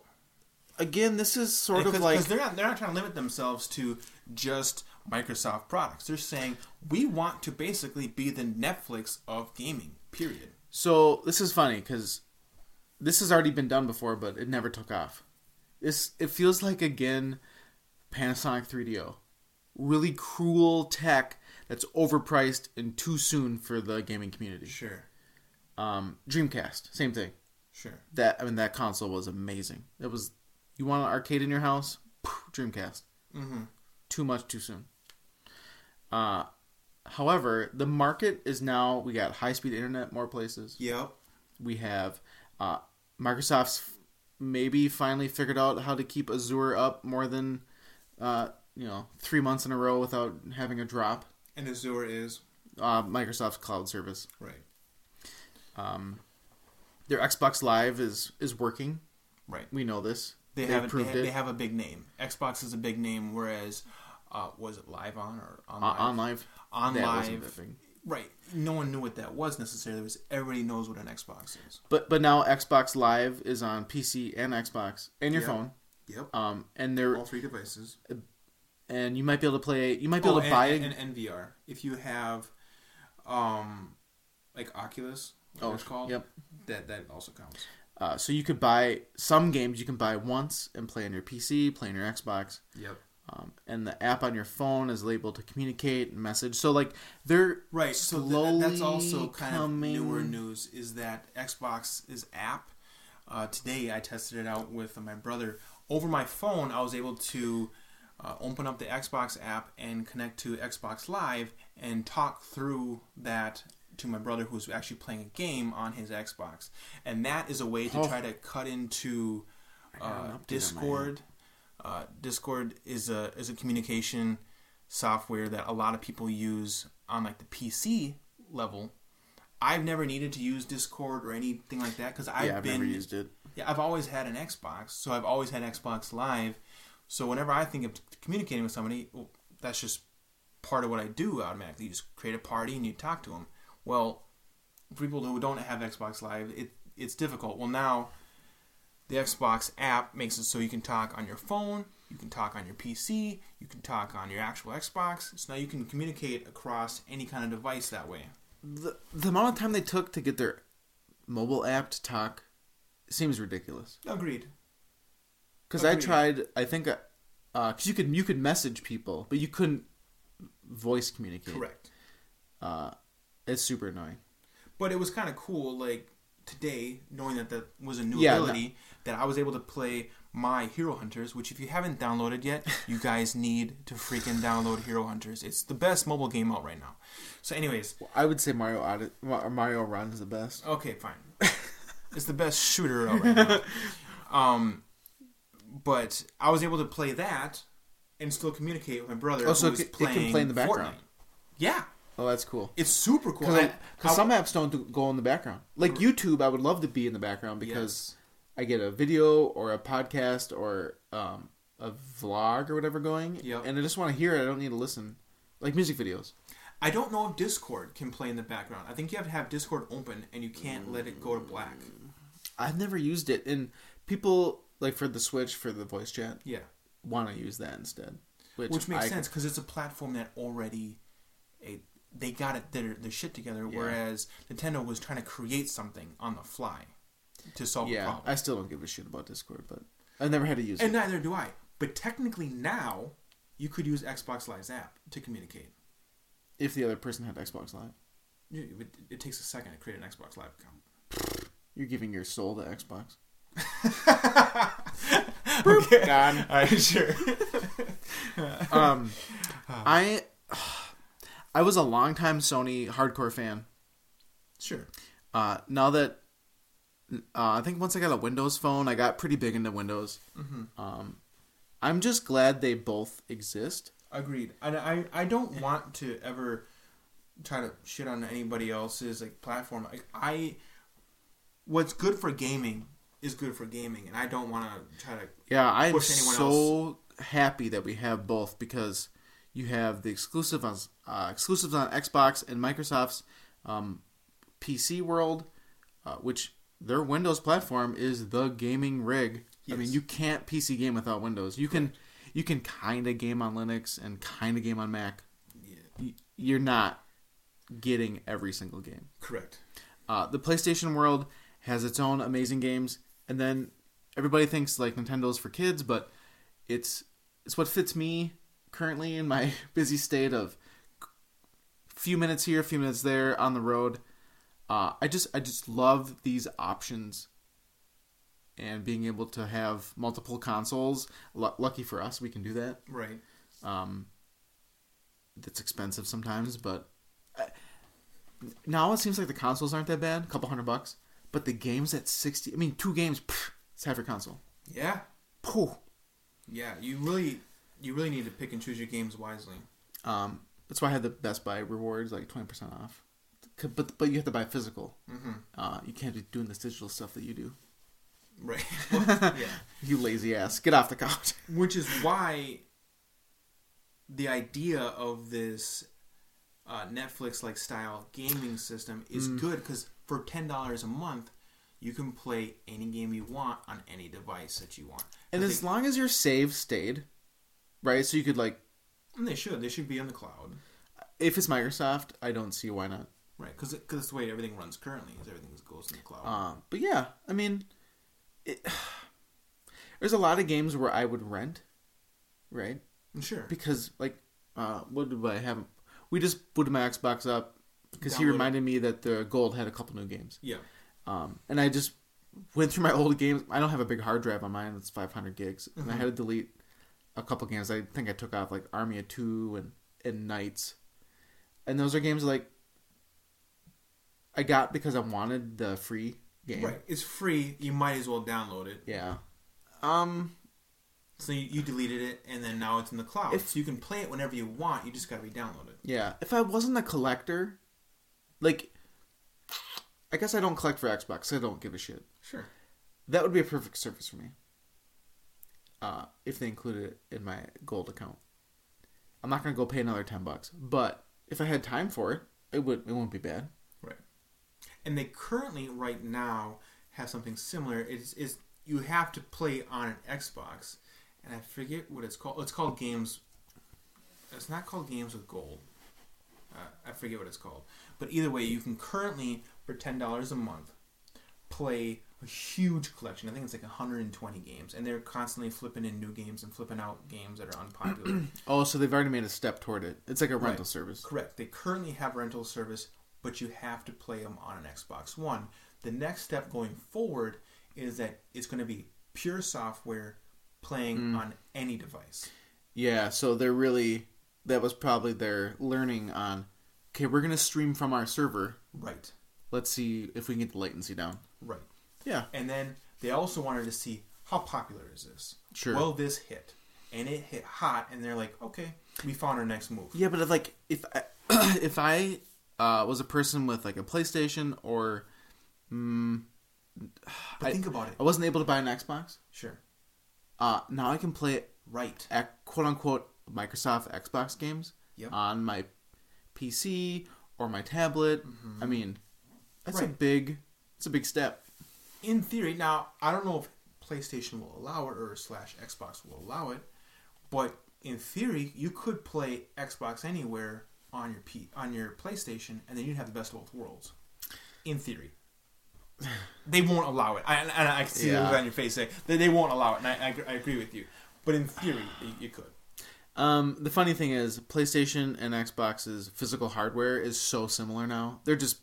Speaker 2: again, this is sort
Speaker 1: because,
Speaker 2: of like
Speaker 1: because they're not they're not trying to limit themselves to just Microsoft products. They're saying we want to basically be the Netflix of gaming. Period.
Speaker 2: So this is funny because this has already been done before, but it never took off. This it feels like again Panasonic 3DO, really cruel tech that's overpriced and too soon for the gaming community.
Speaker 1: Sure.
Speaker 2: Um, Dreamcast, same thing.
Speaker 1: Sure.
Speaker 2: That I mean that console was amazing. It was you want an arcade in your house, Dreamcast.
Speaker 1: Mm-hmm.
Speaker 2: Too much too soon. Uh, however, the market is now we got high speed internet more places.
Speaker 1: Yep.
Speaker 2: we have uh, Microsoft's maybe finally figured out how to keep Azure up more than uh, you know three months in a row without having a drop.
Speaker 1: And Azure is
Speaker 2: Uh, Microsoft's cloud service.
Speaker 1: right.
Speaker 2: Um, their Xbox Live is is working.
Speaker 1: Right.
Speaker 2: We know this.
Speaker 1: They,
Speaker 2: They
Speaker 1: have, they, have,
Speaker 2: it.
Speaker 1: they have a big name. Xbox is a big name, whereas uh, was it Live On or On
Speaker 2: Uh,
Speaker 1: Live?
Speaker 2: on live.
Speaker 1: On
Speaker 2: that
Speaker 1: Live. Right. No one knew what that was necessarily. It was everybody knows what an Xbox is.
Speaker 2: But but now Xbox Live is on PC and Xbox and your
Speaker 1: Yeah.
Speaker 2: phone.
Speaker 1: Yep.
Speaker 2: Um, and they're
Speaker 1: All three devices.
Speaker 2: and you might be able to play. You might be
Speaker 1: Oh,
Speaker 2: able to
Speaker 1: and,
Speaker 2: buy.
Speaker 1: and, and VR. If you have, um, like Oculus,
Speaker 2: Oh,
Speaker 1: it's called.
Speaker 2: yep.
Speaker 1: That that also counts.
Speaker 2: Uh, so you could buy some games you can buy once and play on your PC, play on your Xbox,
Speaker 1: Yep.
Speaker 2: Um, and the app on your phone is labeled to communicate and message. So like they're
Speaker 1: Right. So th- th- that's also kind
Speaker 2: coming-
Speaker 1: of newer news. Is that Xbox is app? Uh, today I tested it out with my brother over my phone. I was able to uh, open up the Xbox app and connect to Xbox Live and talk through that to my brother who's actually playing a game on his Xbox. And that is a way to
Speaker 2: Oh.
Speaker 1: try to cut into uh, Discord. Uh, Discord is a is a communication software that a lot of people use on like the PC level. I've never needed to use Discord or anything like that because I've
Speaker 2: yeah, I've
Speaker 1: been
Speaker 2: never used it.
Speaker 1: yeah, I've always had an Xbox, so I've always had Xbox Live. So whenever I think of communicating with somebody, well, that's just part of what I do automatically. You just create a party and you talk to them. Well, for people who don't have Xbox Live, it it's difficult. Well, now the Xbox app makes it so you can talk on your phone, you can talk on your PC, you can talk on your actual Xbox. So now you can communicate across any kind of device that way.
Speaker 2: The the amount of time they took to get their mobile app to talk seems ridiculous.
Speaker 1: Agreed.
Speaker 2: Because I tried, I think, uh, uh 'cause you could you could message people, but you couldn't voice communicate.
Speaker 1: Correct.
Speaker 2: Uh, it's super annoying.
Speaker 1: But it was kind of cool, like today, knowing that that was a new
Speaker 2: Yeah,
Speaker 1: ability, that I was able to play my Hero Hunters. Which, if you haven't downloaded yet, you guys need to freaking download Hero Hunters. It's the best mobile game out right now. So, anyways,
Speaker 2: I would say Mario Audit, Mario Run is the best.
Speaker 1: okay, fine. it's the best shooter out right now. Um, but I was able to play that and still communicate with my brother
Speaker 2: Oh, so
Speaker 1: who was
Speaker 2: it can- it can
Speaker 1: playing
Speaker 2: play in the background.
Speaker 1: Fortnite. Yeah,
Speaker 2: Oh, that's cool.
Speaker 1: it's super cool.
Speaker 2: Because some apps don't do- go in the background. Like YouTube, I would love to be in the background because I get a video or a podcast or um, a vlog or whatever going,
Speaker 1: Yep.
Speaker 2: and I just want to hear it. I don't need to listen, like music videos.
Speaker 1: I don't know if Discord can play in the background. I think you have to have Discord open and you can't let it go to black.
Speaker 2: I've never used it, and people like for the Switch for the voice chat
Speaker 1: Yeah,
Speaker 2: want to use that instead, which,
Speaker 1: which makes
Speaker 2: I-
Speaker 1: sense because it's a platform that already they got it their their shit together.
Speaker 2: Yeah.
Speaker 1: Whereas Nintendo was trying to create something on the fly to solve a
Speaker 2: Yeah,
Speaker 1: problem,
Speaker 2: I still don't give a shit about Discord, but I've never had to use
Speaker 1: and
Speaker 2: it.
Speaker 1: And neither do I. But technically now you could use Xbox Live's app to communicate.
Speaker 2: If the other person had Xbox Live,
Speaker 1: It, it, takes a second to create an Xbox Live account.
Speaker 2: you're giving your soul to Xbox.
Speaker 1: okay.
Speaker 2: Gone.
Speaker 1: All right, sure.
Speaker 2: um, I I was a longtime Sony hardcore fan.
Speaker 1: sure.
Speaker 2: Uh, now that uh, I think once I got a Windows phone, I got pretty big into Windows.
Speaker 1: Mm-hmm.
Speaker 2: Um, I'm just glad they both exist.
Speaker 1: Agreed. I, I, I don't want to ever try to shit on anybody else's like platform. Like I, what's good for gaming is good for gaming, and I don't want to try to.
Speaker 2: Yeah, I'm so happy that we have both because you have the exclusive on uh, exclusives on Xbox and Microsoft's um, PC world, uh, which their Windows platform is the gaming rig. I mean, you can't PC game without Windows. You can you can kind of game on Linux and kind of game on Mac.
Speaker 1: Yeah,
Speaker 2: You're not getting every single game.
Speaker 1: correct.
Speaker 2: Uh, the PlayStation world has its own amazing games, and then everybody thinks like Nintendo's for kids, but it's it's what fits me currently in my busy state of few minutes here, a few minutes there on the road. Uh, I just I just love these options and being able to have multiple consoles. Lu lucky for us, we can do that.
Speaker 1: Right.
Speaker 2: Um, that's expensive sometimes, but I, now it seems like the consoles aren't that bad, a couple hundred bucks. But the games at sixty, I mean, two games, pff, it's half your console.
Speaker 1: Yeah.
Speaker 2: Pooh.
Speaker 1: Yeah. You really, you really need to pick and choose your games wisely.
Speaker 2: Um, that's why I had the Best Buy rewards, like twenty percent off. But but you have to buy physical.
Speaker 1: Mm-hmm.
Speaker 2: Uh, you can't be doing this digital stuff that you do.
Speaker 1: Right. yeah.
Speaker 2: You lazy ass, get off the couch.
Speaker 1: Which is why the idea of this uh, Netflix like style gaming system is
Speaker 2: Mm.
Speaker 1: good because for ten dollars a month, you can play any game you want on any device that you want.
Speaker 2: And as long as your save stayed, right? So you could like,
Speaker 1: and they should, they should be on the cloud,
Speaker 2: if it's Microsoft, I don't see why not.
Speaker 1: right? Because that's the way everything runs currently. Is everything goes in the cloud.
Speaker 2: Um, but yeah, I mean, it, there's a lot of games where I would rent, right?
Speaker 1: sure.
Speaker 2: Because like, uh, what did I have? We just booted my Xbox up because he reminded me that the Gold had a couple new games,
Speaker 1: Yeah.
Speaker 2: um, and I just went through my old games. I don't have a big hard drive on mine; that's 500 gigs, and I
Speaker 1: Mhm.
Speaker 2: had to delete a couple games. I think I took off like Army of Two and and Knights, and those are games like I got because I wanted the free game.
Speaker 1: Right. It's free. You might as well download it.
Speaker 2: Yeah. Um.
Speaker 1: So you, you deleted it, and then now it's in the cloud.
Speaker 2: If-
Speaker 1: so you can play it whenever you want. You just got to re-download it.
Speaker 2: Yeah. If I wasn't a collector, like, I guess I don't collect for Xbox. I don't give a shit.
Speaker 1: Sure.
Speaker 2: That would be a perfect service for me. Uh, if they included it in my gold account, I'm not gonna go pay another ten bucks. But if I had time for it, it would. It won't be bad.
Speaker 1: Right. And they currently, right now, have something similar. It's is you have to play on an Xbox, and I forget what it's called. It's called Games. It's not called Games with Gold. Uh, I forget what it's called. But either way, you can currently for ten dollars a month play a huge collection. I think it's like 120 games, and they're constantly flipping in new games and flipping out games that are unpopular.
Speaker 2: Oh, so they've already made a step toward it. It's like a rental
Speaker 1: Right.
Speaker 2: service.
Speaker 1: Correct. They currently have rental service, but you have to play them on an Xbox One. The next step going forward is that it's going to be pure software playing
Speaker 2: Mm.
Speaker 1: on any device.
Speaker 2: Yeah. So they're really. That was probably their learning on. Okay, we're gonna stream from our server.
Speaker 1: Right.
Speaker 2: Let's see if we can get the latency down.
Speaker 1: Right.
Speaker 2: Yeah.
Speaker 1: And then they also wanted to see how popular is this?
Speaker 2: Sure.
Speaker 1: Will this hit? And it hit hot, and they're like, okay, we found our next move.
Speaker 2: Yeah, but if, like if I, if I uh, was a person with like a PlayStation or mm,
Speaker 1: But
Speaker 2: I-
Speaker 1: think about it.
Speaker 2: I wasn't able to buy an Xbox,
Speaker 1: Sure.
Speaker 2: uh, now I can play it
Speaker 1: Right.
Speaker 2: at quote unquote Microsoft Xbox games
Speaker 1: Yep.
Speaker 2: on my PC or my tablet. I mean, that's a big it's a big step.
Speaker 1: In theory, now I don't know if PlayStation will allow it or slash Xbox will allow it, but in theory, you could play Xbox anywhere on your P on your PlayStation, and then you'd have the best of both worlds. In theory, they won't allow it. I, and I, I see the
Speaker 2: Yeah.
Speaker 1: on your face say they, they won't allow it, and I, I, agree- I agree with you. But in theory, you, you could.
Speaker 2: Um, the funny thing is, PlayStation and Xbox's physical hardware is so similar now. They're just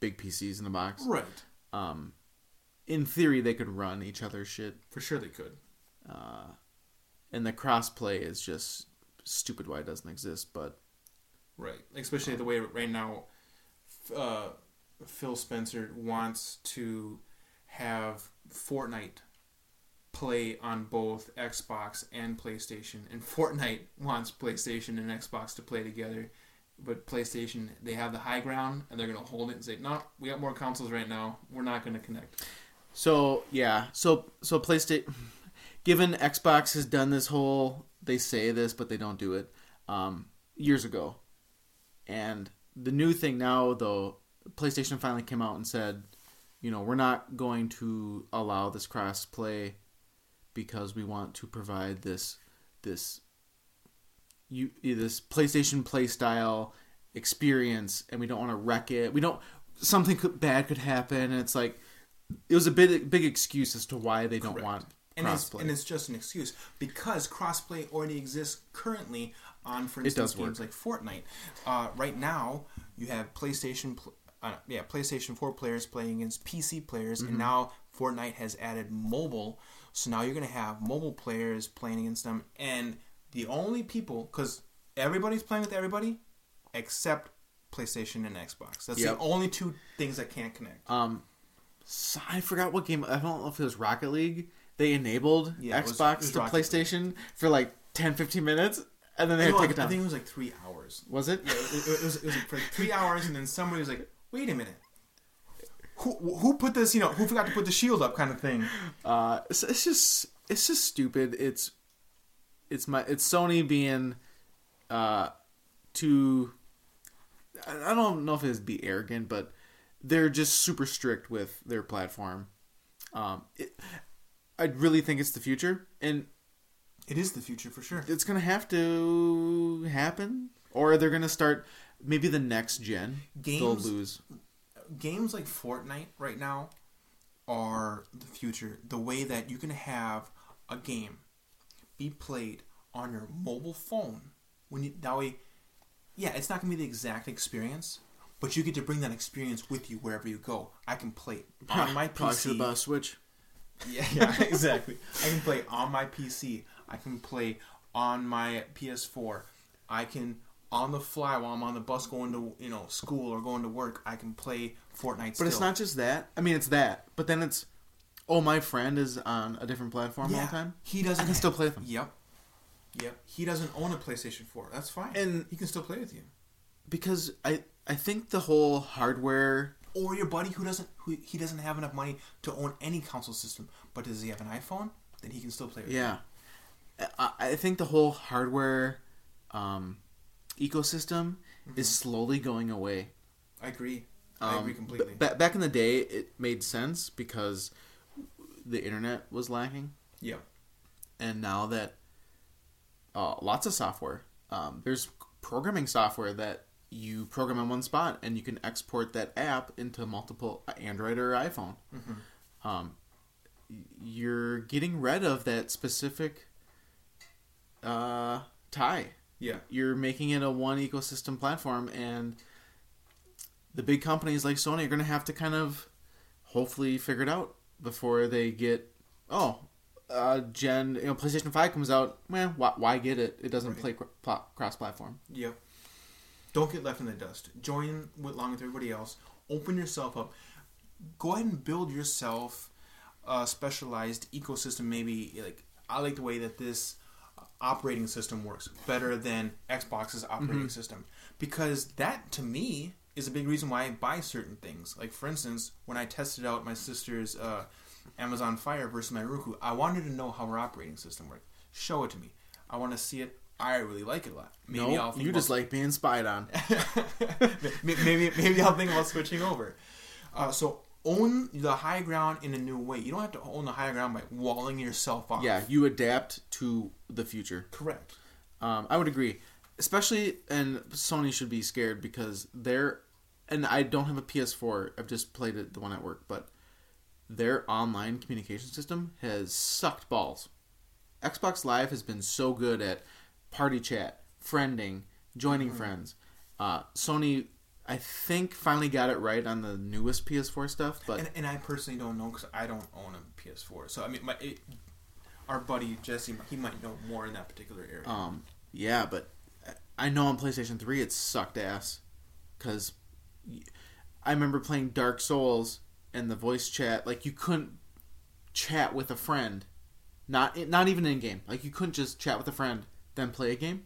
Speaker 2: big PCs in a box.
Speaker 1: Right.
Speaker 2: Um, in theory, they could run each other's shit.
Speaker 1: For sure, they could.
Speaker 2: Uh, and the crossplay is just stupid why it doesn't exist. But
Speaker 1: Right. Especially the way right now, uh, Phil Spencer wants to have Fortnite play on both Xbox and PlayStation, and Fortnite wants PlayStation and Xbox to play together. But PlayStation, they have the high ground, and they're going to hold it and say, "No, we got more consoles right now. We're not going to connect."
Speaker 2: So yeah, so so PlayStation, given Xbox has done this whole they say this but they don't do it, um, years ago, and the new thing now though, PlayStation finally came out and said, you know, we're not going to allow this cross play because we want to provide this this you this PlayStation play style experience, and we don't want to wreck it. We don't something could, bad could happen, and it's like it was a big big excuse as to why they don't
Speaker 1: Correct.
Speaker 2: want
Speaker 1: And it's,
Speaker 2: crossplay.
Speaker 1: and it's just an excuse because crossplay already exists currently on, for instance, games like Fortnite. Uh, right now, you have PlayStation, uh, yeah, PlayStation Four players playing against PC players,
Speaker 2: Mm-hmm.
Speaker 1: and now Fortnite has added mobile. So now you're going to have mobile players playing against them, and the only people, because everybody's playing with everybody, except PlayStation and Xbox. That's
Speaker 2: Yep.
Speaker 1: the only two things that can't connect.
Speaker 2: Um, I forgot what game. I don't know if it was Rocket League. They enabled
Speaker 1: Yeah, it was-
Speaker 2: Xbox
Speaker 1: it was
Speaker 2: to
Speaker 1: Rocket League.
Speaker 2: PlayStation for like 10, 15 minutes, and then they had to take it down.
Speaker 1: I think it was like three hours.
Speaker 2: was it?
Speaker 1: Yeah, it, it, was, it was for three hours, and then somebody was like, "Wait a minute, who who put this? You know, who forgot to put the shield up?" Kind of thing.
Speaker 2: Uh, it's, it's just it's just stupid. It's it's my it's Sony being uh too. I don't know if it's be arrogant, but they're just super strict with their platform. Um, it, I really think it's the future, and
Speaker 1: It is the future for sure.
Speaker 2: it's gonna have to happen, or they're gonna start maybe the next gen. they'll
Speaker 1: Games-
Speaker 2: lose.
Speaker 1: Games like Fortnite right now are the future. The way that you can have a game be played on your mobile phone when you that way, yeah, it's not gonna be the exact experience. But you get to bring that experience with you wherever you go. I can play it on my
Speaker 2: Probably should
Speaker 1: PC.
Speaker 2: bought a Switch.
Speaker 1: Yeah, yeah, exactly. I can play on my PC. I can play on my PS4. I can on the fly while I'm on the bus going to you know school or going to work. I can play Fortnite.
Speaker 2: But it's not just that. I mean, it's that. But then it's, oh, my friend is on a different platform all the time.
Speaker 1: he doesn't
Speaker 2: I can still play with him.
Speaker 1: Yep, yep. He doesn't own a PlayStation 4. That's fine,
Speaker 2: And-
Speaker 1: he can still play with you.
Speaker 2: Because I, I think the whole hardware.
Speaker 1: Or your buddy who doesn't who he doesn't have enough money to own any console system, but does he have an iPhone? Then he can still play with.
Speaker 2: Yeah, I, I think the whole hardware, um, ecosystem is slowly going away.
Speaker 1: I agree. I
Speaker 2: Um,
Speaker 1: agree completely.
Speaker 2: ba- back in the day, it made sense because the internet was lacking.
Speaker 1: yeah.
Speaker 2: and now that uh, lots of software um, there's programming software that you program in one spot and you can export that app into multiple android or iphone um, you're getting rid of that specific uh, tie
Speaker 1: Yeah.
Speaker 2: you're making it a one ecosystem platform and the big companies like sony are going to have to kind of hopefully figure it out before they get oh uh, gen you know playstation 5 comes out man, why, why get it it doesn't
Speaker 1: Right.
Speaker 2: play cr- pla- cross-platform
Speaker 1: Yep. Don't get left in the dust. Join with, along with everybody else. Open yourself up. Go ahead and build yourself a specialized ecosystem. Maybe like I like the way that this operating system works better than Xbox's operating system because that to me is a big reason why I buy certain things. Like for instance, when I tested out my sister's uh, Amazon Fire versus my Roku, I wanted to know how her operating system worked. Show it to me. I want to see it. I really like it a lot. Maybe
Speaker 2: no
Speaker 1: I'll think
Speaker 2: you
Speaker 1: about
Speaker 2: just like being spied on
Speaker 1: maybe maybe I'll think about switching over. Uh, so own the high ground in a new way. You don't have to own the high ground by walling yourself off.
Speaker 2: yeah you adapt to the future
Speaker 1: correct.
Speaker 2: Um, I would agree, especially and Sony should be scared because they're and I don't have a PS4. I've just played it the one at work, but their online communication system has sucked balls. Xbox Live has been so good at party chat, friending, joining friends. Uh, Sony, I think, finally got it right on the newest PS4 stuff, but
Speaker 1: And, and I personally don't know because I don't own a PS4. So I mean, my it, our buddy Jesse, he might know more in that particular area.
Speaker 2: Um, yeah, but I know on PlayStation 3 it sucked ass. Because I remember playing Dark Souls and the voice chat, like, you couldn't chat with a friend. Not not even in game. Like, you couldn't just chat with a friend, then play a game.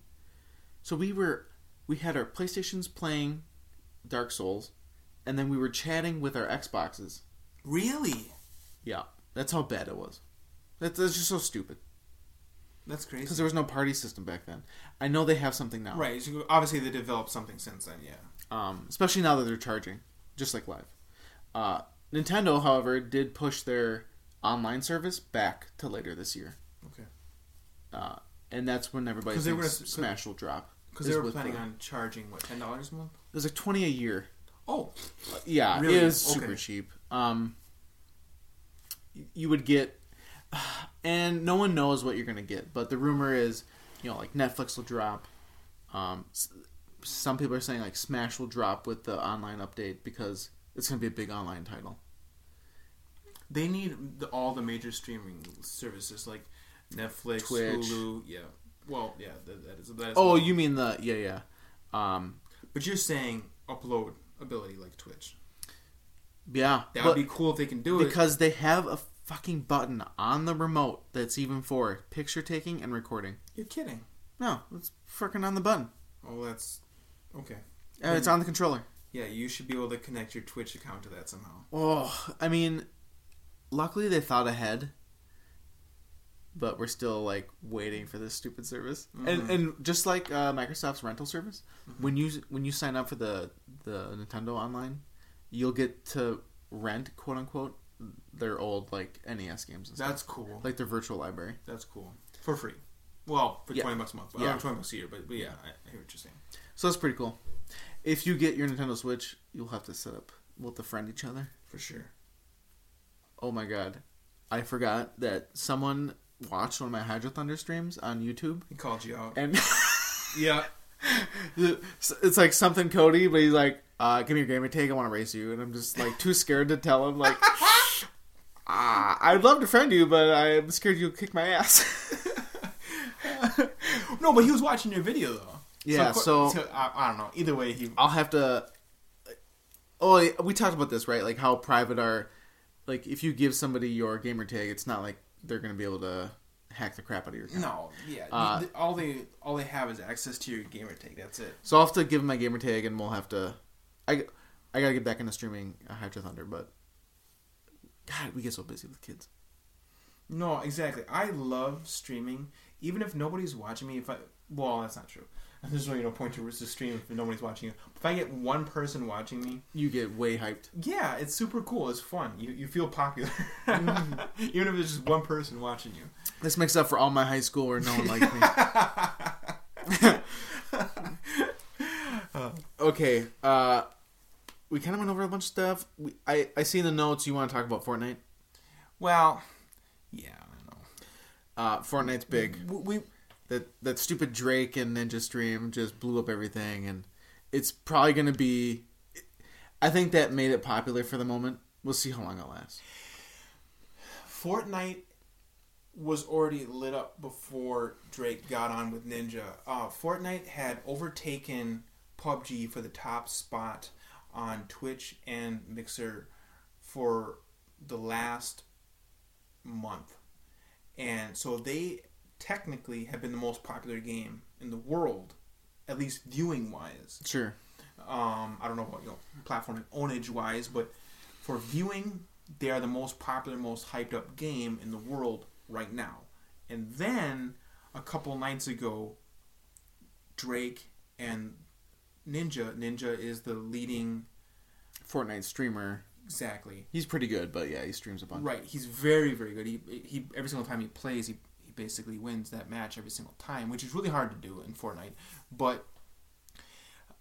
Speaker 2: So we were, we had our PlayStations playing Dark Souls, and then we were chatting with our Xboxes.
Speaker 1: really?
Speaker 2: Yeah, that's how bad it was. That's, that's just so stupid
Speaker 1: That's crazy.
Speaker 2: because there was no party system back then. I know they have something now,
Speaker 1: Right. So obviously they developed something since then. Yeah.
Speaker 2: Um, especially now that they're charging, just like live. Uh, Nintendo, however, did push their online service back to later this year,
Speaker 1: Okay.
Speaker 2: uh, and that's when everybody
Speaker 1: 'Cause they
Speaker 2: thinks
Speaker 1: were-
Speaker 2: Smash will drop.
Speaker 1: Because
Speaker 2: is
Speaker 1: they were
Speaker 2: with
Speaker 1: planning
Speaker 2: the-
Speaker 1: on charging what ten dollars a month.
Speaker 2: It was like twenty a year.
Speaker 1: Oh.
Speaker 2: Uh, yeah,
Speaker 1: Really?
Speaker 2: it was super
Speaker 1: Okay.
Speaker 2: cheap. Um, y- you would get, and no one knows what you're gonna get, but the rumor is, you know, like Netflix will drop. Um, s- some people are saying like Smash will drop with the online update because it's gonna be a big online title.
Speaker 1: They need the, all the major streaming services like Netflix,
Speaker 2: Twitch.
Speaker 1: Hulu. Yeah. Well, yeah, that, that is. That is
Speaker 2: Oh, you mean the yeah yeah. Um,
Speaker 1: But you're saying upload ability like Twitch.
Speaker 2: yeah,
Speaker 1: That would be cool if they can do it.
Speaker 2: because they have a fucking button on the remote that's even for picture taking and recording.
Speaker 1: You're kidding.
Speaker 2: No, it's freaking on the button.
Speaker 1: Oh, that's okay.
Speaker 2: Uh, it's on the controller.
Speaker 1: Yeah, you should be able to connect your Twitch account to that somehow.
Speaker 2: Oh, I mean, luckily they thought ahead, but we're still like waiting for this stupid service. And
Speaker 1: Mhm.
Speaker 2: and just like uh, Microsoft's rental service, when you when you sign up for the the Nintendo Online, you'll get to rent quote unquote their old like NES games and stuff,
Speaker 1: That's cool.
Speaker 2: like their virtual library.
Speaker 1: That's cool for free. Well, for
Speaker 2: Yeah.
Speaker 1: twenty bucks a month.
Speaker 2: Yeah.
Speaker 1: Yeah, twenty bucks a year. But, but yeah, I, I hear what you're saying.
Speaker 2: So that's pretty cool. If you get your Nintendo Switch, you'll have to set up. We'll have to friend each other.
Speaker 1: For sure.
Speaker 2: Oh my god. I forgot that someone watched one of my Hydro Thunder streams on YouTube.
Speaker 1: He called you out.
Speaker 2: And
Speaker 1: Yeah.
Speaker 2: it's like something Cody, but he's like, uh, give me your gamer tag, I want to race you. And I'm just like too scared to tell him, like, ah, I'd love to friend you, but I'm scared you'll kick my ass.
Speaker 1: no, but he was watching your video though.
Speaker 2: Yeah,
Speaker 1: of course-
Speaker 2: so-
Speaker 1: I, I don't know. Either way, he.
Speaker 2: I'll have to. Oh, we talked about this, right? Like how private our, like if you give somebody your gamer tag, it's not like they're gonna be able to hack the crap out of your account.
Speaker 1: No, yeah.
Speaker 2: Uh,
Speaker 1: all they all they have is access to your gamer tag. That's it.
Speaker 2: So I'll have to give him my gamer tag, and we'll have to. I, I gotta get back into streaming uh, Hydro Thunder, but God, we get so busy with kids.
Speaker 1: No, exactly. I love streaming, even if nobody's watching me. If I well, that's not true. There's really no point to the stream if nobody's watching you. If I get one person watching me,
Speaker 2: You get way hyped.
Speaker 1: yeah, it's super cool. It's fun. You you feel popular,
Speaker 2: Mm-hmm.
Speaker 1: even if it's just one person watching you.
Speaker 2: This makes up for all my high school where no one liked me. okay, uh, we kind of went over a bunch of stuff. We, I I see in the notes you want to talk about Fortnite.
Speaker 1: Well, yeah, I know.
Speaker 2: Uh, Fortnite's big.
Speaker 1: We
Speaker 2: That that stupid Drake and Ninja Stream just blew up everything, and it's probably gonna be. I think that made it popular for the moment. We'll see how long it lasts.
Speaker 1: Fortnite was already lit up before Drake got on with Ninja. Uh, Fortnite had overtaken PUBG for the top spot on Twitch and Mixer for the last month. And so they technically have been the most popular game in the world, at least viewing wise.
Speaker 2: Sure.
Speaker 1: Um, I don't know about you know platform ownage wise, but for viewing, they are the most popular, most hyped up game in the world right now. And then a couple nights ago, Drake and Ninja. Ninja is the leading
Speaker 2: Fortnite streamer.
Speaker 1: exactly
Speaker 2: He's pretty good, but yeah, he streams a bunch.
Speaker 1: right. He's very very good. He he every single time he plays, he basically wins that match every single time, which is really hard to do in Fortnite. But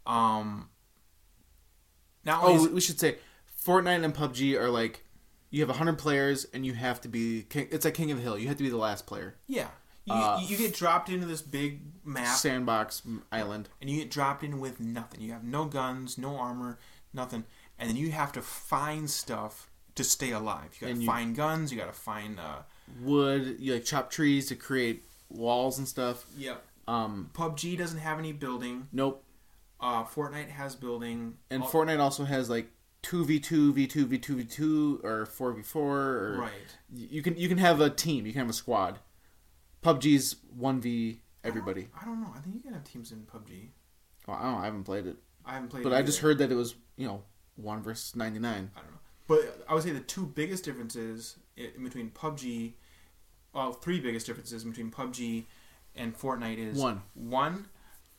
Speaker 1: um, now
Speaker 2: Oh, we- should say Fortnite and PUBG are like you have 100 players and you have to be king, it's like King of the Hill. You have to be the last player.
Speaker 1: Yeah. You,
Speaker 2: Uh,
Speaker 1: you get dropped into this big map
Speaker 2: Sandbox island.
Speaker 1: and you get dropped in with nothing. You have no guns, no armor, nothing. And then you have to find stuff to stay alive. You gotta find guns, you gotta find uh
Speaker 2: Wood, you like chop trees to create walls and stuff.
Speaker 1: Yep.
Speaker 2: Um
Speaker 1: PUBG doesn't have any building.
Speaker 2: nope.
Speaker 1: Uh Fortnite has building.
Speaker 2: And
Speaker 1: All-
Speaker 2: Fortnite also has like 2v2, v2, v2, v2 or 4v4
Speaker 1: Right.
Speaker 2: y- you can you can have a team, you can have a squad. PUBG's 1v everybody.
Speaker 1: I don't know. I think you can have teams in PUBG.
Speaker 2: Well, I don't know, I haven't played it.
Speaker 1: I haven't played
Speaker 2: But I just heard that it was, you know, 1 versus 99.
Speaker 1: I don't know. But I would say the two biggest differences i- between PUBG, well, three biggest differences between PUBG and Fortnite is
Speaker 2: One.
Speaker 1: One,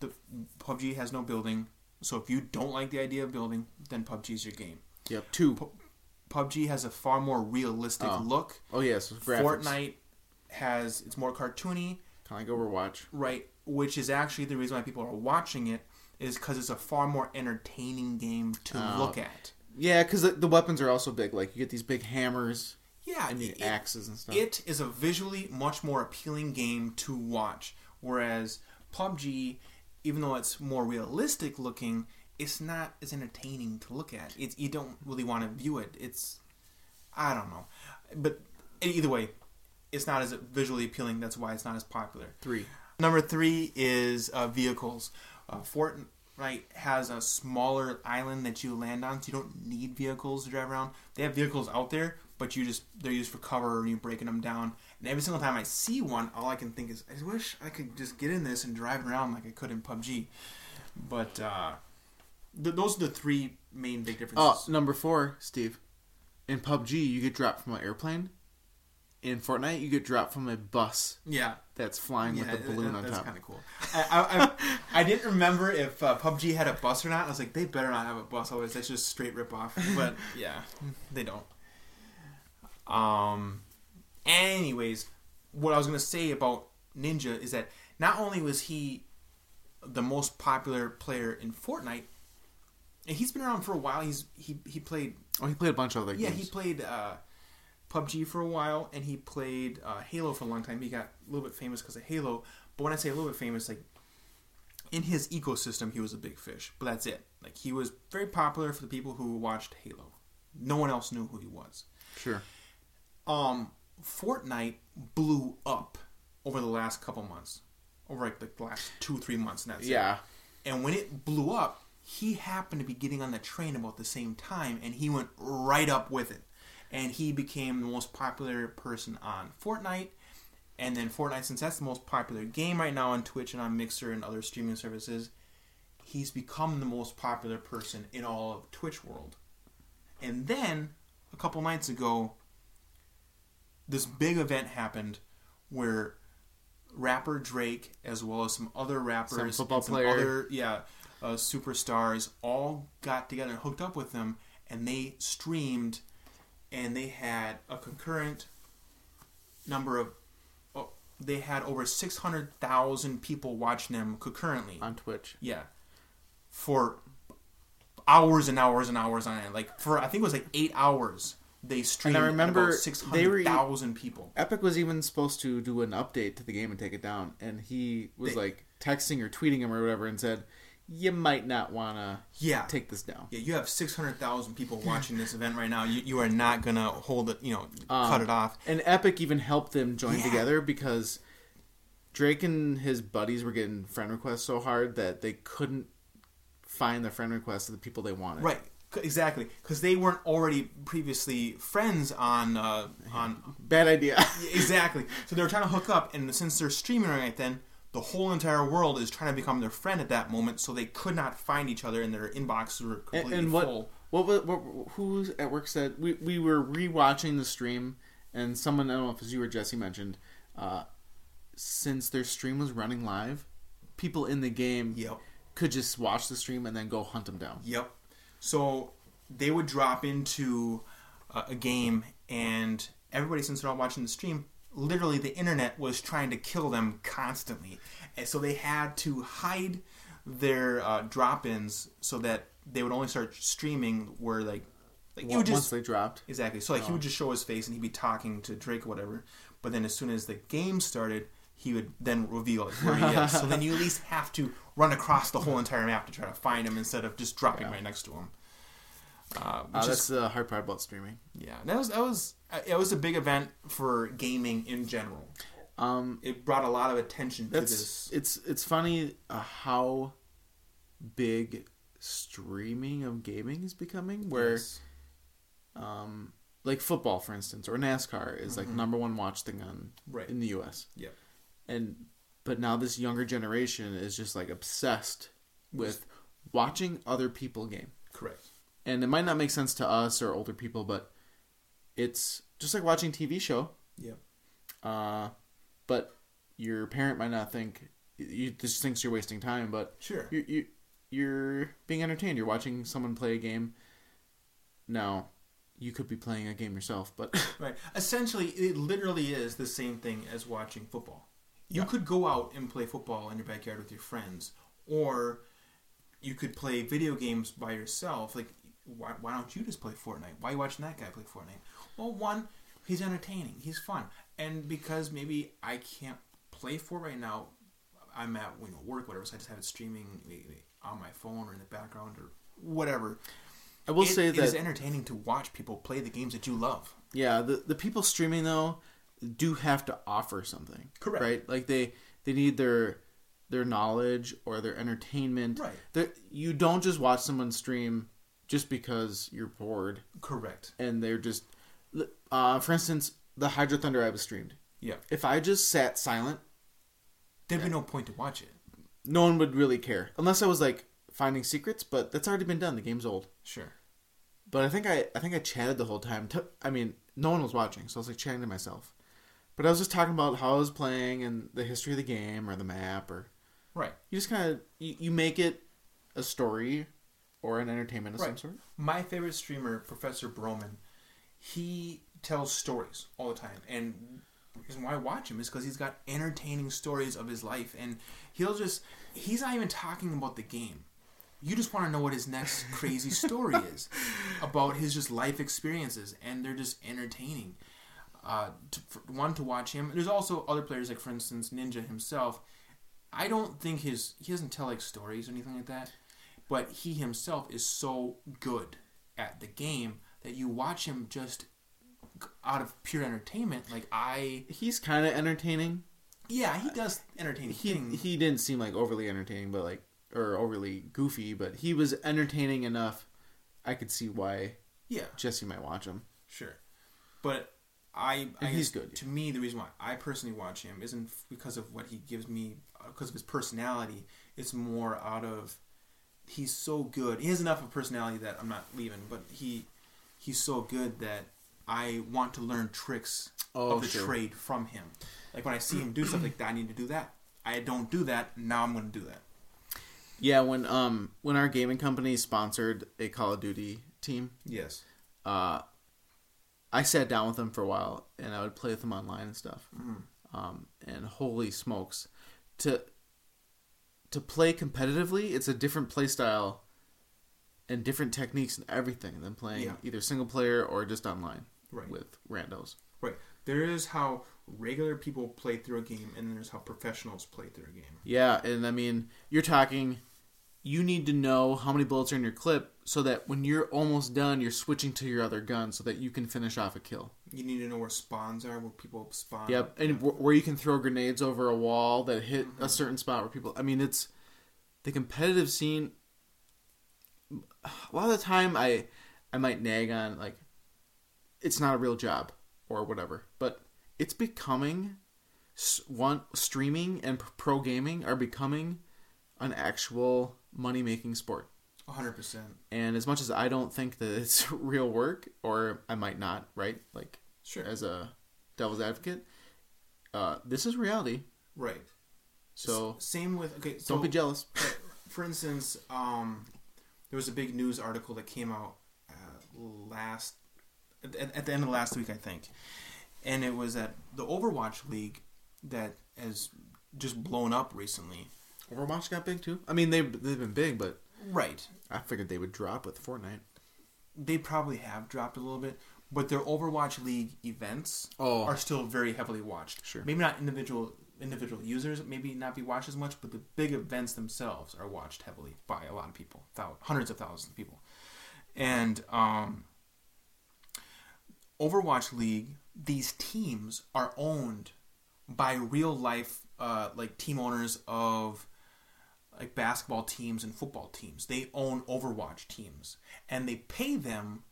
Speaker 1: the PUBG has no building, so if you don't like the idea of building, then PUBG is your game.
Speaker 2: Yep. Two.
Speaker 1: PUBG has a far more realistic
Speaker 2: Oh.
Speaker 1: look.
Speaker 2: Oh yes, graphics.
Speaker 1: Fortnite has it's more cartoony,
Speaker 2: Kind of like Overwatch.
Speaker 1: right? Which is actually the reason why people are watching it is because it's a far more entertaining game to
Speaker 2: Oh.
Speaker 1: look at.
Speaker 2: Yeah, because the, the weapons are also big. Like you get these big hammers
Speaker 1: Yeah,
Speaker 2: and
Speaker 1: it,
Speaker 2: axes and stuff.
Speaker 1: it is a visually much more appealing game to watch. Whereas PUBG, even though it's more realistic looking, it's not as entertaining to look at. It's you don't really want to view it. It's I don't know, but either way, it's not as visually appealing. That's why it's not as popular.
Speaker 2: Three.
Speaker 1: Number three is uh, vehicles. Uh, Fortnite has a smaller island that you land on, so you don't need vehicles to drive around. They have vehicles out there, but you just they're used for cover and you're breaking them down. And every single time I see one, all I can think is, I wish I could just get in this and drive around like I could in PUBG. But uh, th- those are the three main big differences.
Speaker 2: Oh, number four, Steve. In PUBG, you get dropped from an airplane. In Fortnite, you get dropped from a bus
Speaker 1: yeah,
Speaker 2: that's flying with a balloon
Speaker 1: that-
Speaker 2: on
Speaker 1: that's
Speaker 2: top.
Speaker 1: kind of cool. I, I, I, I didn't remember if uh, PUBG had a bus or not. I was like, they better not have a bus, otherwise that's just straight rip off. But yeah, they don't. Um. Anyways, what I was gonna say about Ninja is that not only was he the most popular player in Fortnite, and he's been around for a while. He's he he played
Speaker 2: Oh, he played a bunch of other games.
Speaker 1: yeah,
Speaker 2: games.
Speaker 1: he played uh, PUBG for a while, and he played uh, Halo for a long time. He got a little bit famous because of Halo. But when I say a little bit famous, like in his ecosystem, he was a big fish. But that's it. Like he was very popular for the people who watched Halo. No one else knew who he was.
Speaker 2: Sure.
Speaker 1: Um, Fortnite blew up over the last couple months, over like the last two three months, and that's it.
Speaker 2: Yeah.
Speaker 1: And when it blew up, he happened to be getting on the train about the same time, and he went right up with it. And he became the most popular person on Fortnite. And then Fortnite, since that's the most popular game right now on Twitch and on Mixer and other streaming services, he's become the most popular person in all of Twitch world. And then a couple nights ago, this big event happened where rapper Drake, as well as some other rappers,
Speaker 2: Some football
Speaker 1: some
Speaker 2: player.
Speaker 1: other yeah uh, superstars, all got together and hooked up with them, and they streamed, and they had a concurrent number of. Oh, they had over six hundred thousand people watching them concurrently.
Speaker 2: On Twitch.
Speaker 1: Yeah, for hours and hours and hours on end. Like for I think it was like eight hours. They streamed.
Speaker 2: And I remember
Speaker 1: six
Speaker 2: they were-
Speaker 1: hundred thousand people.
Speaker 2: Epic was even supposed to do an update to the game and take it down, and he was
Speaker 1: They-
Speaker 2: like texting or tweeting him or whatever and said, "You might not want to
Speaker 1: Yeah,
Speaker 2: take this down."
Speaker 1: yeah. You have six hundred thousand people watching this event right now. You, you are not gonna hold it. You know,
Speaker 2: Um,
Speaker 1: cut it off.
Speaker 2: And Epic even helped them join
Speaker 1: Yeah.
Speaker 2: together because Drake and his buddies were getting friend requests so hard that they couldn't find the friend requests of the people they wanted.
Speaker 1: Right. Exactly, because they weren't already previously friends on uh, on
Speaker 2: Bad idea.
Speaker 1: exactly. So they were trying to hook up, and since they're streaming right then, the whole entire world is trying to become their friend at that moment. So they could not find each other, and their inboxes were completely
Speaker 2: and what
Speaker 1: full.
Speaker 2: what what, who at work said we we were rewatching the stream and someone I don't know if it was you or Jesse mentioned uh, since their stream was running live, people in the game
Speaker 1: Yep.
Speaker 2: could just watch the stream and then go hunt them down.
Speaker 1: Yep. So they would drop into uh, a game, and everybody, since they're all watching the stream, literally the internet was trying to kill them constantly, and so they had to hide their uh, drop-ins so that they would only start streaming where like like you would
Speaker 2: Once they dropped.
Speaker 1: exactly. So like he
Speaker 2: Oh.
Speaker 1: would just show his face and he'd be talking to Drake or whatever. But then as soon as the game started, he would then reveal where he is. so then you at least have to run across the whole entire map to try to find him instead of just dropping
Speaker 2: Yeah.
Speaker 1: right next to him. Uh,
Speaker 2: Uh, that's
Speaker 1: is
Speaker 2: the hard part about streaming.
Speaker 1: yeah, that was that was uh, it was a big event for gaming in general.
Speaker 2: Um,
Speaker 1: It brought a lot of attention to this.
Speaker 2: it's it's funny uh, how big streaming of gaming is becoming. Where
Speaker 1: Yes.
Speaker 2: um, like football, for instance, or NASCAR is like
Speaker 1: Mhm.
Speaker 2: number one watch thing on
Speaker 1: Right.
Speaker 2: in the U.S.
Speaker 1: Yep.
Speaker 2: And but now this younger generation is just like obsessed with watching other people game.
Speaker 1: correct.
Speaker 2: And it might not make sense to us or older people, but it's just like watching TV show.
Speaker 1: Yep.
Speaker 2: Uh, but your parent might not think you just thinks you're wasting time, but
Speaker 1: Sure.
Speaker 2: you you you're being entertained. You're watching someone play a game. Now, you could be playing a game yourself, but
Speaker 1: Right. Essentially, it literally is the same thing as watching football. You
Speaker 2: Yeah.
Speaker 1: could go out and play football in your backyard with your friends, or you could play video games by yourself. Like, why, why don't you just play Fortnite? Why are you watching that guy play Fortnite? Well, one, he's entertaining, he's fun, and because maybe I can't play for right now, I'm at you know work, whatever. So I just have it streaming eh, on my phone or in the background or whatever.
Speaker 2: I will
Speaker 1: It-
Speaker 2: say that
Speaker 1: it is entertaining to watch people play the games that you love.
Speaker 2: yeah, the the people streaming though do have to offer something.
Speaker 1: Correct.
Speaker 2: Right? Like they they need their their knowledge or their entertainment.
Speaker 1: Right.
Speaker 2: They're- you don't just watch someone stream just because you're bored
Speaker 1: Correct.
Speaker 2: and they're just uh for instance, the Hydro Thunder I was streamed.
Speaker 1: Yeah.
Speaker 2: If I just sat silent,
Speaker 1: There'd be no point to watch it.
Speaker 2: no one would really care unless I was like finding secrets, but that's already been done. The game's old.
Speaker 1: Sure.
Speaker 2: But I think I I think I chatted the whole time. I mean, no one was watching, so I was like chatting to myself. But I was just talking about how I was playing and the history of the game or the map or
Speaker 1: Right.
Speaker 2: you just kind of you, you make it a story or an entertainment of some sort.
Speaker 1: My favorite streamer, Professor Broman, he tells stories all the time, and the reason why I watch him is because he's got entertaining stories of his life, and he'll just he's not even talking about the game. You just want to know what his next crazy story is about his just life experiences, and they're just entertaining. Uh, to, one to watch him. There's also other players like, for instance, Ninja himself. I don't think his he doesn't tell like stories or anything like that, but he himself is so good at the game that you watch him just out of pure entertainment. Like I,
Speaker 2: He's kind of entertaining.
Speaker 1: yeah, he does entertaining
Speaker 2: He
Speaker 1: things.
Speaker 2: he didn't seem like overly entertaining, but like or overly goofy, but he was entertaining enough. I could see why
Speaker 1: yeah,
Speaker 2: Jesse might watch him.
Speaker 1: sure, but I, I
Speaker 2: he's good.
Speaker 1: To me, the reason why I personally watch him isn't because of what he gives me, uh, because of his personality. It's more out of he's so good. He has enough of personality that I'm not leaving, but he he's so good that I want to learn tricks
Speaker 2: Oh,
Speaker 1: of the
Speaker 2: sure.
Speaker 1: trade from him. Like when I see him do stuff like that, I need to do that. I don't do that. Now I'm going to do that.
Speaker 2: Yeah, when um when our gaming company sponsored a Call of Duty team,
Speaker 1: Yes.
Speaker 2: uh, I sat down with them for a while and I would play with them online and stuff. Um, and holy smokes, to to play competitively, it's a different play style and different techniques and everything than playing
Speaker 1: Yeah.
Speaker 2: either single player or just online
Speaker 1: Right.
Speaker 2: with randos.
Speaker 1: Right. There is how regular people play through a game, and there's how professionals play through a game.
Speaker 2: Yeah, and I mean, you're talking. You need to know how many bullets are in your clip so that when you're almost done, you're switching to your other gun so that you can finish off a kill.
Speaker 1: You need to know where spawns are, where people spawn.
Speaker 2: Yep, and wh- where you can throw grenades over a wall that hit a mm-hmm. certain spot where people. I mean, it's the competitive scene. A lot of the time, I I might nag on like it's not a real job or whatever, but it's becoming one streaming and pro gaming are becoming an actual money making sport.
Speaker 1: 100%.
Speaker 2: And as much as I don't think that it's real work, or I might not, right? Like
Speaker 1: Sure.
Speaker 2: as a devil's advocate, uh, this is reality.
Speaker 1: Right.
Speaker 2: So
Speaker 1: S- same with okay. So
Speaker 2: don't be jealous.
Speaker 1: for instance, um, there was a big news article that came out uh, last at, at the end of last week, I think, and it was that the Overwatch League that has just blown up recently.
Speaker 2: Overwatch got big too. I mean, they've they've been big, but
Speaker 1: Right.
Speaker 2: I figured they would drop with Fortnite.
Speaker 1: They probably have dropped a little bit, but their Overwatch League events
Speaker 2: Oh.
Speaker 1: are still very heavily watched.
Speaker 2: Sure.
Speaker 1: Maybe not individual individual users, maybe not be watched as much, but the big events themselves are watched heavily by a lot of people, thou- hundreds of thousands of people. And um, Overwatch League, these teams are owned by real life, uh, like team owners of like basketball teams and football teams. They own Overwatch teams, and they pay them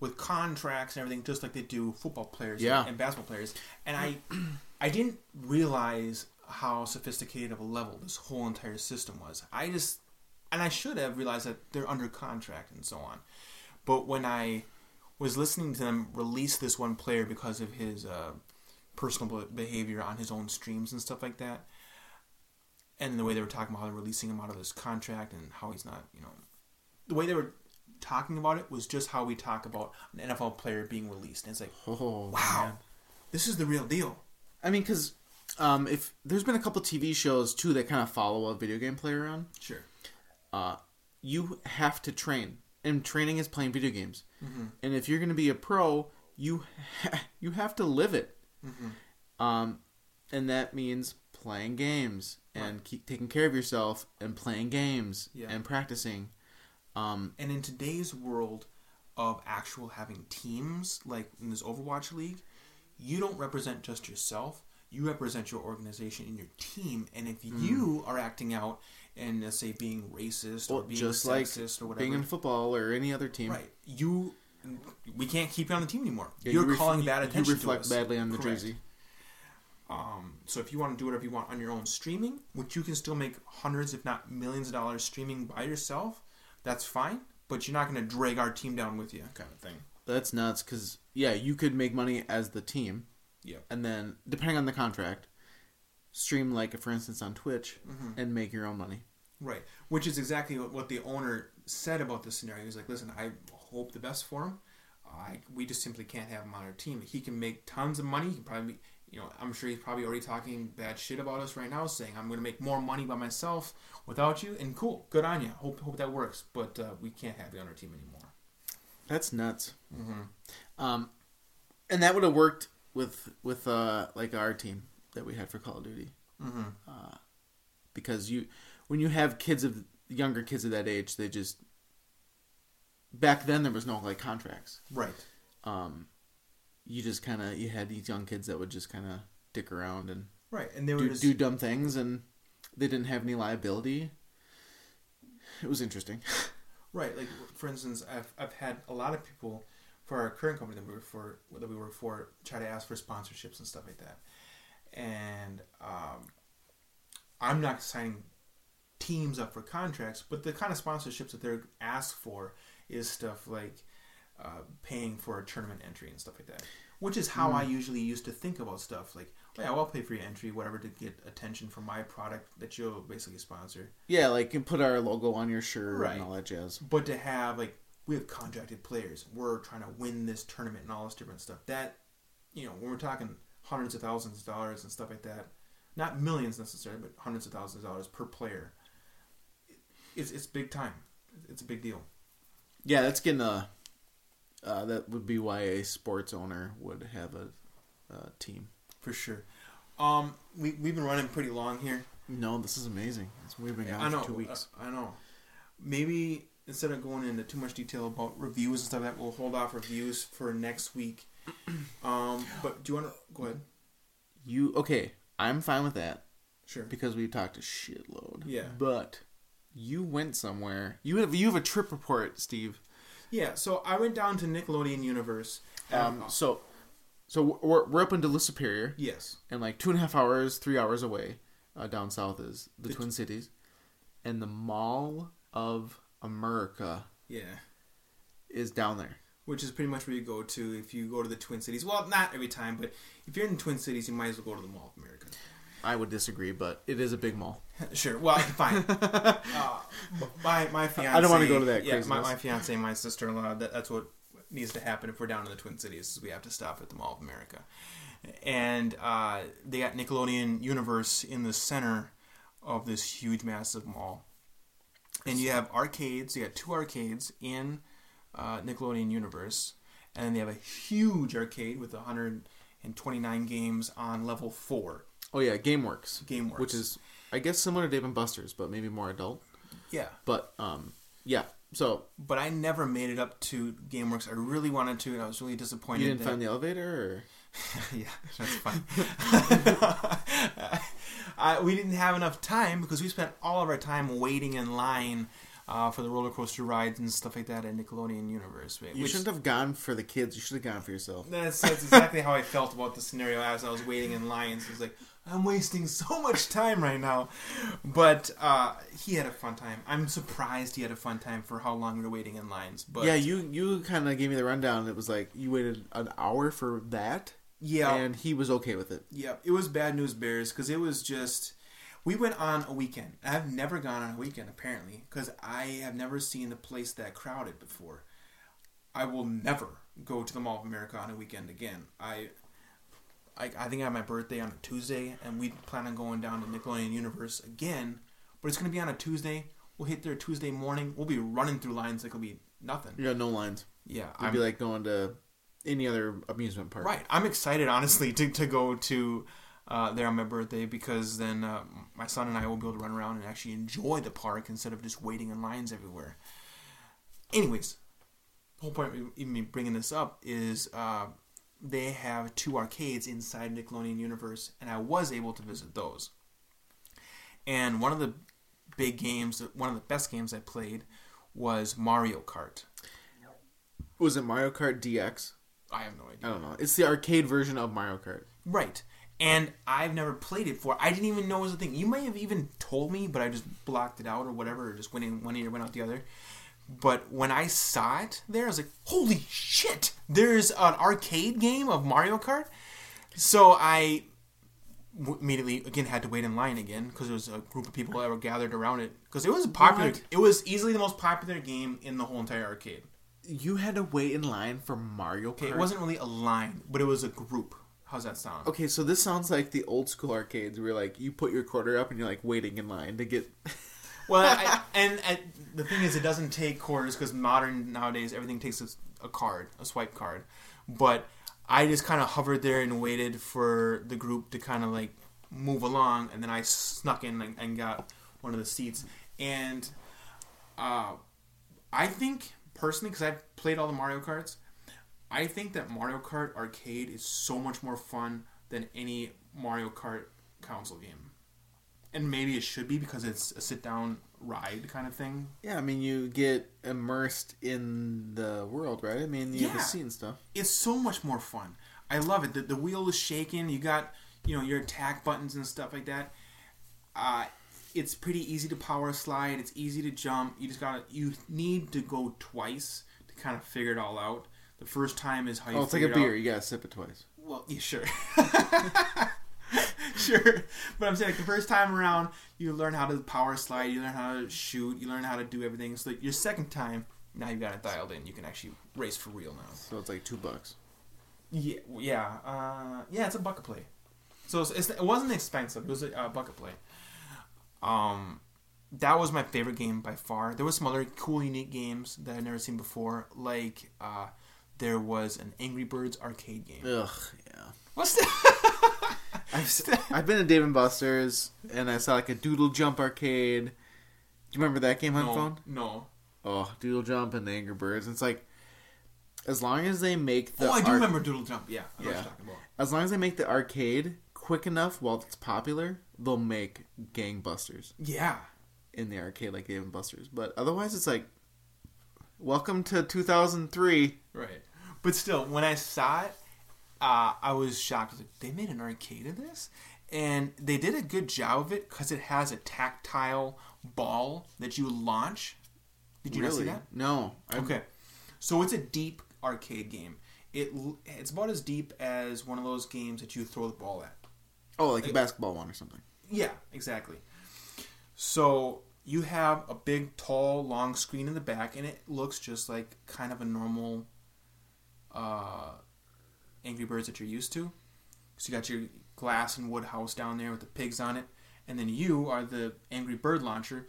Speaker 1: with contracts and everything, just like they do football players
Speaker 2: Yeah.
Speaker 1: and basketball players. And I, I didn't realize how sophisticated of a level this whole entire system was. I just, and I should have realized that they're under contract and so on. But when I was listening to them release this one player because of his uh, personal behavior on his own streams and stuff like that, and the way they were talking about how they're releasing him out of this contract and how he's not, you know, the way they were talking about it was just how we talk about an NFL player being released. And it's like,
Speaker 2: Oh,
Speaker 1: wow,
Speaker 2: man.
Speaker 1: this is the real deal.
Speaker 2: I mean, because um, if there's been a couple TV shows too that kind of follow a video game player around,
Speaker 1: Sure.
Speaker 2: uh, you have to train, and training is playing video games.
Speaker 1: Mm-hmm.
Speaker 2: And if you're going to be a pro, you ha- you have to live it.
Speaker 1: Mm-hmm.
Speaker 2: Um, and that means playing games and keep taking care of yourself and playing games
Speaker 1: Yeah.
Speaker 2: and practicing. Um,
Speaker 1: And in today's world of actual having teams, like in this Overwatch League, you don't represent just yourself. You represent your organization and your team. And if you are acting out and let's say being racist or being
Speaker 2: just like
Speaker 1: sexist or whatever,
Speaker 2: being in football or any other team,
Speaker 1: right? You, we can't keep you on the team anymore.
Speaker 2: Yeah,
Speaker 1: You're
Speaker 2: you ref-
Speaker 1: calling
Speaker 2: you-
Speaker 1: bad
Speaker 2: you
Speaker 1: attention
Speaker 2: reflect
Speaker 1: to us.
Speaker 2: badly on the
Speaker 1: Correct.
Speaker 2: jersey.
Speaker 1: Um, so if you want to do whatever you want on your own streaming, which you can still make hundreds, if not millions of dollars streaming by yourself, that's fine. But you're not going to drag our team down with you, kind of thing.
Speaker 2: That's nuts because yeah, you could make money as the team,
Speaker 1: Yep.
Speaker 2: and then depending on the contract, stream like for instance on Twitch
Speaker 1: Mhm.
Speaker 2: and make your own money.
Speaker 1: Right. Which is exactly what, what the owner said about this scenario. He's like, listen, I hope the best for him. I, we just simply can't have him on our team. He can make tons of money. He can probably, you know, I'm sure he's probably already talking bad shit about us right now, saying I'm going to make more money by myself without you. And cool, good on you. Hope hope that works. But uh, we can't have you on our team anymore.
Speaker 2: That's nuts.
Speaker 1: Mm-hmm.
Speaker 2: Um, and that would have worked with with uh like our team that we had for Call of Duty
Speaker 1: Mm-hmm.
Speaker 2: uh, because you when you have kids of younger kids of that age, they just back then there was no like contracts.
Speaker 1: Right.
Speaker 2: Um, you just kind of you had these young kids that would just kind of dick around and
Speaker 1: Right. And they would
Speaker 2: do,
Speaker 1: just,
Speaker 2: do dumb things, and they didn't have any liability. It was interesting.
Speaker 1: Right, like for instance, I've I've had a lot of people for our current company that we work for that we work for try to ask for sponsorships and stuff like that, and um, I'm not signing teams up for contracts, but the kind of sponsorships that they're asked for is stuff like uh, paying for a tournament entry and stuff like that, which is how I usually used to think about stuff like, oh, yeah, I'll pay for your entry, whatever, to get attention for my product that you'll basically sponsor.
Speaker 2: Yeah, like you put our logo on your shirt
Speaker 1: Right.
Speaker 2: and all that jazz.
Speaker 1: But to have like we have contracted players, we're trying to win this tournament and all this different stuff. That you know, when we're talking hundreds of thousands of dollars and stuff like that, not millions necessarily, but hundreds of thousands of dollars per player, it's it's big time. It's a big deal.
Speaker 2: Yeah, that's getting a. Uh, that would be why a sports owner would have a, a team.
Speaker 1: For sure. Um, we we've been running pretty long here.
Speaker 2: No, this is amazing. It's, we've been gone for two weeks.
Speaker 1: uh, I know. Maybe instead of going into too much detail about reviews and stuff like that, we'll hold off reviews for next week. Um, but do you want to go ahead?
Speaker 2: You okay? I'm fine with that
Speaker 1: Sure.
Speaker 2: because we talked a shitload.
Speaker 1: Yeah.
Speaker 2: But you went somewhere. You have you have a trip report, Steve.
Speaker 1: Yeah, so I went down to Nickelodeon Universe.
Speaker 2: Um.
Speaker 1: Um,
Speaker 2: So, so we're we're up into Lake Superior,
Speaker 1: yes,
Speaker 2: and like two and a half hours, three hours away, uh, down south is the,
Speaker 1: The-
Speaker 2: Twin Cities, and the Mall of America
Speaker 1: yeah,
Speaker 2: is down there.
Speaker 1: which is pretty much where you go to if you go to the Twin Cities. Well, not every time, but if you're in the Twin Cities, you might as well go to the Mall of America.
Speaker 2: I would disagree, but it is a big mall.
Speaker 1: sure, well, fine. uh, my my fiance.
Speaker 2: I don't wanna go to that
Speaker 1: Yeah, my, my fiance, and my sister in law. That, that's what needs to happen if we're down in the Twin Cities. Is we have to stop at the Mall of America, and uh, they got Nickelodeon Universe in the center of this huge, massive mall. And you have arcades. You got two arcades in uh, Nickelodeon Universe, and they have a huge arcade with 129 games on level four.
Speaker 2: Oh yeah, GameWorks,
Speaker 1: GameWorks,
Speaker 2: which is I guess similar to Dave and Buster's, but maybe more adult.
Speaker 1: yeah.
Speaker 2: But um, yeah. So
Speaker 1: But I never made it up to GameWorks. I really wanted to, and I was really disappointed.
Speaker 2: you didn't
Speaker 1: that-
Speaker 2: find the elevator,
Speaker 1: yeah, that's fine. I, we didn't have enough time because we spent all of our time waiting in line uh, for the roller coaster rides and stuff like that at Nickelodeon Universe.
Speaker 2: You shouldn't have gone for the kids. You should have gone for yourself.
Speaker 1: That's, that's exactly how I felt about the scenario as I was waiting in lines. It's like I'm wasting so much time right now, but uh, he had a fun time. I'm surprised he had a fun time for how long we are waiting in lines. But
Speaker 2: yeah, you you kind of gave me the rundown. It was like you waited an hour for that,
Speaker 1: yeah,
Speaker 2: and he was okay with it.
Speaker 1: yeah. It was bad news bears because it was just we went on a weekend. I've never gone on a weekend apparently because I have never seen the place that crowded before. I will never go to the Mall of America on a weekend again. I I, I think I have my birthday on a Tuesday, and we plan on going down to Nickelodeon Universe again. But it's going to be on a Tuesday. We'll hit there Tuesday morning. We'll be running through lines like it'll be nothing.
Speaker 2: You got no lines.
Speaker 1: Yeah,
Speaker 2: It'd be like going to any other amusement park.
Speaker 1: right. I'm excited, honestly, to, to go to uh, there on my birthday because then uh, my son and I will be able to run around and actually enjoy the park instead of just waiting in lines everywhere. Anyways, the whole point of even me bringing this up is uh, they have two arcades inside Nickelodeon Universe, and I was able to visit those. And one of the big games, one of the best games I played, was Mario Kart.
Speaker 2: Was it Mario Kart DX?
Speaker 1: I have no idea.
Speaker 2: I don't know. It's the arcade version of Mario Kart.
Speaker 1: Right. And I've never played it before. I didn't even know it was a thing. You may have even told me, but I just blocked it out or whatever, or just went in one ear, went out the other. But when I saw it there, I was like, holy shit! There's an arcade game of Mario Kart? So I w- immediately, again, had to wait in line again because there was a group of people that were gathered around it. Because it was popular,
Speaker 2: What?
Speaker 1: it was easily the most popular game in the whole entire arcade.
Speaker 2: You had to wait in line for Mario Kart.
Speaker 1: Okay, it wasn't really a line, but it was a group. How's that sound?
Speaker 2: Okay, so this sounds like the old school arcades where like you put your quarter up and you're like waiting in line to get.
Speaker 1: Well, I, and, and the thing is, it doesn't take quarters because modern nowadays everything takes a, a card, a swipe card. But I just kind of hovered there and waited for the group to kind of like move along, and then I snuck in and, and got one of the seats. And uh, I think personally, because I've played all the Mario Karts, I think that Mario Kart Arcade is so much more fun than any Mario Kart console game. And maybe it should be because it's a sit down ride kind of thing.
Speaker 2: yeah, I mean you get immersed in the world, right? I mean you
Speaker 1: Yeah.
Speaker 2: have to see and stuff.
Speaker 1: It's so much more fun. I love it. The, the wheel is shaking. You got, you know, your attack buttons and stuff like that. Uh, it's pretty easy to power slide. It's easy to jump. You just gotta, you need to go twice to kind of figure it all out. The first time is how you
Speaker 2: Oh, it's like a
Speaker 1: it out.
Speaker 2: beer. You gotta sip it twice.
Speaker 1: Well, yeah, sure. sure. But I'm saying, like, the first time around, you learn how to power slide, you learn how to shoot, you learn how to do everything. So, that your second time, now you've got it dialed in. You can actually race for real now.
Speaker 2: So it's like two bucks.
Speaker 1: Yeah, yeah, uh, yeah. It's a bucket play. So it's, it's, it wasn't expensive. It was a uh, bucket play. Um, that was my favorite game by far. There was some other cool, unique games that I'd never seen before. Like uh, there was an Angry Birds arcade game.
Speaker 2: Ugh.
Speaker 1: What's that?
Speaker 2: I've, I've been to Dave and Buster's and I saw like a Doodle Jump arcade. Do you remember that game on
Speaker 1: no,
Speaker 2: phone?
Speaker 1: no.
Speaker 2: Oh, Doodle Jump and the Angry Birds. It's like as long as they make the
Speaker 1: oh, I do remember Doodle Jump. Yeah, I know what
Speaker 2: Yeah.
Speaker 1: you're talking about.
Speaker 2: as long as they make the arcade quick enough while it's popular, they'll make gangbusters
Speaker 1: Yeah,
Speaker 2: in the arcade like Dave and Buster's. But otherwise, it's like welcome to 2003.
Speaker 1: right. But still, when I saw it, uh, I was shocked. I was like, they made an arcade of this, and they did a good job of it because it has a tactile ball that you launch. Did you not see that?
Speaker 2: No. I,
Speaker 1: Okay, so it's a deep arcade game. It it's about as deep as one of those games that you throw the ball at.
Speaker 2: Oh, like a basketball one or something.
Speaker 1: Yeah, exactly. So you have a big, tall, long screen in the back, and it looks just like kind of a normal uh, Angry Birds that you're used to. So you got your glass and wood house down there with the pigs on it, and then you are the Angry Bird launcher,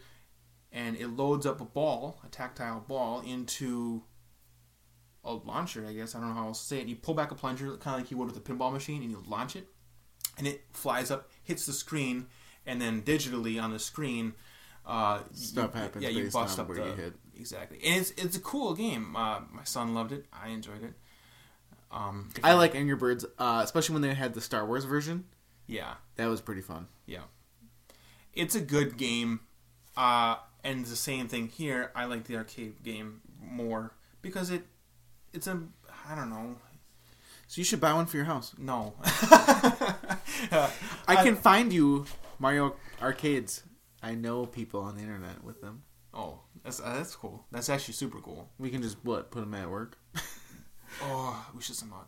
Speaker 1: and it loads up a ball, a tactile ball, into a launcher. I guess I don't know how else to say it. And you pull back a plunger, kind of like you would with a pinball machine, and you launch it and it flies up, hits the screen, and then digitally on the screen, uh,
Speaker 2: Stuff
Speaker 1: you,
Speaker 2: happens
Speaker 1: Yeah, you bust
Speaker 2: on
Speaker 1: up
Speaker 2: where
Speaker 1: the
Speaker 2: you hit.
Speaker 1: exactly, and it's it's a cool game. Uh, my son loved it. I enjoyed it. Um,
Speaker 2: I like Angry Birds, uh, especially when they had the Star Wars version.
Speaker 1: yeah,
Speaker 2: That was pretty fun.
Speaker 1: yeah. It's a good game, uh, and the same thing here. I like the arcade game more because it it's a I don't know.
Speaker 2: So you should buy one for your house.
Speaker 1: No.
Speaker 2: I can find you Mario arcades. I know people on the internet with them.
Speaker 1: Oh, that's uh, that's cool. That's actually super cool.
Speaker 2: We can just what put them at work.
Speaker 1: Oh, we should somehow.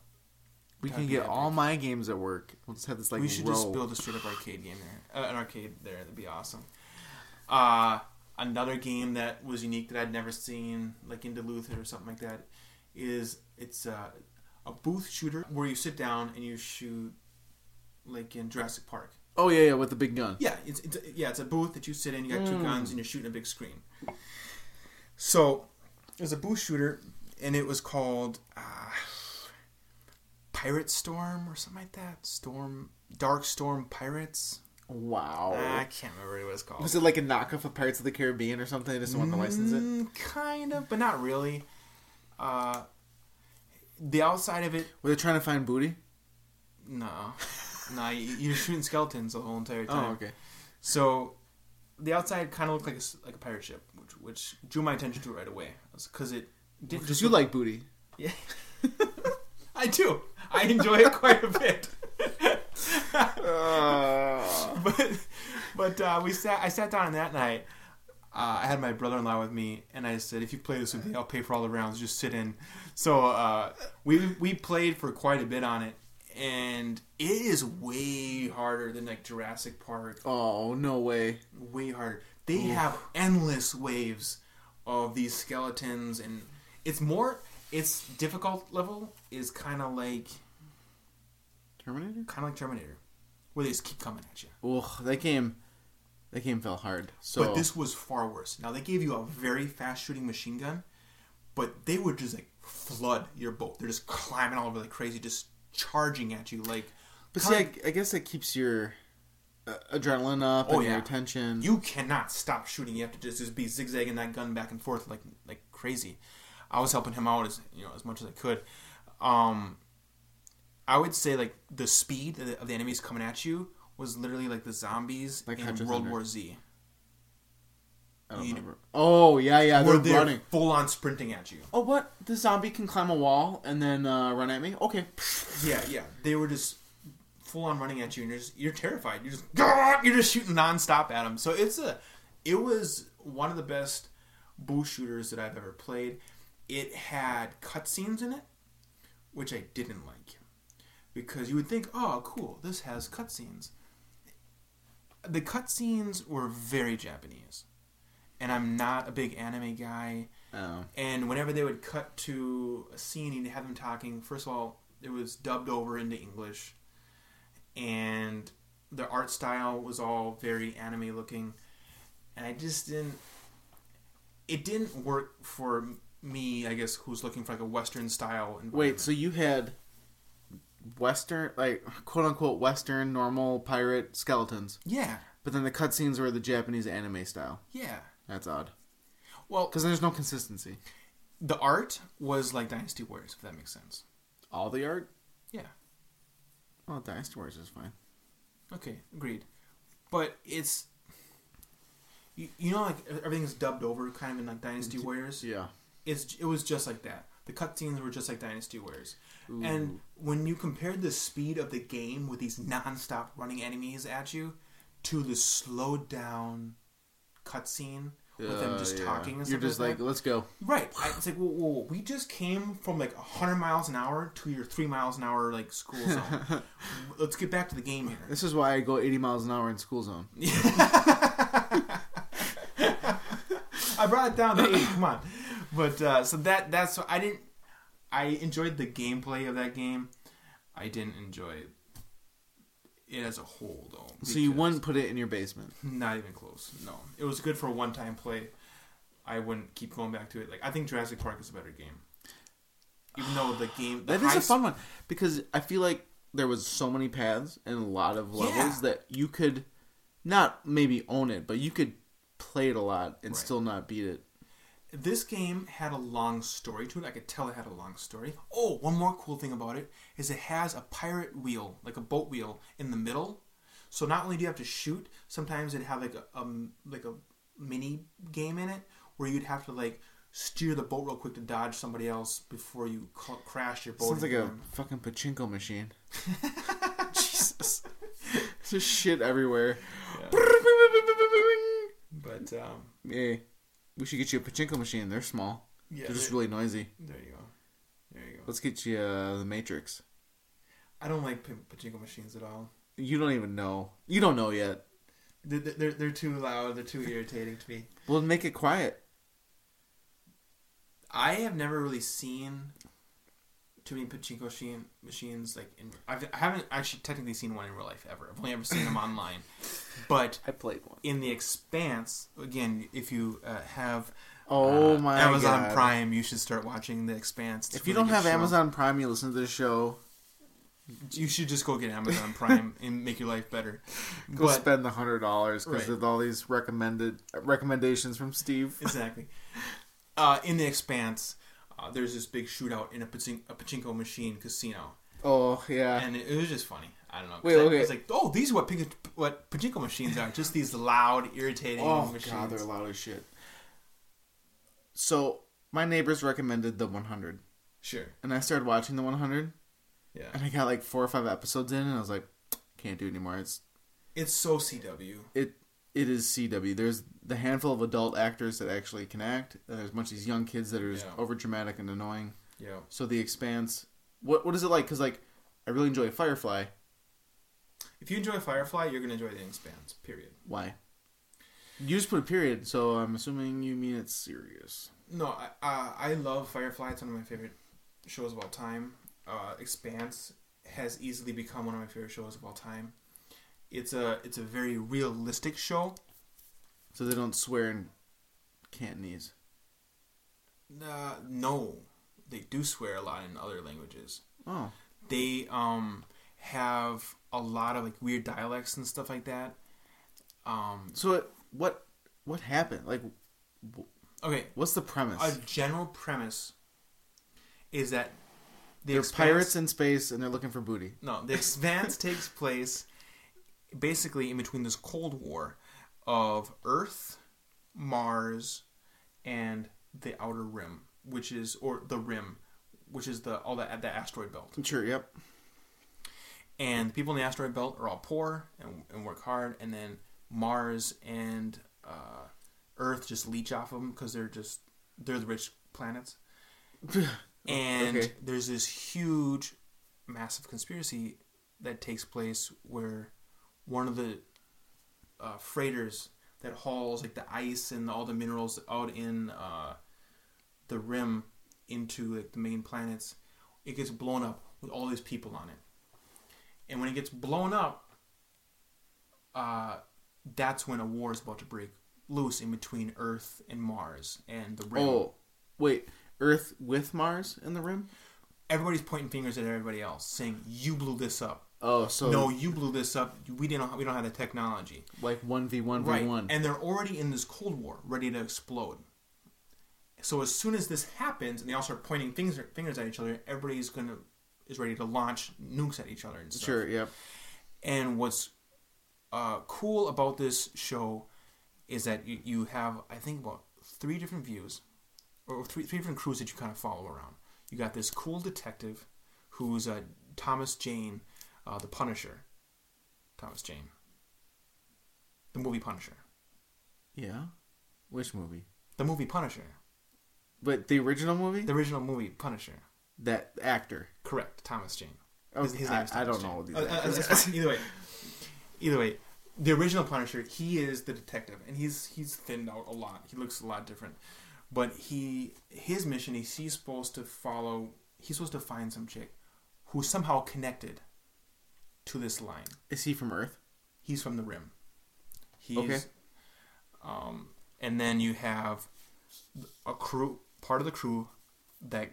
Speaker 2: We
Speaker 1: That'd
Speaker 2: can get
Speaker 1: epic.
Speaker 2: all my games at work. We'll just have this like
Speaker 1: we should
Speaker 2: row.
Speaker 1: just build a straight up arcade game there. Uh, an arcade there. That'd be awesome. Uh, another game that was unique that I'd never seen, like in Duluth or something like that, is it's uh, a booth shooter where you sit down and you shoot, like in Jurassic Park.
Speaker 2: Oh yeah, yeah, with the big gun.
Speaker 1: Yeah, it's, it's yeah, it's a booth that you sit in. You got two
Speaker 2: Mm.
Speaker 1: guns and you're shooting a big screen. So was a booth shooter, and it was called uh, Pirate Storm or something like that. Storm, Dark Storm Pirates.
Speaker 2: Wow.
Speaker 1: I can't remember what it was called.
Speaker 2: Was it like a knockoff of Pirates of the Caribbean or something? They just wanted to license it.
Speaker 1: Mm, Kind of, but not really. Uh, the outside of it,
Speaker 2: Were they trying to find booty?
Speaker 1: no, no, you- you're shooting skeletons the whole entire time.
Speaker 2: Oh, okay.
Speaker 1: So the outside kind of looked like a, like a pirate ship, which, which drew my attention to it right away because it
Speaker 2: Because you like booty.
Speaker 1: Yeah, I do. I enjoy it quite a bit. but but uh, we sat. I sat down that night. Uh, I had my brother-in-law with me, and I said, "If you play this with me, I'll pay for all the rounds. Just sit in." So uh, we we played for quite a bit on it, and it is way harder than like Jurassic Park.
Speaker 2: oh no way.
Speaker 1: Way harder. They have endless waves of these skeletons, and it's more. Its difficult level is kind of like
Speaker 2: Terminator.
Speaker 1: kind of like Terminator, where they just keep coming at you.
Speaker 2: Oh, that game. That game fell hard. So
Speaker 1: But this was far worse. Now they gave you a very fast shooting machine gun, but they would just like flood your boat. They're just climbing all over like crazy, just charging at you like.
Speaker 2: But see, I, I guess it keeps your uh, adrenaline up
Speaker 1: Oh,
Speaker 2: and
Speaker 1: yeah.
Speaker 2: your attention.
Speaker 1: you cannot stop shooting. You have to just, just be zigzagging that gun back and forth like like crazy. I was helping him out as you know as much as I could. Um, I would say like the speed of the, of the enemies coming at you was literally like the zombies
Speaker 2: Like
Speaker 1: in World
Speaker 2: Thunder.
Speaker 1: War Z.
Speaker 2: I don't
Speaker 1: you-
Speaker 2: remember. Oh yeah, yeah, they're
Speaker 1: they're
Speaker 2: running.
Speaker 1: full on sprinting at you.
Speaker 2: Oh what? The zombie can climb a wall and then uh, run at me? Okay.
Speaker 1: Yeah, yeah. They were just full on running at you, and you're just you're terrified. You're just you're just shooting nonstop at them. So it's a it was one of the best booth shooters that I've ever played. It had cutscenes in it, which I didn't like because you would think, oh, cool, this has cutscenes. The cutscenes were very Japanese, and I'm not a big anime guy.
Speaker 2: Oh.
Speaker 1: And whenever they would cut to a scene and have them talking, first of all, it was dubbed over into English, and the art style was all very anime looking, and I just didn't. It didn't work for me, I guess, who's looking for like a Western style.
Speaker 2: Wait, so you had Western, like quote unquote Western normal pirate skeletons,
Speaker 1: yeah,
Speaker 2: but then the cutscenes were the Japanese anime style.
Speaker 1: yeah.
Speaker 2: That's odd.
Speaker 1: Well,
Speaker 2: Because there's no consistency.
Speaker 1: the art was like Dynasty Warriors, if that makes sense.
Speaker 2: All the art?
Speaker 1: Yeah.
Speaker 2: Well, Dynasty Warriors is fine.
Speaker 1: Okay, agreed. But it's you, you know like everything's dubbed over kind of in like Dynasty Warriors.
Speaker 2: Yeah.
Speaker 1: It's it was just like that. The cutscenes were just like Dynasty Warriors.
Speaker 2: Ooh.
Speaker 1: And when you compared the speed of the game with these non-stop running enemies at you to the slowed down cutscene with them
Speaker 2: Uh,
Speaker 1: just
Speaker 2: yeah.
Speaker 1: talking and
Speaker 2: You're just
Speaker 1: like,
Speaker 2: like, let's go.
Speaker 1: Right. I, it's like, whoa, whoa, whoa, we just came from like 100 miles an hour to your 3 miles an hour like school zone. Let's get back to the game here.
Speaker 2: This is why I go 80 miles an hour in school zone.
Speaker 1: I brought it down to eight. Come on, but uh, so that that's I didn't. I enjoyed the gameplay of that game. I didn't enjoy it as a whole, though.
Speaker 2: So you wouldn't put it in your basement.
Speaker 1: Not even close. No, it was good for a one-time play. I wouldn't keep going back to it. Like I think Jurassic Park is a better game, even though the game the
Speaker 2: That is a fun one because I feel like there was so many paths and a lot of levels
Speaker 1: Yeah.
Speaker 2: that you could not maybe own it, but you could play it a lot and
Speaker 1: Right.
Speaker 2: still not beat it.
Speaker 1: This game had a long story to it. I could tell it had a long story. Oh, one more cool thing about it is it has a pirate wheel, like a boat wheel, in the middle. So not only do you have to shoot, sometimes it have like a um, like a mini game in it where you'd have to like steer the boat real quick to dodge somebody else before you ca- crash your boat.
Speaker 2: Sounds like
Speaker 1: into
Speaker 2: a fucking pachinko machine. Jesus. There's shit everywhere.
Speaker 1: But um,
Speaker 2: Hey, we should get you a pachinko machine. They're small.
Speaker 1: yeah,
Speaker 2: They're just really noisy.
Speaker 1: there you go. There you go.
Speaker 2: Let's get you uh, the Matrix.
Speaker 1: I don't like p- pachinko machines at all.
Speaker 2: You don't even know. You don't know yet.
Speaker 1: They're, they're, they're too loud. They're too irritating to me.
Speaker 2: Well, make it quiet.
Speaker 1: I have never really seen too many pachinko machine, machines. Like, in, I've, I haven't actually technically seen one in real life ever. I've only ever seen them online. But
Speaker 2: I played one.
Speaker 1: in the Expanse, again, if you uh, have
Speaker 2: Oh
Speaker 1: uh,
Speaker 2: my
Speaker 1: Amazon
Speaker 2: God.
Speaker 1: Prime, you should start watching the Expanse. It's a
Speaker 2: If you
Speaker 1: really
Speaker 2: don't have
Speaker 1: show.
Speaker 2: Amazon Prime, you listen to this show.
Speaker 1: you should just go get Amazon Prime and make your life better.
Speaker 2: Go
Speaker 1: But-
Speaker 2: spend the hundred dollars because
Speaker 1: Right.
Speaker 2: of all these recommended recommendations from Steve.
Speaker 1: exactly. Uh, in the Expanse, uh, there's this big shootout in a, pachin- a pachinko machine casino,
Speaker 2: Oh yeah.
Speaker 1: and it, it was just funny. I don't know.
Speaker 2: Wait,
Speaker 1: I-
Speaker 2: okay.
Speaker 1: It's like, oh, these are what pink- what pachinko machines are. Just these loud, irritating
Speaker 2: Oh
Speaker 1: machines.
Speaker 2: god, they're loud as shit. So my neighbors recommended the 100,
Speaker 1: Sure.
Speaker 2: and I started watching the 100,
Speaker 1: Yeah.
Speaker 2: and I got like four or five episodes in, and I was like, can't do it anymore. It's
Speaker 1: It's so CW.
Speaker 2: it it is CW. There's the handful of adult actors that actually can act. There's a bunch of these young kids that are just
Speaker 1: Yeah.
Speaker 2: over dramatic and annoying.
Speaker 1: Yeah.
Speaker 2: So the Expanse, what what is it like? Because like I really enjoy Firefly.
Speaker 1: If you enjoy Firefly, you're gonna enjoy the Expanse. Period.
Speaker 2: Why? You just put a period, so I'm assuming you mean it's serious.
Speaker 1: No, I uh, I love Firefly. It's one of my favorite shows of all time. Uh, Expanse has easily become one of my favorite shows of all time. It's a it's a very realistic show.
Speaker 2: So they don't swear in Cantonese.
Speaker 1: Uh, no, they do swear a lot in other languages.
Speaker 2: Oh,
Speaker 1: They um have a lot of like weird dialects and stuff like that. Um,
Speaker 2: so it, what what happened? Like,
Speaker 1: okay,
Speaker 2: what's the premise?
Speaker 1: a general premise is that the
Speaker 2: they're
Speaker 1: Expanse-
Speaker 2: pirates in space and they're looking for booty.
Speaker 1: No, the Expanse takes place basically in between this Cold War of Earth, Mars, and the Outer Rim, which is or the Rim, which is the all that the asteroid belt.
Speaker 2: Sure. Yep.
Speaker 1: And people in the asteroid belt are all poor and, and work hard, and then Mars and uh, Earth just leech off of them because they're just they're the rich planets. And
Speaker 2: Okay.
Speaker 1: there's this huge, massive conspiracy that takes place where one of the uh, freighters that hauls like the ice and all the minerals out in uh, the rim into like the main planets, it gets blown up with all these people on it. And when it gets blown up, uh, that's when a war is about to break loose in between Earth and Mars and the rim.
Speaker 2: Oh, wait. Earth with Mars in the rim?
Speaker 1: everybody's pointing fingers at everybody else, saying you blew this up.
Speaker 2: Oh, so
Speaker 1: no, you blew this up. We didn't. We don't have the technology.
Speaker 2: like one v one v one,
Speaker 1: and they're already in this Cold War, ready to explode. So as soon as this happens, and they all start pointing fingers fingers at each other, everybody's gonna is ready to launch nukes at each other and stuff.
Speaker 2: Sure. Yep.
Speaker 1: And what's uh, cool about this show is that you, you have, I think, about three different views, or three, three different crews that you kind of follow around. You got this cool detective who's uh, Thomas Jane, uh, the Punisher. Thomas Jane. The movie Punisher.
Speaker 2: Yeah. Which movie?
Speaker 1: The movie Punisher.
Speaker 2: But the original movie?
Speaker 1: The original movie Punisher.
Speaker 2: that actor.
Speaker 1: Correct. Thomas Jane.
Speaker 2: Oh,
Speaker 1: His, his
Speaker 2: I, I don't know.
Speaker 1: Jane.
Speaker 2: These
Speaker 1: Uh, uh,
Speaker 2: actors.
Speaker 1: it's fine. Either way, either way, the original Punisher, he is the detective, and he's he's thinned out a lot. He looks a lot different, but he his mission is he's supposed to follow. He's supposed to find some chick who's somehow connected to this line.
Speaker 2: Is he from Earth?
Speaker 1: He's from the rim. He's,
Speaker 2: Okay.
Speaker 1: Um, and then you have a crew, part of the crew that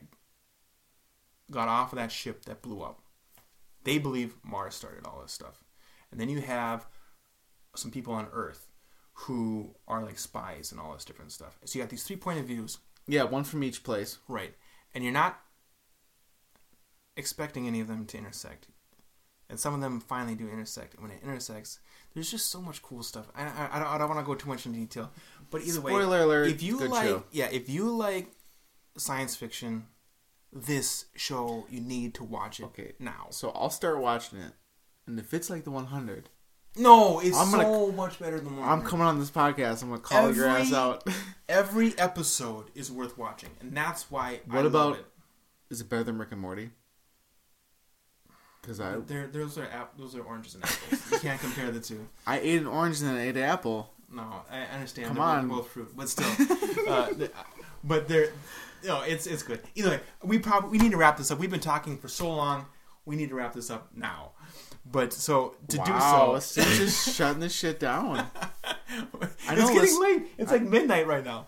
Speaker 1: got off of that ship that blew up. They believe Mars started all this stuff. And then you have some people on Earth who are like spies and all this different stuff. So you got these three point of views,
Speaker 2: Yeah, one from each place.
Speaker 1: right? And you're not expecting any of them to intersect. And some of them finally do intersect. And when it intersects, there's just so much cool stuff. I, I, I don't, I don't want to go too much into detail, but either way,
Speaker 2: Spoiler alert,
Speaker 1: if you like,
Speaker 2: show.
Speaker 1: yeah, if you like science fiction, this show you need to watch it
Speaker 2: Okay.
Speaker 1: now.
Speaker 2: So I'll start watching it, and if it's like the 100,
Speaker 1: No, it's
Speaker 2: I'm gonna-
Speaker 1: so much better than one.
Speaker 2: I'm coming on this podcast. I'm gonna call your ass out.
Speaker 1: Every episode is worth watching, and that's why. I
Speaker 2: What
Speaker 1: love
Speaker 2: about-
Speaker 1: it.
Speaker 2: Is it better than Rick and Morty? Because I
Speaker 1: They're, those are app, those are oranges and apples. you can't compare the two.
Speaker 2: I ate an orange and then I ate an apple.
Speaker 1: No, I understand.
Speaker 2: Come
Speaker 1: they're
Speaker 2: on.
Speaker 1: both fruit, but still. uh, the- but they're, no, it's it's good. Either way, we probably we need to wrap this up. We've been talking for so long. We need to wrap this up now. But so to
Speaker 2: wow,
Speaker 1: do so,
Speaker 2: Steve's just shutting this shit down. I know
Speaker 1: it's
Speaker 2: getting
Speaker 1: late. It's like midnight right now.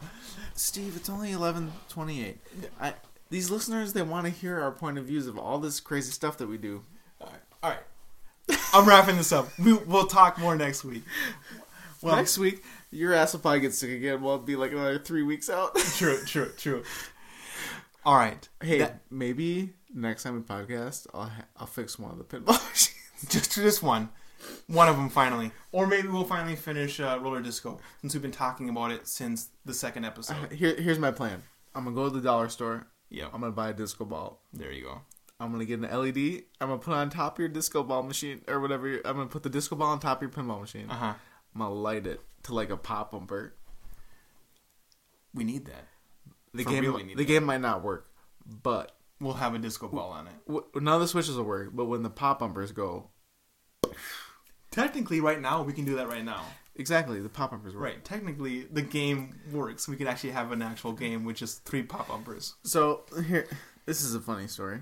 Speaker 2: Steve, it's only eleven twenty-eight. I these listeners they want to hear our point of views of all this crazy stuff that we do.
Speaker 1: All right. I'm wrapping this up. We, we'll talk more next week. Well,
Speaker 2: Next week, your ass will probably get sick again. We'll be like another three weeks out.
Speaker 1: true, true, true. All right.
Speaker 2: hey,
Speaker 1: That-
Speaker 2: maybe next time we podcast, I'll ha- I'll fix one of the pinball machines.
Speaker 1: just just one, one of them finally, or maybe we'll finally finish uh, roller disco since we've been talking about it since the second episode.
Speaker 2: Here, here's my plan. I'm gonna go to the dollar store.
Speaker 1: Yep.
Speaker 2: I'm gonna buy a disco ball.
Speaker 1: There you go.
Speaker 2: I'm gonna get an LED. I'm gonna put it on top of your disco ball machine or whatever. I'm gonna put the disco ball on top of your pinball machine.
Speaker 1: Uh huh.
Speaker 2: I'm gonna light it to like a pop bumper.
Speaker 1: We need that.
Speaker 2: The
Speaker 1: For
Speaker 2: game,
Speaker 1: real,
Speaker 2: the
Speaker 1: that.
Speaker 2: game might not work, but
Speaker 1: We'll have a disco ball on it.
Speaker 2: w- none of the switches will work. But when the pop bumpers go,
Speaker 1: Technically, right now we can do that right now.
Speaker 2: exactly, the pop bumpers work.
Speaker 1: Right. Technically, the game works. We could actually have an actual game with just three pop bumpers.
Speaker 2: So here, this is a funny story.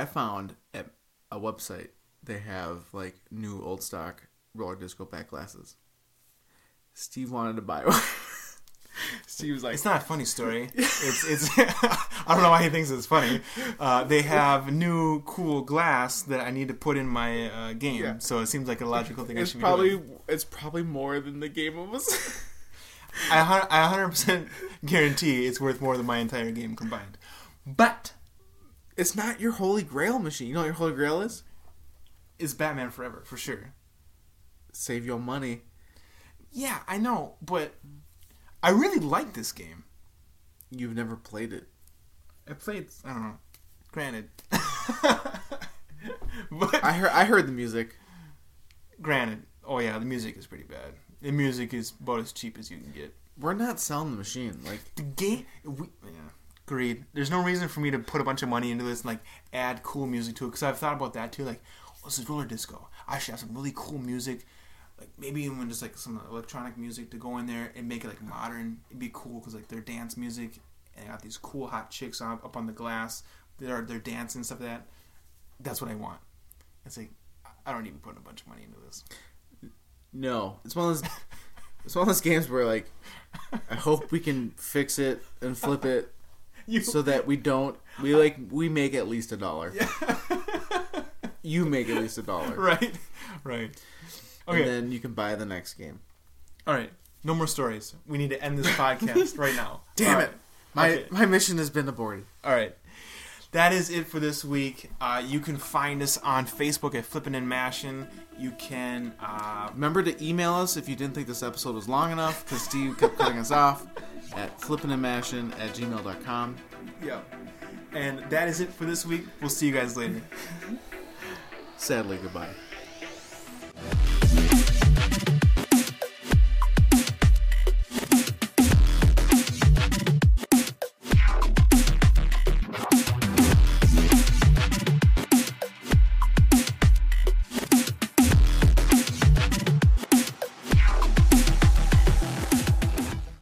Speaker 2: I found at a website they have like new old stock roller disco back glasses. Steve wanted to buy one. Steve was like,
Speaker 1: It's not a funny story. It's it's. I don't know why he thinks it's funny. Uh, they have new cool glass that I need to put in my uh, game,
Speaker 2: Yeah.
Speaker 1: so it seems like a logical thing. I
Speaker 2: it's
Speaker 1: should
Speaker 2: probably
Speaker 1: Be doing.
Speaker 2: it's probably more than the game was.
Speaker 1: I I 100% guarantee it's worth more than my entire game combined. But
Speaker 2: it's not your holy grail machine. You know what your holy grail is?
Speaker 1: Is Batman Forever for sure.
Speaker 2: Save your money.
Speaker 1: Yeah, I know, but I really like this game.
Speaker 2: You've never played it.
Speaker 1: I played. I don't know. Granted. but
Speaker 2: I heard I heard the music.
Speaker 1: granted, oh yeah, the music is pretty bad. The music is about as cheap as you can get.
Speaker 2: We're not selling the machine. Like
Speaker 1: The game, we, yeah, agreed. There's no reason for me to put a bunch of money into this and like add cool music to it because I've thought about that too. Like, oh, this is roller disco. I should have some really cool music, like maybe even just like some electronic music to go in there and make it like modern. It'd be cool because like their dance music and they got these cool hot chicks up up on the glass. They're they're dancing and stuff like that. That's what I want. It's like I don't even put a bunch of money into this.
Speaker 2: no, it's one of those. It's one of those games where like I hope we can fix it and flip it
Speaker 1: You,
Speaker 2: so that we don't we like we make at least a dollar. You make at least a dollar.
Speaker 1: right, right. Okay.
Speaker 2: And then you can buy the next game.
Speaker 1: All right, no more stories. We need to end this podcast right now.
Speaker 2: Damn
Speaker 1: All
Speaker 2: it.
Speaker 1: right.
Speaker 2: My
Speaker 1: Okay.
Speaker 2: my mission has been aborted.
Speaker 1: All right. That is it for this week. Uh, you can find us on Facebook at Flippin' and Mashin'. You can, uh,
Speaker 2: Remember to email us if you didn't think this episode was long enough because Steve kept cutting us off at flippinandmashin at gmail.com.
Speaker 1: yeah. And that is it for this week. We'll see you guys later.
Speaker 2: Sadly, goodbye.